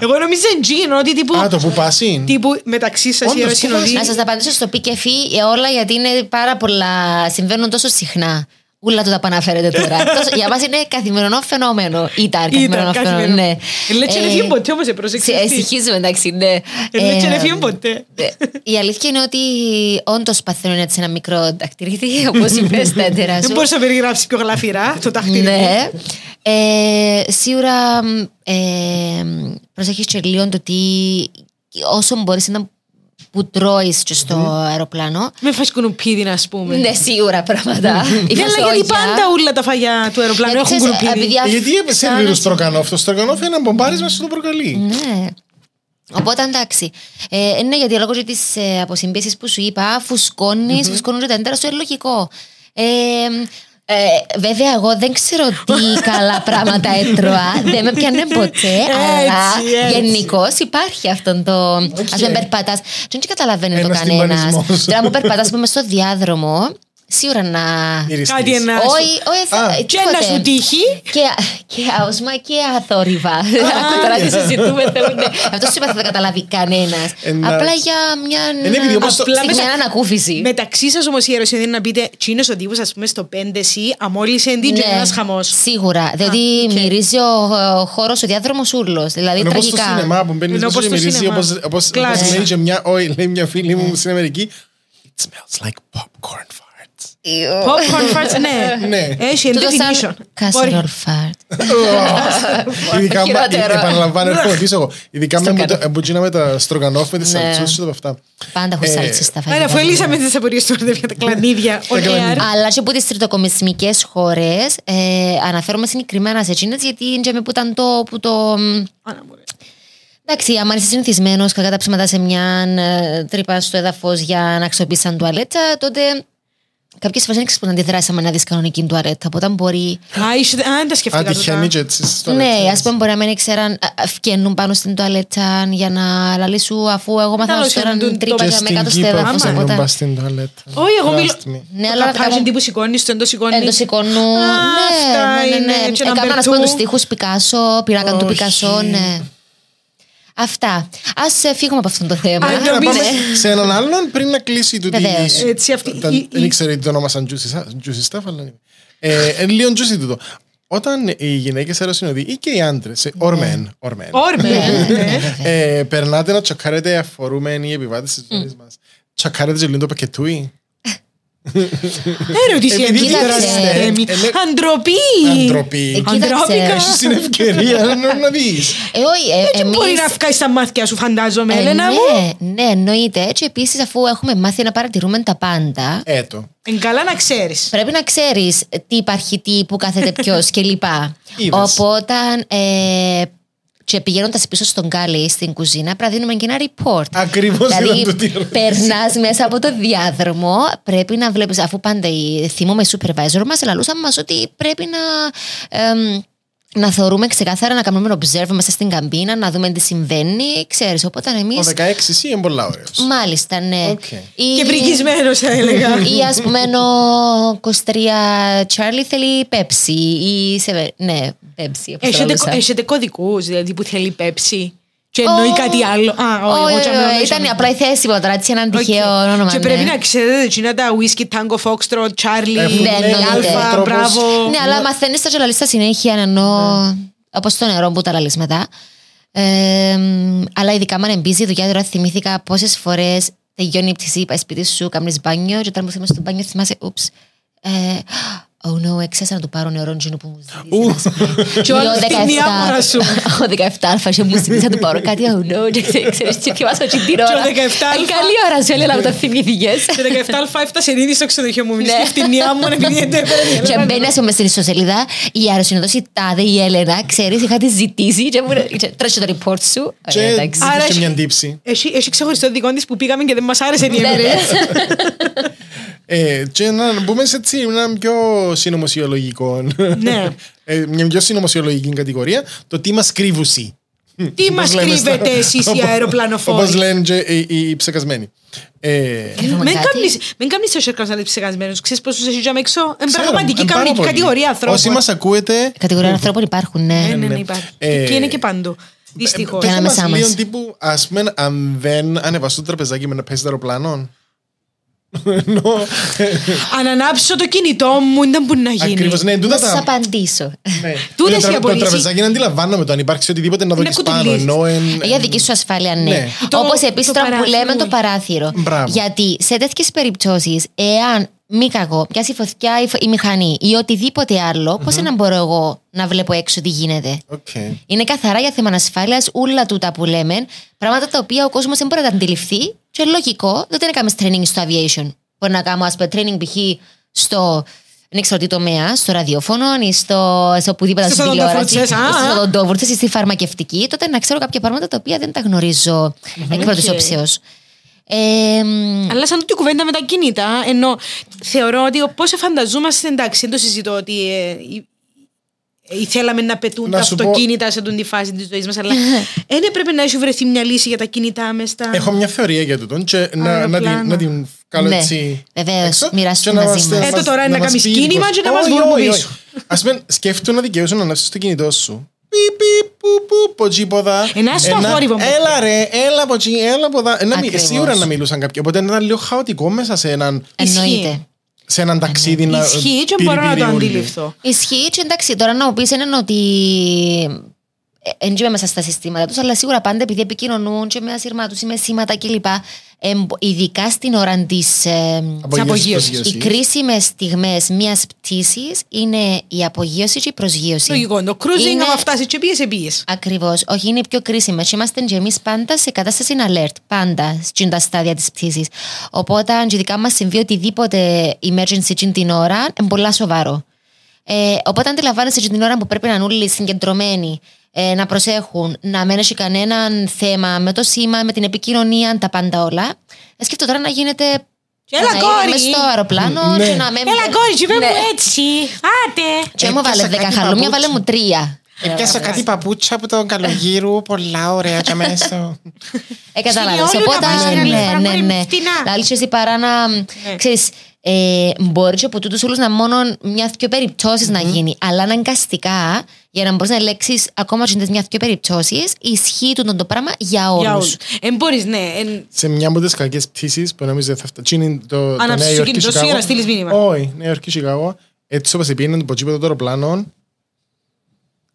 Εγώ νομίζω εντζήνω ότι τύπου... Α, το που πάσει. Τύπου μεταξύ σας η Όντως, αεροσυνοδή. Να σας τα απαντήσω στο πι και φι ε, όλα γιατί είναι πάρα πολλά. Συμβαίνουν τόσο συχνά. Ούλα του τα που αναφέρετε τώρα. Τόσο- Για μα είναι καθημερινό φαινόμενο. Ήταν καθημερινό Ήταν φαινόμενο. καθημερινό. Ναι. Ε, Λέει και Ε, δεν φύγει ποτέ όμως, ε, πρόσεξε. σε- Συγχύζουμε εντάξει, ναι. Ε, Λέει και Ε, δεν φύγει ποτέ. ε, Η αλήθεια είναι ότι όντως παθαίνουν έτσι ένα μικρό δακτυλίδι, *laughs* όπως είπε στα έντερα Δεν σου. μπορείς να περιγράψεις πιο γλαφυρά το ταχτήρι. Ναι. Ε, σίγουρα μ, ε, προσέχεις και λίγο το τι όσο μπορείς να που τρώεις και στο αεροπλάνο. Με φας κουνουπίδι, ας πούμε. Ναι, σίγουρα πράγματα. Η Ναι, αλλά γιατί φασόγια. πάντα όλα τα φαγιά του αεροπλάνου Γιατί έχουν ξέρεις, κουνουπίδι. επειδή Ε, Γιατί έπεσε αυξάνεσαι- λίγο στρογγανόφ. Το στρογγανόφ είναι ένα μπομπάρισμα στο προκαλεί. Ναι. Οπότε εντάξει. Ε, ναι, γιατί λόγω τη ε, αποσυμπίεση που σου είπα, φουσκώνεις, φουσκώνουν και τα έντερα σου, είναι λογικό. Ε, ε, βέβαια, εγώ δεν ξέρω τι *laughs* καλά πράγματα έτρωα. δεν με πιάνε ποτέ. αλλά έτσι. γενικώς υπάρχει αυτό το. Α πούμε, περπατάς. Δεν τι καταλαβαίνει το Ένας κανένας. τυμπανισμός. Τώρα μου περπατάς, πούμε, στο διάδρομο, σίγουρα να. Μυριστής. Κάτι ένα. Όχι, όχι, θα- Α. Και να τίποτε. σου τύχει. Και, και άοσμα και αθόρυβα. Άκου τώρα τι συζητούμε. θέλουνε. Αυτό σου είπα δεν θα καταλάβει κανένας. Εντάξει. Απλά για μια. Είναι επειδή όπως το- Απλά στιγμή μέσα- ανακούφιση. Μεταξύ σας όμως η αεροσυνοδή είναι να πείτε Τσίνο ο τύπος, ας πούμε, στο 5C, αμόλυσε εντύχει Ναι, ένας χαμός. Σίγουρα. Διότι μυρίζει ο, ο χώρος, ο διάδρομος ούρλος. Δηλαδή Ενώ πως στο τραγικά. σινεμά που μπαίνει Ενώ τόσο πως και στο μυρίζει σινεμά. όπως- όπως Κλάσσα. όπως λέει και μια- όχι, λέει μια φίλη μου στην Αμερική It smells like popcorn farts. Popcorn farts, *laughs* ναι. Ναι. Έχει Τούτο definition. σαν Μπορεί. casserole fart. Ειδικά *laughs* μα- Χειρότερο. επαναλαμβάνω, έρχομαι *laughs* πίσω εγώ. Ειδικά με Στρογγανόφ. που- που γίναμε τα στρογγανόφ με τις Ναι. σαλτσούς και τα αυτά. Πάντα έχω Ε, σάλτσες στα Άρα, φαγητά. αφού ελύσαμε τις απορίες του για τα κλανίδια. on air. Αλλά και από τις τριτοκομισμικές χώρες, ε, αναφέρομαι συγκεκριμένα σε εκείνε, γιατί είναι που ήταν το. Που το μ, Άρα, μπορεί. εντάξει, άμα είσαι συνηθισμένος κακά τα ψήματα σε μια ε, τρύπα στο έδαφος για να αξιοποιήσει σαν τουαλέτα, τότε κάποιες φορές δεν ξέρεις πώς να αντιδράσεις άμα να δεις κανονική τουαλέτα. Οπότε μπορεί. Α, είσαι- α, δεν τα σκεφτήκα. Α, τούτα. τυχαίνει και έτσι στο Ναι, λεπτό. ας πούμε, μπορεί να μην ήξεραν, φκαίνουν πάνω στην τουαλέτα για να λαλεί σου, αφού εγώ μάθα να Καλώς σου είναι, φέραν το- τρύπα Και για με στην κάτω στο Κύπρο έδαφο. που Οπότε. πας στην τουαλέτα. Όχι, εγώ μιλώ. Trust me. Ναι, αλλά Το τα καπάζι κάνω- που σηκώνεις, το εντός σηκώνεις. Εν το σηκώνουν. Ναι, αυτά ναι, ναι, είναι, ναι. και Έκανα number να πούμε two. τους στίχους Πικάσο, πειράκαν του Όχι. Πικάσο, ναι. Αυτά. Ας ε, φύγουμε από αυτό το θέμα. Α, Να νομίζω- πάμε σε έναν άλλον πριν να κλείσει τούτη. Βεβαίως. Έτσι, αυτή- τα- η- η- Δεν ήξερα ότι το ονόμασαν juicy sa- juicy stuff, αλλά. είναι. Ε, ε, Λίγο juicy τούτο. Όταν οι γυναίκες αεροσυνοδοί ή και οι άντρες, or men, or men, Όρμε. ναι. ε, περνάτε να τσοκάρετε αφορούμενοι επιβάτε της ζωής μας. Τσοκάρετε και λίγο το πακετούι. Ερώτηση Επειδή αντίδραση. κοίταξε, Θέμη. ε, ε, Αντροπή. Αντροπή. Ε, κοίταξε. Αντρόπικα. Έχεις την ευκαιρία *laughs* να- να δεις. Ε, όχι, ε, Δεν μπορεί εμείς- να βγάλεις στα μάτια σου, φαντάζομαι, ε, Έλενα μου. ναι, ναι, εννοείται. Και επίσης, αφού έχουμε μάθει να παρατηρούμε τα πάντα, Έτο. Εν καλά να ξέρεις. πρέπει να ξέρεις τι υπάρχει, τι, που κάθεται *laughs* ποιος κλπ. Είδες. Οπότε, ε, και πηγαίνοντας πίσω στον Κάλι στην κουζίνα, πρέπει να δίνουμε και ένα report. Ακριβώς ήταν Δηλαδή, το τι ερώτηση. περνάς μέσα από το διάδρομο, πρέπει να βλέπεις, αφού πάντα η, θυμούμε η supervisor μας, ελαλούσαν μας ότι πρέπει να. εμ, να θεωρούμε ξεκάθαρα, να κάνουμε observe μέσα στην καμπίνα, να δούμε τι συμβαίνει, ξέρεις, οπότε εμεί. Ο 16 είναι πολύ ωραίος. Μάλιστα, ναι. Οκ. Ή- Και βρικισμένο, θα έλεγα. *laughs* Ή ας πούμε ο 23 Charlie θέλει πέψη. Ή σε, ναι, πέψη. όπως Έχετε, λαλούσα. έχετε κωδικούς, δηλαδή που θέλει πέψη. Και εννοεί Ω, κάτι άλλο. Α, όχι, όχι, εγώ τσαμέ, όχι, όχι, Ήταν τσαμέ. απλά η θέση μου τώρα, έτσι έναν Οκ. τυχαίο όνομα. Και ναι. πρέπει να ξέρετε, εκείνα τα whisky, tango, foxtrot, charlie, Έχουν, ναι, εννοείται. αλφα, τρόπος. μπράβο. Ναι, αλλά μαθαίνεις τα τζολαλή στα συνέχεια, ενώ. Ναι. Όπως το νερό που τα λαλείς μετά. Ε, αλλά ειδικά αν εμπίζει η δουλειά, τώρα θυμήθηκα πόσες φορές τελειώνει η πτήση, πάει σπίτι σου, κάνεις μπάνιο, και όταν που θυμάσαι στο μπάνιο, θυμάσαι, ούψ. Ε, oh no, έξασα να του πάρω νερό τζινού που μου ζήτησε. Και όλα στη διάφορα σου. *laughs* Ο 17α και μου ζήτησε να του πάρω κάτι, oh no, *laughs* και ξέρεις, και θυμάσαι ότι την ώρα. Και ο 17α. Ε, Καλή ώρα σου, έλεγα να το θυμήθηκες. Και 17α έφτασε ήδη στο ξενοδοχείο μου. Ναι. Μισή φτηνιά μου, επειδή δεν *laughs* Και μπαίνει ας πούμε στην ιστοσελίδα η αεροσυνοδός η τάδε η Έλενα, ξέρεις, είχα τη ζητήσει και μου τρέχει το report σου. Και Ωραία, εντάξει. Άρα ζήτησε έχει- μια τύψη. Έχει, έχει ξεχωριστό δικό της που πήγαμε και δεν μας άρεσε η Ναι, ναι. εμπειρία. Ε, και να μπούμε σε έτσι ένα πιο συνωμοσιολογικό. Ναι. *laughs* Ε, μια πιο συνωμοσιολογική κατηγορία. Το τι μας κρύβουσι. Τι μας Όπως λέμε στα- κρύβετε εσείς οι Όπως αεροπλανοφόροι; λένε και οι, οι, οι ψεκασμένοι. Ε, Κρύβουμε Μην κάτι. κάνεις- Μην κάνεις το σερκάς να λείψει ψεγασμένους. Ξέρεις πόσους έχει για έξω; Εν ξέρω, πραγματική εν πάρα κανονική πολύ. κατηγορία ανθρώπων. Όσοι μας ακούετε, Κατηγορία ανθρώπων υπάρχουν, ναι. Ναι, ναι, ναι. ναι, υπάρχει. Ε, Και είναι και παντού. Δυστυχώς. πες- πέστε μας ανάμεσά μας. λίγο τύπου, ας πούμε, αν δεν ανεβαστούν το τραπεζάκι με να πέσει το αεροπλάνο. Ενώ, Αν ανάψω το κινητό μου, δεν μπορεί να γίνει. Ακριβώς, ναι, Να τούτα σας τα... απαντήσω. Ναι. Τούτες Το τρα- οι Το απολύσεις. τραπεζάκι να αντιλαμβάνομαι το αν υπάρξει οτιδήποτε να Είναι δοκις πάνω. κουτουλής. Ενώ εν- Για δική σου ασφάλεια, ναι. Ναι. Το- Όπως το επίση τώρα που παράθυρο. λέμε το παράθυρο. Μπράβο. Γιατί σε τέτοιες περιπτώσεις, εάν μη κακό, πιάσει φωτιά η, φ- η μηχανή ή οτιδήποτε άλλο, πώς πώ να μπορώ εγώ να βλέπω έξω τι γίνεται. Οκ. Είναι καθαρά για θέμα ασφάλεια, όλα τούτα που λέμε, πράγματα τα οποία ο κόσμος δεν μπορεί να τα αντιληφθεί και λογικό, δεν είναι κάνουμε training στο aviation. Μπορεί να κάνουμε, ας πούμε, training π.χ. στο. Δεν ξέρω τι τομέα, στο ραδιόφωνο ή στο, σε οπουδήποτε Στις στην τηλεόραση. οδοντόβουρτσες, α, ή στις α. οδοντόβουρτσες ή στη φαρμακευτική, τότε να ξέρω κάποια πράγματα τα οποία δεν τα γνωρίζω εκ πρώτη Οκ. όψεως. Ε, μ, Αλλά σαν τούτη κουβέντα με τα κινητά, ενώ θεωρώ ότι πώ φανταζόμαστε, εντάξει, δεν το συζητώ ότι ε, ε, ε, θέλαμε να πετούν Να τα σου πω- αυτοκίνητα σε τον τη φάση της ζωής μας, αλλά *laughs* δεν έπρεπε να έχει βρεθεί μια λύση για τα κινητά μες στα. Έχω μια θεωρία για τούτον και να, να, την, Αεροπλάνα. να την βγάλω Ναι, έτσι. βεβαίως, έξω μοιράσου και να μαζί μας- μας. Έτω τώρα είναι να μας κάνεις πει κίνημα δικός- και να μας Όχι, βγουν όχι, πίσω. όχι. Ας πούμε, σκέφτομαι να δικαιούσαν να ανάψεις το κινητό σου. Πι, πι, που, που, ποτσίποδα. Ένα στο Ένα- θόρυβο μου. Έλα ρε, έλα από εκεί, έλα από εδώ. Ε, να μι- Ακριβώς. Σίγουρα να μιλούσαν κάποιοι. Οπότε ήταν λίγο χαοτικό μέσα σε έναν, εννοείται. σε έναν ταξίδι να Ισχύει και μπορώ να το πυρπυριούν. αντιληφθώ. Ισχύει και εντάξει, τώρα να μου πεις είναι ότι δεν είμαι μέσα στα συστήματα τους, αλλά σίγουρα πάντα επειδή επικοινωνούν και με ασύρμα του ή με σήματα κλπ. Εμπο- ειδικά στην ώρα της Απογείωσης, Οι προσγείωσης. κρίσιμες στιγμές μιας πτήσης είναι η απογείωση και η προσγείωση. Λογικό. Το cruising, Είναι- άμα φτάσει και πήγε, πήγε. Ακριβώς. Όχι, είναι οι πιο κρίσιμες. Και είμαστε και εμείς πάντα σε κατάσταση alert. Πάντα στην τα στάδια της πτήσης. Οπότε, αν και ειδικά μας συμβεί οτιδήποτε emergency εκείνη την ώρα, είναι πολλά σοβαρό. Ε, οπότε, αντιλαμβάνεσαι και την ώρα που πρέπει να είναι όλοι συγκεντρωμένοι, ε, να προσέχουν, να μην έχει κανέναν θέμα με το σήμα, με την επικοινωνία, τα πάντα όλα. Ε, σκέφτομαι τώρα να γίνεται. Έλα, να είμαι κόρη! μες στο αεροπλάνο Ναι. και να με. Έλα, κόρη, και Ναι. μου έτσι. Άτε. Και μου Έπιασα βάλες 10 κάτι χαλούμια, παπούτσι. βάλε μου τρία. Έπιασα κάτι παπούτσια από τον καλογύρου, πολλά ωραία και μέσα. Ε, κατάλαβες. Στην Ιόλου Οπότε, να πας, ναι, να ναι, πας, ναι, να ναι. πας, φτηνά. Λάλης εσύ παρά να, ξέρεις, ε, μπορεί και από τούτους όλους να μόνο μια-δυο περιπτώσεις να γίνει, αλλά αναγκαστικά, για να μπορείς να ελέγξεις ακόμα και τις μια-δυο περιπτώσεις, ισχύει τούτο το πράγμα για Για όλους. όλους. Εν μπορείς, ναι. εν- σε μια από τις κακές πτήσεις που νομίζω θα φτάσει. Είναι το, το Άναψες Νέα το Υόρκη κινητό σου Σικάγο. για να στείλεις μήνυμα. Όχι, Νέα Υόρκη Σικάγο. Έτσι όπως πήγαινε το ποτσίπεδο των αεροπλάνων,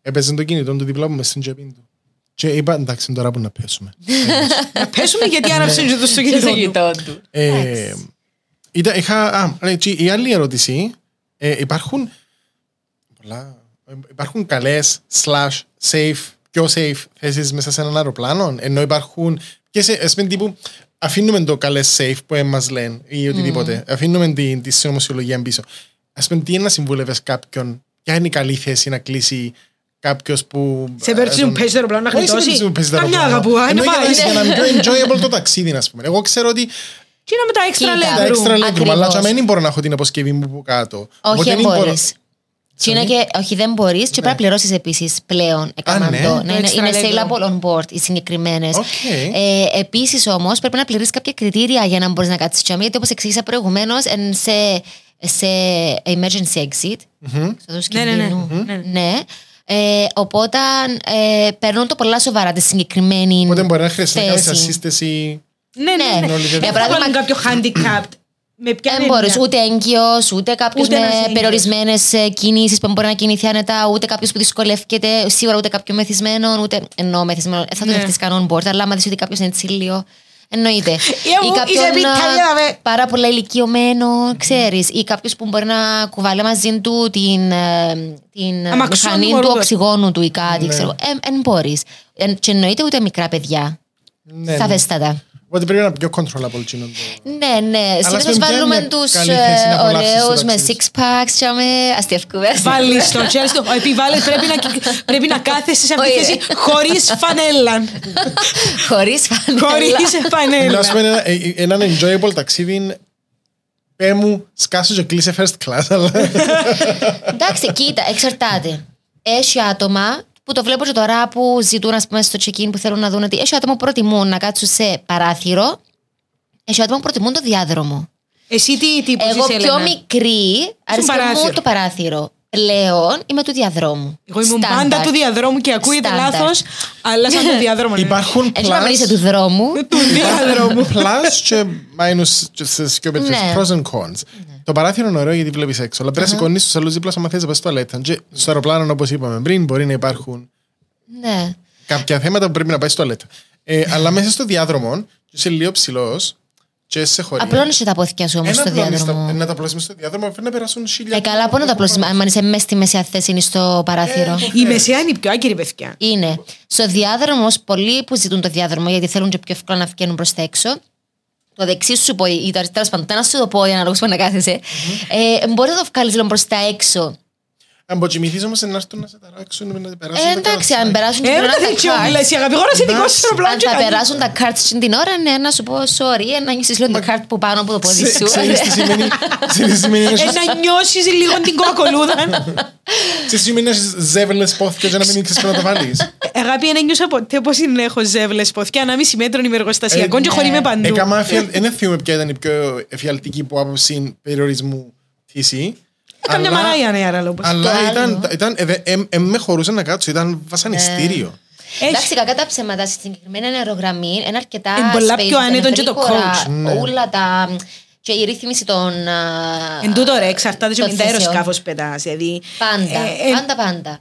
έπαιζε το κινητό του δίπλα μου μες στην τσέπη του. Και είπα, εντάξει, τώρα που να πέσουμε. Να πέσουμε γιατί άναψε και το στο κινητό του. Ε, ήταν, είχα, α, ρε, τσι, η άλλη ερώτηση, ε, υπάρχουν πολλά, ε, υπάρχουν καλές slash safe, πιο safe θέσεις μέσα σε έναν αεροπλάνο, ενώ υπάρχουν και σε, ας πούμε τύπου, αφήνουμε το καλές safe που μας λένε ή οτιδήποτε, αφήνουμε τη, τη συνωμοσιολογία πίσω. Ας πούμε, τι είναι να συμβούλευες κάποιον, ποια είναι η καλή θέση να κλείσει κάποιος που... Σε περίπτωση που παίζει το αεροπλάνο να Όχι σε γλιτώσει. περίπτωση που παίζει το Καμιά αεροπλάνο. αγαπούα, Ενώ να για να- πάει. Για να είναι πιο enjoyable το ταξίδι, ας πούμε. Εγώ ξέρω ότι Τι είναι με τα έξτρα Κοίτα. τα legroom. έξτρα legroom, Ακριβώς. αλλά και δεν μπορώ να έχω την αποσκευή μου που κάτω. Όχι, Οπότε δεν δεν μπορώ- μπορείς. Και είναι και, όχι, δεν μπορείς και πρέπει να πληρώσεις επίσης πλέον. Έκαναν ναι. το. Το Ναι, είναι, extra είναι legroom. saleable on board οι συγκεκριμένες. Οκ. Ε, επίσης όμως πρέπει να πληρώσει κάποια κριτήρια για να μπορείς να κάτσεις τσαμί. Γιατί όπως εξήγησα προηγουμένως, σε, σε emergency exit. εξοδούς Ναι, ναι, ναι. κινδύνου, Ναι, ναι. ναι. Ε, οπότε ε, παίρνουν το πολλά σοβαρά τη συγκεκριμένη. Οπότε μπορεί να χρειαστεί να κάνεις θέση. ασύσταση. Ναι, ναι, Ναι. ναι. Όλη η Δεν θα παράδειγμα- βάλουν κάποιο handicapped. Με ποια Δεν έννοια; μπορείς ούτε έγκυος, ούτε κάποιος Ούτε ένας με έγκυος. περιορισμένες κινήσεις που δεν μπορεί να κινηθεί άνετα, ούτε κάποιος που δυσκολεύεται, σίγουρα ούτε κάποιο μεθυσμένο, ούτε. Εννοώ μεθυσμένο, ε, θα το Ναι. δεχτείς κανόν board, αλλά άμα δεις ότι κάποιος είναι τσίλιο. Εννοείται. μου, *laughs* ή κάποιον είσαι πιτάλια, α, με. πάρα πολλά ηλικιωμένο, ξέρεις. Ή κάποιος που μπορεί να κουβαλά μαζί του την, ε, την Αμαξόν μηχανή μπορούν του να- οξυγόνου του ή κάτι. Ναι. Ξέρω. Δεν μπορείς. Και εννοείται ούτε μικρά παιδιά. Ναι, ναι. Σαφέστατα. Οπότε πρέπει να είναι πιο controllable τσίνο το- Ναι, ναι. ας Συνήθως πούμε, ποια βάλουμε είναι τους καλή θέση να απολαύσεις το ωραίους με ταξίδι six packs και με αστευκούβε. Βάλει στο τσέλστο. Επιβάλλει πρέπει να, πρέπει να κάθεσαι σε αυτή τη Όχι. θέση χωρίς φανέλα. Χωρίς φανέλα. Χωρίς Να φανέλα. σου πω ένα- ε, ε, έναν enjoyable ταξίδι Πέ μου, σκάσου και κλείσε first class, αλλά Εντάξει, κοίτα, εξαρτάται. Έχει άτομα που το βλέπω και τώρα που ζητούν, ας πούμε, στο check-in που θέλουν να δουν ότι έχει άτομα που προτιμούν να κάτσουν σε παράθυρο. Έχει άτομα που προτιμούν το διάδρομο. Εσύ τι τύπος Εγώ είσαι, πιο Έλενα; μικρή, αρέσει παράθυρο. μου το παράθυρο. Πλέον είμαι του διαδρόμου. Εγώ ήμουν Στάνταρ. πάντα του διαδρόμου και ακούγεται Στάνταρ. λάθος, αλλά σαν το *laughs* διαδρόμο. ναι. υπάρχουν Έτσι να είσαι του δρόμου. *laughs* Του διαδρόμου. *laughs* plus και minus και στις πιο περιπτώσεις, Ναι. pros and cons. Το παράθυρο είναι ωραίο γιατί βλέπεις έξω, αλλά πρέπει να σηκώνεις τους άλλους δίπλα σου άμα θες να πας στο τουαλέτα. Και στο αεροπλάνο, όπως είπαμε πριν, μπορεί να υπάρχουν Ναι. κάποια θέματα που πρέπει να πάει στο τουαλέτα. Ε, αλλά μέσα στο διάδρομο, και είσαι λίγο ψηλός και σε χωρία. Απλώνεσαι τα πόθηκια σου όμως Ένα στο απλώνεις τα- διάδρομο. Να τα απλώσεις στο διάδρομο, πρέπει να περάσουν χίλια. Ε, καλά, πού να το απλώσεις, αν είσαι μέσα στη μεσαία θέση είναι στο παράθυρο. Η μεσαία είναι η πιο άκυρη, παιδιά. Είναι. Στο διάδρομο, όμως, πολλοί που ζητούν το διάδρομο γιατί θέλουν και πιο εύκολα να βγαίνουν προς τα έξω. Το δεξί σου πόδι ή το αριστερό πάντων, το ένας σου το πόδι, αναλόγω που να κάθεσαι, ε, μπορεί να το βγάλεις λίγο προς τα έξω. Αν ποτσιμηθείς όμως να έρθουν να σε ταράξουν να περάσουν Ε, τα εντάξει, καροτσάκια. αν περάσουν Ε, την ώρα δεν τα τέτοιο, cards. μιλάς, η αγαπηγόρα σε δικό σου αεροπλάνο Αν και θα κάνει. περάσουν τα cards στην την ώρα, ναι, να σου πω sorry, ε, να νιώσεις λίγο την card που πάνω από το πόδι Ξέ- σου. Ξέρεις τι σημαίνει ξέρεις τι σημαίνει να Ε, έχεις- να νιώσεις λίγο την κοκολούδα. ξέρεις τι σημαίνει να έχεις ζεύλες πόθηκες και να μην ήξερες πού να το βάλεις; Αγάπη, δεν νιώσα ποτέ πώ είναι να έχω ζεύλες ποθιά, ένα μισή μέτρο ημεργοστασιακό Ε, και χωρί με παντού. Έκαμα εφιαλ- Δεν θυμούμαι ποια ήταν η πιο εφιαλτική που άποψη περιορισμού θύση. Καμιά αλλά- μαράγια είναι άρα λόγω. Αλλά Το ήταν, άλλο. ήταν, ε, δε- ε, ε, με χωρούσε να κάτσω, ήταν βασανιστήριο. Εντάξει, κακά τα ψέματα στη συγκεκριμένη αερογραμμή είναι αρκετά Είναι πολλά space, πιο άνετο είναι και το γρήγορα, coach. Ναι. Όλα τα. και η ρύθμιση των. α, Εν τούτο ρε, εξαρτάται και των με τα θέσεων. αεροσκάφο πετάς. Δηλαδή, Πάντα. ε, ε, πάντα, πάντα.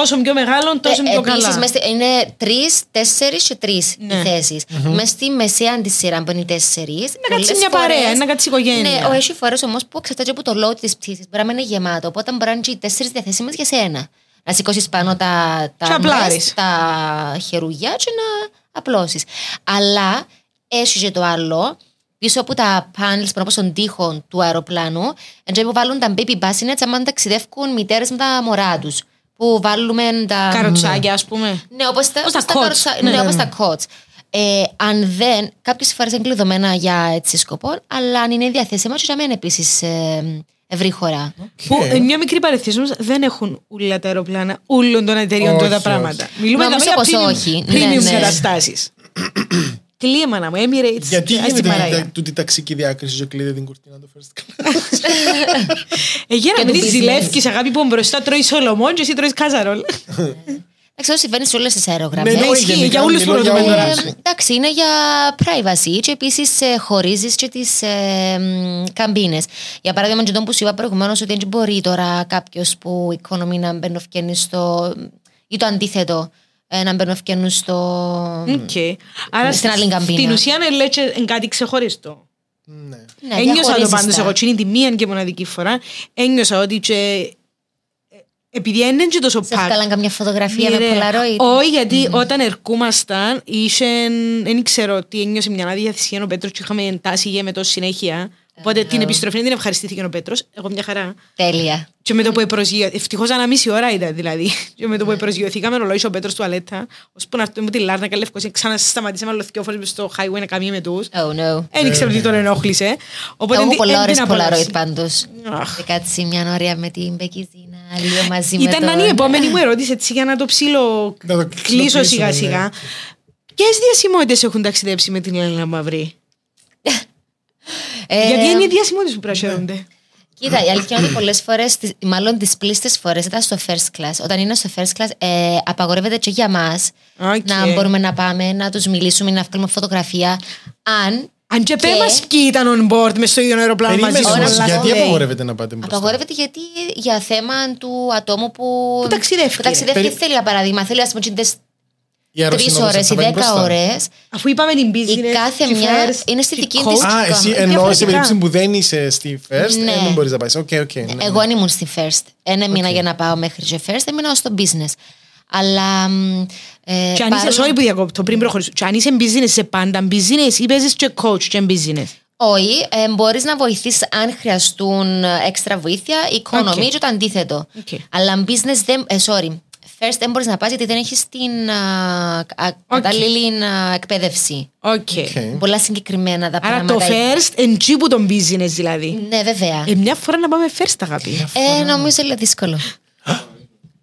Όσο πιο μεγάλο, τόσο πιο Επίσης, καλά. μες στη- είναι τρεις, τέσσερις και τρεις Ναι. οι θέσει. Μες στη μεσαία της σειρά που είναι οι τέσσερις. Να κάτσεις μια παρέα, να κάτσεις οικογένεια. Ναι, ο, έχει φορές όμως που εξαρτάται από το load της πτήση. Μπορεί να είναι γεμάτο. Οπότε μπορεί να είναι και οι τέσσερις διαθέσιμες για σένα. Να σηκώσεις πάνω τα, Και τα, απλάρεις. μες, τα χερούγια και να απλώσεις. Αλλά έχει και το άλλο. Πίσω από τα panels πάνω από στον τοίχο του αεροπλάνου, εντζέ που βάλουν τα baby bassinets άμα ταξιδεύουν μητέρες με τα μωρά τους. Που βάλουμε τα. Καροτσάκια, ας πούμε. Ναι, όπως τα, Όπως τα όπως cots. καροτσα- Ναι, ναι, ναι, όπως ναι. τα cots. Ε, αν δεν, κάποιες φορές είναι κλειδωμένα για έτσι σκοπό, αλλά αν είναι διαθέσιμα και για μένα επίσης ε, ευρύχωρα. Που ε, μια μικρή παρεθέση όμως, δεν έχουν όλα τα αεροπλάνα όλων των εταιριών Όχι, τώρα όχι. πράγματα. Μιλούμε Νομίζω εδώ για πως premium- όχι. premium Ναι, ναι. καταστάσεις. *clears throat* *clears throat* Κλείμα να μου, Emirates. Γιατί και ας τη γίνεται Μαράια. η- τούτη ταξική διάκριση και κλείνει την κουρτίνα του first class. Ε, για να Και μην το τη business. ζηλεύκεις αγάπη που μπροστά τρώει σολομόν και εσύ τρώεις κάζαρολ. Δεν ξέρω, συμβαίνει σε όλες τις αερογραμμές. Ναι, ναι, ισχύει, γενικά για όλους μιλώ που για ρωτούμε όλα. τώρα. Ε, εντάξει, είναι για privacy και επίσης χωρίζεις και τις ε, μ, καμπίνες. Για παράδειγμα, και τον που σου είπα προηγουμένως ότι δεν μπορεί τώρα κάποιος που οικονομεί να μπαίνουν στο. ή το αντίθετο, ε, να μπαίνουν στο. Οκ. Άρα Στην άλλη καμπίνα. στην ουσία είναι λέει και εν κάτι ξεχωριστό. Ναι. Ναι, Ένιωσα το διαχωρίζεις πάντως τα. εγώ, και είναι τη μία και μοναδική φορά, ένιωσα ότι και ε, επειδή δεν είναι και τόσο Σε packed, βγάλαν καμιά φωτογραφία με Ναι, Polaroid. Όχι, γιατί όταν ερχόμασταν, είχε, δεν ξέρω τι ένιωσε μια άδεια θυσία ο Πέτρος και είχαμε τάση για με το συνέχεια. Οπότε την επιστροφή δεν την ευχαριστήθηκε ο Πέτρος, εγώ μια χαρά. Τέλεια. Και με το που προσγειωθήκαμε, ευτυχώς ανά μισή ώρα ήταν δηλαδή. Και με το που προσγειωθήκαμε, ρολόι ο Πέτρος τουαλέτα, ώσπου να έρθουμε τη Λάρνα και Λευκοσία, ξανά σταματήσαμε άλλο δυο φορές μες στο highway να καμία με τους. Oh no. Δεν ήξερα τι τον ενόχλησε. Οπότε Εγώ εν- πολλά εν ώρες την Polaroid απολαύσει. πάντως. Αχ. Και κάτσει μια ώρα με την Μπεκιζίνα, λίγο μαζί με Ήταν να είναι η τον... επόμενη μου ερώτηση έτσι για να το ψήλω Να το κλείσω κλείσουμε, σιγά ναι. σιγά. Ποιες διασημότητες έχουν ταξιδέψει με την Έλληνα Μαυρή; *laughs* Ε, Γιατί είναι οι διασημότητε που πρασιώνονται. Κοίτα, η αλήθεια είναι ότι πολλές φορές, μάλλον τις πλήστες φορές ήταν στο first class. Όταν είναι στο first class, ε, απαγορεύεται και για μας Οκ. να μπορούμε να πάμε, να τους μιλήσουμε, να βγάλουμε φωτογραφία. Αν Αν και πέ Και- μας ποιοι ήταν on board μες στο ίδιο αεροπλάνο μαζί Περίμενε σου. Ωραία, όμως, πολλά γιατί λέει. απαγορεύεται να πάτε μπροστά; απαγορεύεται γιατί για θέμα του ατόμου που, Που ταξιδεύει. που ταξιδεύει Περί- θέλει, για παράδειγμα, θέλει ας πούμε Η τρεις αεροσυνόδος ώρες θα ή πάει δέκα μπροστά. ώρες. Αφού είπαμε την business, Η κάθε τη μια first, είναι στη τη δική coach. της Α, εσύ εικόνα. εννοώ σε Διαφορετικά. περίπτωση που δεν είσαι στη first, Ναι. ε, δεν μπορείς να πάεις. Οκ, οκ. ναι, ναι. Εγώ αν ήμουν στη first. Ένα έμεινα για να πάω μέχρι και first, έμεινα στο business. Αλλά. μ, Ε, Και αν είσαι, παρόλο- sorry που διακόπτω πριν προχωρήσω, και αν είσαι business, είσαι πάντα business ή παίζεις και coach και business; Όχι, ε, μπορείς να βοηθήσεις αν χρειαστούν ε, έξτρα βοήθεια, οικονομία ΟΚ. και το αντίθετο. ΟΚ. Αλλά business δεν. Ε, sorry. First δεν μπορείς να πας γιατί δεν έχεις την α, α, κατάλληλη α, εκπαίδευση. ΟΚ. ΟΚ. Πολλά συγκεκριμένα τα Άρα το πράγματα. first εν που τον business δηλαδή. Ναι, βέβαια. Ε, μια φορά να πάμε first αγάπη. Ε, νομίζω είναι δύσκολο.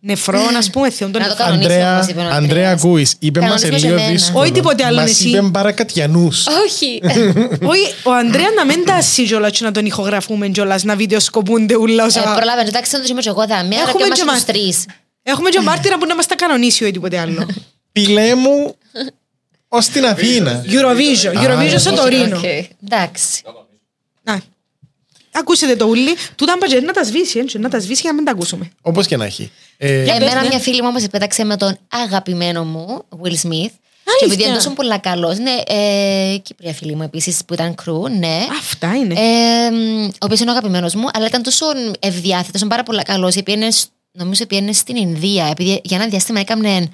Νεφρό, ας πούμε, θεόν τον Να το νεφρό. κάνω. Κανονίσmo, Αντρέα, όπως είπε ο Αντρέα, Ανδρέας. ακούεις, είπε μας Κανονίσμος λίγο εμένα. δύσκολο. Όχι τίποτε άλλο, Μας εσύ. είπε παρακατιανούς. Όχι. *laughs* Όχι, ο Ανδρέα να μην τα ασύ κιόλας και να τον ηχογραφούμε κιόλας, να βιντεοσκοπούνται ούλα ε, όσα... προλάβαινε, εντάξει, δεν το είμαι και εγώ δαμέ, αλλά Έχουμε και και είμαστε μας- τους τρεις. Έχουμε και μάρτυρα που να μας τα κανονίσει ή τίποτε άλλο. *laughs* Πηλέ μου ως την Αθήνα. Eurovision, Eurovision στο Τωρίνο. Οκ, Εντάξει. Να. Ακούσετε το ούλι, τούτα μπατζέ να τα σβήσει, έτσι, να τα σβήσει για να μην τα ακούσουμε. Όπως και να έχει. Ε, Εμένα ναι. μια φίλη μου όμως επέταξε με τον αγαπημένο μου, Will Smith. Και επειδή είναι τόσο πολύ καλός, ναι, ε, Κύπρια φίλη μου επίσης που ήταν κρού, ναι. Αυτά είναι. Ε, μ, ο οποίος είναι ο αγαπημένος μου, αλλά ήταν τόσο ευδιάθετος, πάρα πολύ καλός. Νομίζω πήγαινε στην Ινδία, επειδή για ένα διάστημα έκανε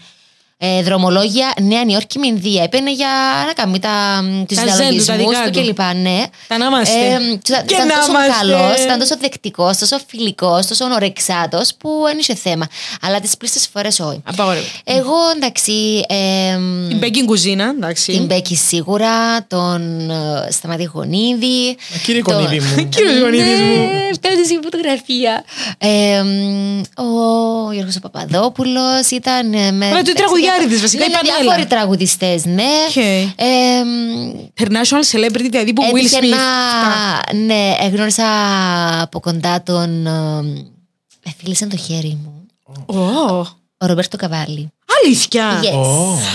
ε, δρομολόγια Νέα Νιόρκη με Ινδία. Έπαιρνε για να κάνει τα, τους Τα ζεν του, τα διαλογισμούς δικά του του. κλπ. Ναι. Τα να είμαστε. Ε, ήταν Και ήταν να τόσο είμαστε. καλός, ήταν τόσο δεκτικός, τόσο φιλικός, τόσο ορεξάτο που δεν είχε θέμα. Αλλά τις πλήστες φορές όχι. Απαγορεύεται. Εγώ εντάξει. ε, Την Μπέκιν κουζίνα, εντάξει. την Μπέκη σίγουρα, τον ε, Σταματή Γονίδη. Κύριε τον- Κονίδη μου. *laughs* Κύριος Γονίδης μου. Ναι, φτάνει στη φωτογραφία. Ε, μ, ο Γιώργος ο Παπαδόπουλος ήταν ε, με... Αλλά του τραγουδιάριδες, βασικά, η Ναι, παντέλα. διάφοροι τραγουδιστές, ναι. ΟΚ. Ε, μ, International celebrity, δηλαδή που Will Έτυχε Smith. να... Αυτά. Ναι, εγνώρισα από κοντά τον... ε, Με φίλησε το χέρι μου. Ω, Ο Ρομπέρτο Καβάλλι. Αλήθεια; Yes.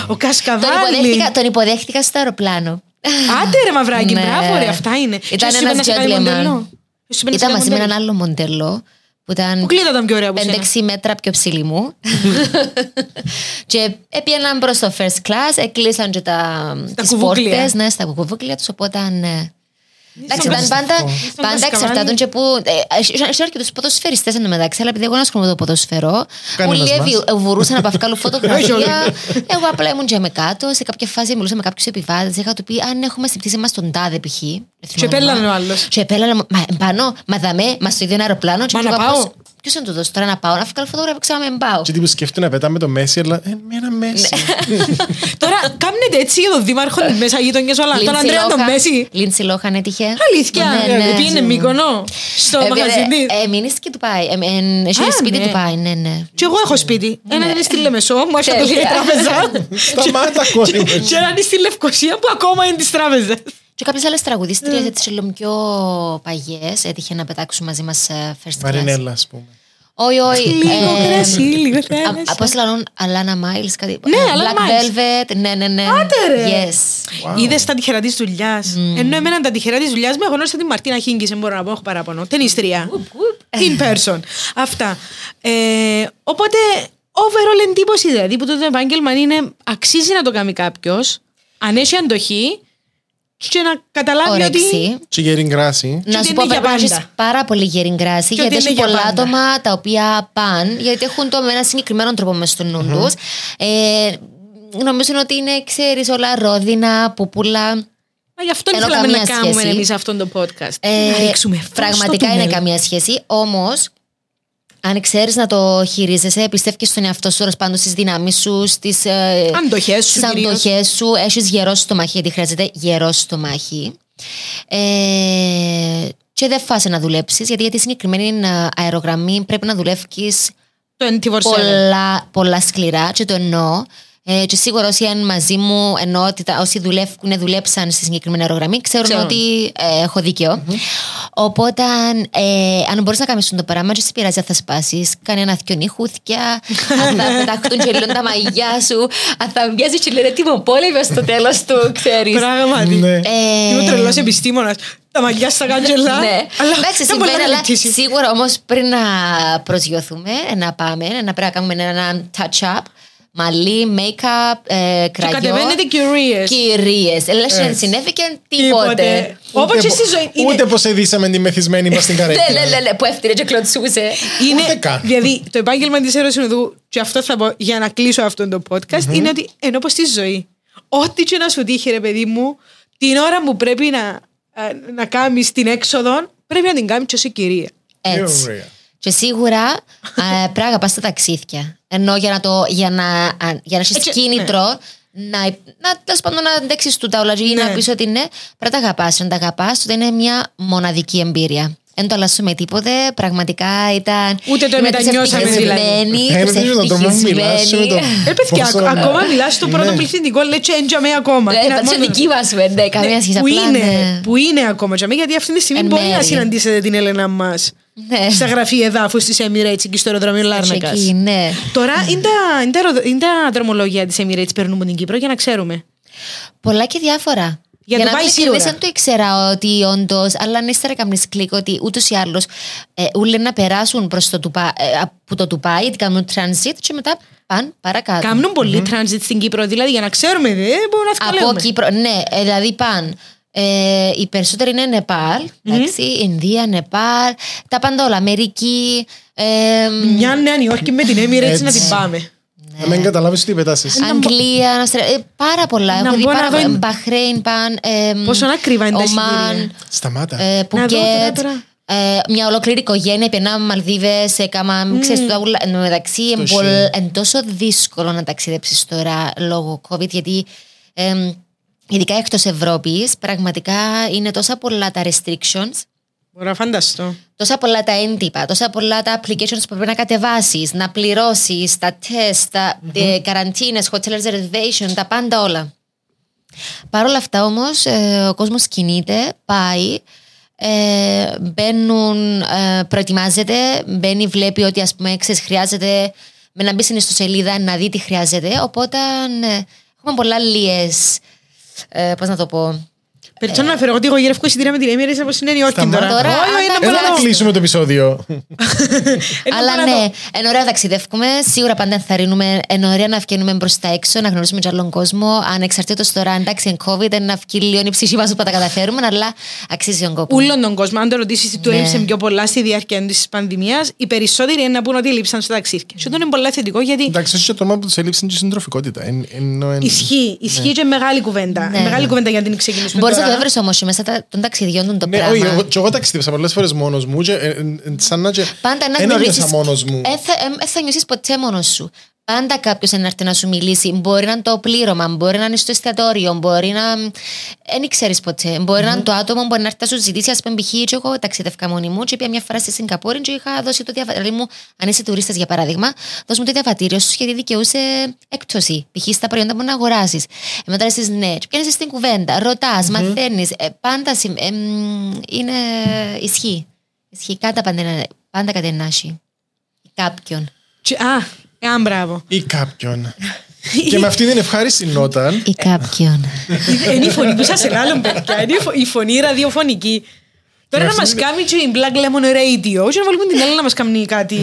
Ο Τον Κασκαβάλη. υποδέχτηκα, τον υποδέχτηκα στο αεροπλάνο. Άντε ρε μαυράκι, Ναι. μπράβο ρε, αυτά είναι. Ήταν Και σου είπε ένας να σε κάνει gentleman. μοντέλο; Σου είπε να σε Ήταν κάνει μαζί με μοντέλο; έναν άλλο μοντέλο που ήταν Αποκλείεται ήταν πιο ωραία από σένα. 5-6 μέτρα πιο ψηλή μου. *laughs* και έπιαναν προς το first class, έκλεισαν και τα, Στα τις κουβούκλια. πόρτες, ναι, στα κουβούκλια τους, οπότε ναι. Εντάξει, Στον πάντα, πάντα, Στον πάντα Κασκαβάλη. εξαρτάται και που. ε, Έχει αρκετού ποδοσφαιριστές εντωμεταξύ, αλλά επειδή εγώ ασχολούμαι με το ποδοσφαιρό, Κανένας όλοι μας. εβι- μπορούσαν να βγάλουν *laughs* Όχι φωτογραφία. όλοι. εγώ απλά ήμουν και με κάτω. Σε κάποια φάση μιλούσα με κάποιους επιβάτες. Είχα του πει αν έχουμε στην πτήση μας τον τάδε π.χ. Και επέλανε ο άλλος. Και επέλανε, μα πάνω, μα δαμέ, μας στο ίδιο αεροπλάνο. Μα να πάω; Ποιος να του δώσει τώρα να πάω, να βγάλω φωτογραφία, ξέρω να μην πάω. Και τύπους σκέφτομαι να πετάμε το Μέση, αλλά ε, με ένα Μέση. *laughs* Τώρα κάνετε έτσι για τον δήμαρχος της μέσα γειτονιάς όλα. Τον Αντρέα τον Μέση. Λίντσι Λόχαν έτυχε. Αλήθεια. Ναι, ναι. Πήγαινε Μύκονο στο Ε, μαγαζί ε, της. ε, Μείνεις και του πάει. Ε, ε, Έχει Α, σπίτι ναι. του πάει, ναι, ναι. Και εγώ έχω σπίτι. Ένα είναι στη Λεμεσό, μου έρχεται Τέλεια. η τράπεζα. Σταμάτα, κόρη μου. Και ένα είναι στη Λευκοσία που ακόμα είναι της τράπεζας. Και κάποιες άλλες Ναι. τραγουδίστριε έτσι λίγο πιο παγιές έτυχε να πετάξουν μαζί μας first class. Μαρινέλα, ας πούμε. Όχι, όχι. *laughs* Λίγο ε, κρασί, λίγο α- θάλασσα. Πώς λαλούν, Αλάνα Μάιλς, κάτι. Ναι, ε, Alana Black Miles. Velvet, ναι, ναι, ναι. Άντε, ρε. Yes. Wow. Είδες τα τυχερά τη δουλειά. Ενώ εμένα τα τυχερά τη δουλειάς με γνώρισα την Μαρτίνα Χίνγκης, δεν μπορώ να πω, έχω παράπονο. Ταινίστρια. In person. Αυτά. Ε, οπότε, overall εντύπωση δηλαδή που το επάγγελμα είναι αξίζει να το κάνει κάποιος, αν έχει αντοχή και να καταλάβει ότι. Όρεξη. Και γερή γκράση. Να ότι σου πω είναι για πρέπει να έχεις πάντα. πάρα πολύ γερή γκράση Και γιατί ότι έχει είναι για πολλά πάντα. άτομα τα οποία πάνε γιατί έχουν το με ένα συγκεκριμένο τρόπο μες στο νους τους. Ε, νομίζουν ότι είναι, ξέρεις, όλα ρόδινα, πουπούλα. Μα γι' αυτό Ενώ ήθελαμε να καμία κάνουμε σχέση. εμεί αυτό το podcast. Ε, να ρίξουμε φως πραγματικά στο είναι τούνελ. καμία σχέση. Όμως, αν ξέρεις να το χειρίζεσαι, πιστεύει στον εαυτό σου, τέλο πάντων στι δυνάμεις σου, στις Αντοχές σου κυρίως. αντοχές σου, έχεις γερό στομάχι, γιατί χρειάζεται γερό στομάχι. Ε, και δεν φάσαι να δουλέψεις, γιατί για τη συγκεκριμένη ε, αερογραμμή πρέπει να δουλεύει Το 24/7. πολλά, πολλά σκληρά και το εννοώ. Ε, και σίγουρα όσοι είναι μαζί μου, εννοώ ότι τα, όσοι δουλεύουν, δουλέψαν στη συγκεκριμένη αερογραμμή, ξέρουν Ξέρουν. ότι ε, έχω δίκιο. Οπότε, ε, αν μπορείς να κάνεις το πράγμα, δεν σε πειράζει αν θα σπάσεις κανένα δυο νύχουθια, *laughs* αν θα πεταχτούν και λίγο τα μαγιά σου, αν θα μοιάζεις και λένε τιμοπόλευε στο τέλος του, ξέρεις. Πράγματι. Ναι. Ε, Είμαι τρελός επιστήμονας. Τα μαγιά στα κάντζελα. ναι. Αλλά Εντάξει, δεν μπορεί συμβαίνει, να αλλά λεπτήσει. σίγουρα όμως πριν να προσγειωθούμε, να πάμε, να πρέπει να κάνουμε ένα touch-up, μαλλί, make-up, ε, Και κραγιό. κατεβαίνετε curious. Κυρίε. Λες, δεν Έτσι. συνέβηκε τίποτε. Όπως Ούτε και πο- στη ζωή. είναι- Ούτε πως εδίσαμε τη μεθυσμένη μας στην Ναι, *laughs* ναι, καρέκλα. ναι, ναι, που έφτιαξε και κλωτσούσε. Ούτε Είναι, καν. δηλαδή, το επάγγελμα της Αεροσυνοδού, και αυτό θα πω για να κλείσω αυτό το podcast, είναι ότι ενώ πως στη ζωή, ό,τι και να σου τύχει, ρε παιδί μου, την ώρα που πρέπει να, ε, να κάνεις την έξοδο, πρέπει να την κάνεις και ως η κυρία. Έτσι. Ωραία. Και σίγουρα ε, πρέπει να αγαπάς τα ταξίδια. Ενώ για να, το, για να, α, για να έχεις Έτσι, κίνητρο να, να, τέλος πάντων, να αντέξεις του τα όλα ή να Ναι. πεις ότι ναι, πρέπει να τα αγαπάς. Να τα αγαπάς, τότε είναι μια μοναδική εμπειρία. Δεν το αλλάσουμε τίποτε. Πραγματικά ήταν. Ούτε το είμαι μετανιώσαμε, τους δηλαδή. ευτυχισμένη, Ε, τους δεν ξέρω, το μόνο που μιλάς και με το- ευτυχισμένη. Ε, παιδιά, Πόσο- ακ- ακόμα μιλάς στο πρώτο Ναι. πληθυντικό, λέει και έντιαμε ακόμα. Ε, Είναι πάντως μόνο- δική μας, ε, ναι, καμία σχέση. που απλά, είναι, ναι. που είναι ακόμα τζαμί, γιατί αυτή τη στιγμή Εν μπορεί να μέρη. συναντήσετε την Έλενα μας Ναι. στα γραφεία εδάφου τη Emirates εκεί στο αεροδρόμιο Λάρνακας. Εκεί, ναι. Τώρα είναι τα, είναι τα αερο- είναι τα δρομολόγια της Emirates περνούν από την Κύπρο για να ξέρουμε. Πολλά και διάφορα. Για Για, το να πάει είμαι σίγουρα. ειλικρινής, δεν το ήξερα ότι όντως, αλλά αν ύστερα καμνή κλικ ότι ούτως ή άλλως ε, ούλε να περάσουν προς το Τουπά, ε, από το Τουπάι, γιατί κάνουν transit και μετά πάνε παρακάτω. Κάνουν πολύ transit στην Κύπρο, δηλαδή για να ξέρουμε, δεν μπορούμε να Από βγάλουμε. Κύπρο, ναι, ε, δηλαδή πάνε. Ε, οι περισσότεροι είναι Νεπάλ, εντάξει, Ινδία, Νεπάλ, τα πάντα όλα, Αμερική. Ε, Μια Νέα Νιόρκη με την Emirates Έτσι. να την πάμε. Να μην καταλάβεις τι πετάσει. Αγγλία, Αυστραλία, ε, πάρα πολλά. Να Έχω δει μπω να πάρα δω πολλά. εν- Μπαχρέιν παν. Ε, Πόσο ακριβά είναι τα Ομάν, εισιτήρια. Σταμάτα. ε, Να δω τώρα, Πουκέτ. τώρα. Ε, μια ολόκληρη οικογένεια πιενάμε Μαλδίβες, έκανα, ξέρεις, το ούλα- εν τω μεταξύ είναι Το πολ- shit. εν τόσο δύσκολο να ταξιδέψεις τώρα λόγω COVID γιατί εμ, ειδικά εκτός Ευρώπης πραγματικά είναι τόσα πολλά τα restrictions Μπορώ να φανταστώ. τόσα πολλά τα έντυπα, τόσα πολλά τα applications που πρέπει να κατεβάσεις, να πληρώσεις, τα τεστ, τα mm καραντίνες, hotel reservation, τα πάντα όλα. Παρ' όλα αυτά όμως ε, ο κόσμος κινείται, πάει, ε, μπαίνουν, ε, προετοιμάζεται, μπαίνει, βλέπει ότι ας πούμε ξέρεις, χρειάζεται με να μπει στην ιστοσελίδα να δει τι χρειάζεται, οπότε ναι, έχουμε πολλά λίες, ε, πώς να το πω, Περισσότερο να φέρω ότι εγώ γύρευκο εισιτήρια με την Emirates από συνένει όχι Σταμάτα. τώρα. Τώρα, Όχι, αν είναι τα πολλά Έλα να δω. κλείσουμε το επεισόδιο. *laughs* Είναι Αλλά πολλά ναι, δω. είναι ωραία να ταξιδεύουμε. Σίγουρα πάντα ενθαρρύνουμε. Είναι ωραία να βγαίνουμε προς τα έξω, να γνωρίσουμε και άλλον κόσμο. Ανεξαρτήτως τώρα, εντάξει, είναι COVID, είναι να βγει λίγο η ψυχή μας που τα καταφέρουμε, αλλά αξίζει τον κόπο. Ούλον τον κόσμο, αν το ρωτήσεις τι του Ναι. έλειψε πιο πολλά στη διάρκεια της πανδημίας, οι περισσότεροι είναι να πούν ότι λείψαν στο ταξίδι. Και αυτό είναι πολύ θετικό γιατί Εντάξει, όχι το τρόμα που τους έλειψε και η συντροφικότητα. Εν- ενώ εν- ισχύει, ισχύει και μεγάλη κουβέντα. Ναι. Μεγάλη κουβέντα για να την ξεκινήσουμε. Μπορείς να τώρα. Το έβρει όμως μέσα τα- των ταξιδιών του το Ναι, όχι, πράγμα. εγώ, και εγώ ταξίδευσα πολλές φορές μόνος μου. Και, ε, ε, ε, σαν να και, Πάντα να δεν γνωρίσει. ένιωσα μόνος μου. Δεν θα, ε, ε, θα νιώσεις ποτέ μόνος σου. Πάντα κάποιος να έρθει να σου μιλήσει. Μπορεί να είναι το πλήρωμα, μπορεί να είναι στο εστιατόριο, μπορεί να. Δεν ξέρει ποτέ. Μπορεί να είναι το άτομο, μπορεί να έρθει να σου ζητήσει. Α πούμε, π.χ. και εγώ ταξιδεύκα μόνη μου, και πήγα μια φορά στη Σιγκαπούρη, και είχα δώσει το διαβατήριο μου. Αν είσαι τουρίστας, για παράδειγμα, δώσ' μου το διαβατήριο σου γιατί δικαιούσε έκπτωση. Π.χ. στα προϊόντα που να αγοράσεις. Ε, μετά λες ναι, και πιάνει στην κουβέντα, ρωτάς, μαθαίνεις. Ε, πάντα συμ- ε, μ, είναι. Ισχύει. Ισχύει. Κάτα πάντα, είναι- πάντα κάτι να έχει. Κάποιον. Τσι- Α, α, μπράβο. Ή κάποιον. *laughs* και με αυτή την ευχάριστη νότα. Ή κάποιον. Είναι η φωνή που σας ελάλλουν, παιδιά. Είναι η φω- η φωνή ραδιοφωνική. Τώρα να μας κάνει και η Black Lemon Radio και να βάλουμε την άλλη να μας κάνει κάτι.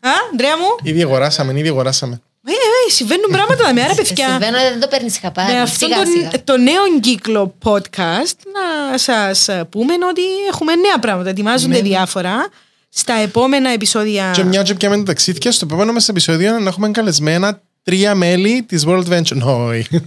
Α, Αντρέα μου; Ήδη αγοράσαμε, ήδη αγοράσαμε. Ε, ε, συμβαίνουν πράγματα με άρα παιδιά. Συμβαίνω, δεν το παίρνεις χαπάρι. Με αυτόν Σιγά, σιγά. τον, το νέο κύκλο podcast να σας πούμε ότι έχουμε νέα πράγματα. Ετοιμάζονται διάφορα στα επόμενα επεισόδια. Και μια και πιάμε τα ταξίδια, στο επόμενο μας επεισόδιο να έχουμε καλεσμένα τρία μέλη της World Venture. Όχι. *laughs*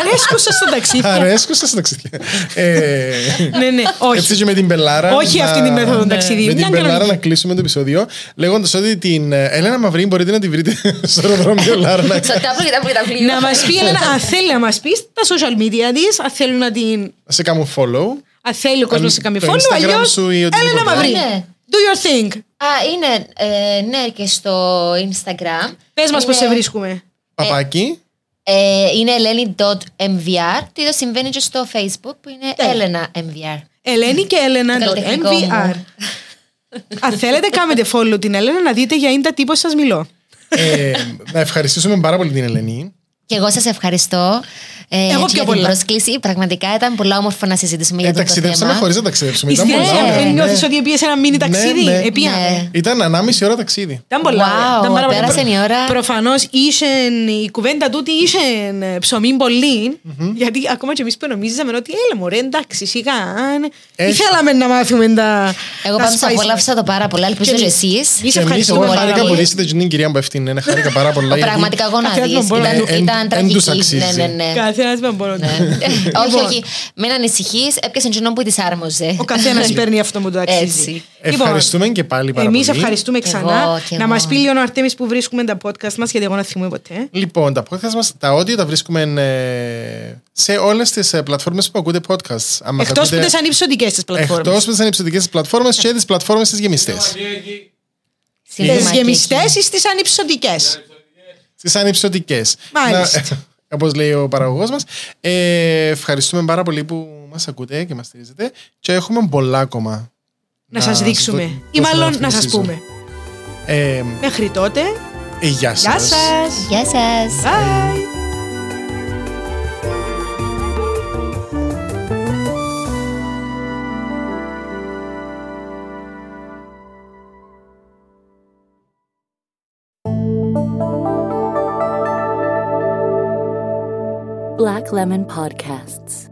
Αρέσκω σας στα ταξίδια. Αρέσκω στα ταξίδια. Ε, ναι, ναι, Έτσι όχι. και με την Μπελάρα. Όχι να- αυτή τη μέθοδο Ναι. ταξιδίου. Με Μια την Μπελάρα κανονική. να κλείσουμε το επεισόδιο λέγοντας ότι την ε, Έλενα Μαυρή μπορείτε να τη βρείτε *laughs* στο αεροδρόμιο Λάρνα. Στο τάπλο και τάπλο και τάπλο. να μας πει, Ελένα, *laughs* αν θέλει να μας πεις τα social media της, αν θέλουν να την... Σε κάνουν follow. Αν θέλει ο κόσμος να σε κάνει το follow, Instagram αλλιώς σου ή οτιδήποτε. Έλενα Μαυρή. Ναι. Do your thing. Α, είναι, ε, ναι, και στο Instagram. Πες μας πώς Είναι- σε βρίσκουμε. Παπάκι. Ε, είναι eleni.mvr. Το ίδιο συμβαίνει και στο Facebook που είναι Τέλεια. Elena MVR. Ελένη και Έλενα. Το καλλιτεχνικό μου. MVR. Αν θέλετε, κάνετε follow την Έλενα να δείτε για είναι τα τύπος σας μιλώ. Ε, να ευχαριστήσουμε πάρα πολύ την Ελένη. Και εγώ σας ευχαριστώ ε, Εγώ έτσι, πιο για την πολλά. πρόσκληση. Πραγματικά ήταν πολύ όμορφο να συζητήσουμε Ε, για το, το ταξιδέψαμε θέμα. χωρίς να ταξιδέψουμε. Ήταν Ναι, πολλά ωραία. ε, ναι. νιώθεις ότι πήγες ένα μίνι ταξίδι. ναι. Επίαμε. Ναι. Ήταν ανάμιση ώρα ταξίδι. Ήταν πολλά Wow, ωραία. Ήταν πάρα πολύ πέρασε ωραία. η ώρα. Προφανώς είχε η κουβέντα τούτη είχε ψωμί πολύ, γιατί ακόμα και εμείς που νομίζαμε ότι έλα μωρέ εντάξει σιγά. αν- Έχει. Ήθελαμε να μάθουμε τα Εγώ τα πάντως spices. απολαύσα το πάρα πολλά. Ελπίζω Και και εμείς. εσείς. Εμείς Και εμείς, ευχαριστούμε εγώ πάρα χάρηκα πολύ. πολύ στην την κυρία που ευθύνη. Χάρηκα πάρα πολλά. γιατί- Πραγματικά εγώ να Καθένα δεις. τον μπορώ. Ήταν, Ε, εν- ήταν εν τους τραγική. αξίζει. Ναι, ναι, ναι. Καθένας με μπορώ. όχι, Λοιπόν, όχι. Μην ανησυχείς, έπιασες τζινό που της άρμοζε. Ο καθένας παίρνει αυτό που του αξίζει. Έτσι. Ευχαριστούμε και πάλι πάρα Εμείς πολύ. ευχαριστούμε Κι ξανά. εγώ, κι Να εγώ. μας πει λίγο ο Αρτέμις που βρίσκουμε τα podcast μας, γιατί εγώ να θυμούμαι ποτέ. Λοιπόν, τα podcast μας, τα audio τα βρίσκουμε ε, σε όλες τις ε, πλατφόρμες που ακούτε podcasts. Αν μας Εκτός που ακούτε- τις ανυψωτικές τις πλατφόρμες. Εκτός από τις ανυψωτικές πλατφόρμες και τις πλατφόρμες τις γεμιστές. Σύντομα Τις και γεμιστές ή στις ανυψωτικές; Στις ανυψωτικές. Μάλιστα. *laughs* Όπως λέει ο παραγωγός μας. Ε, ευχαριστούμε πάρα πολύ που μας ακούτε και μας στηρίζετε. Και έχουμε πολλά ακόμα. Να σας δείξουμε. δω- Ή δώσουμε μάλλον αυτή να τη σας season. πούμε. Ε, Μέχρι τότε, ε, γεια γεια σας. σας. Γεια σας. Bye. Lemon Podcasts.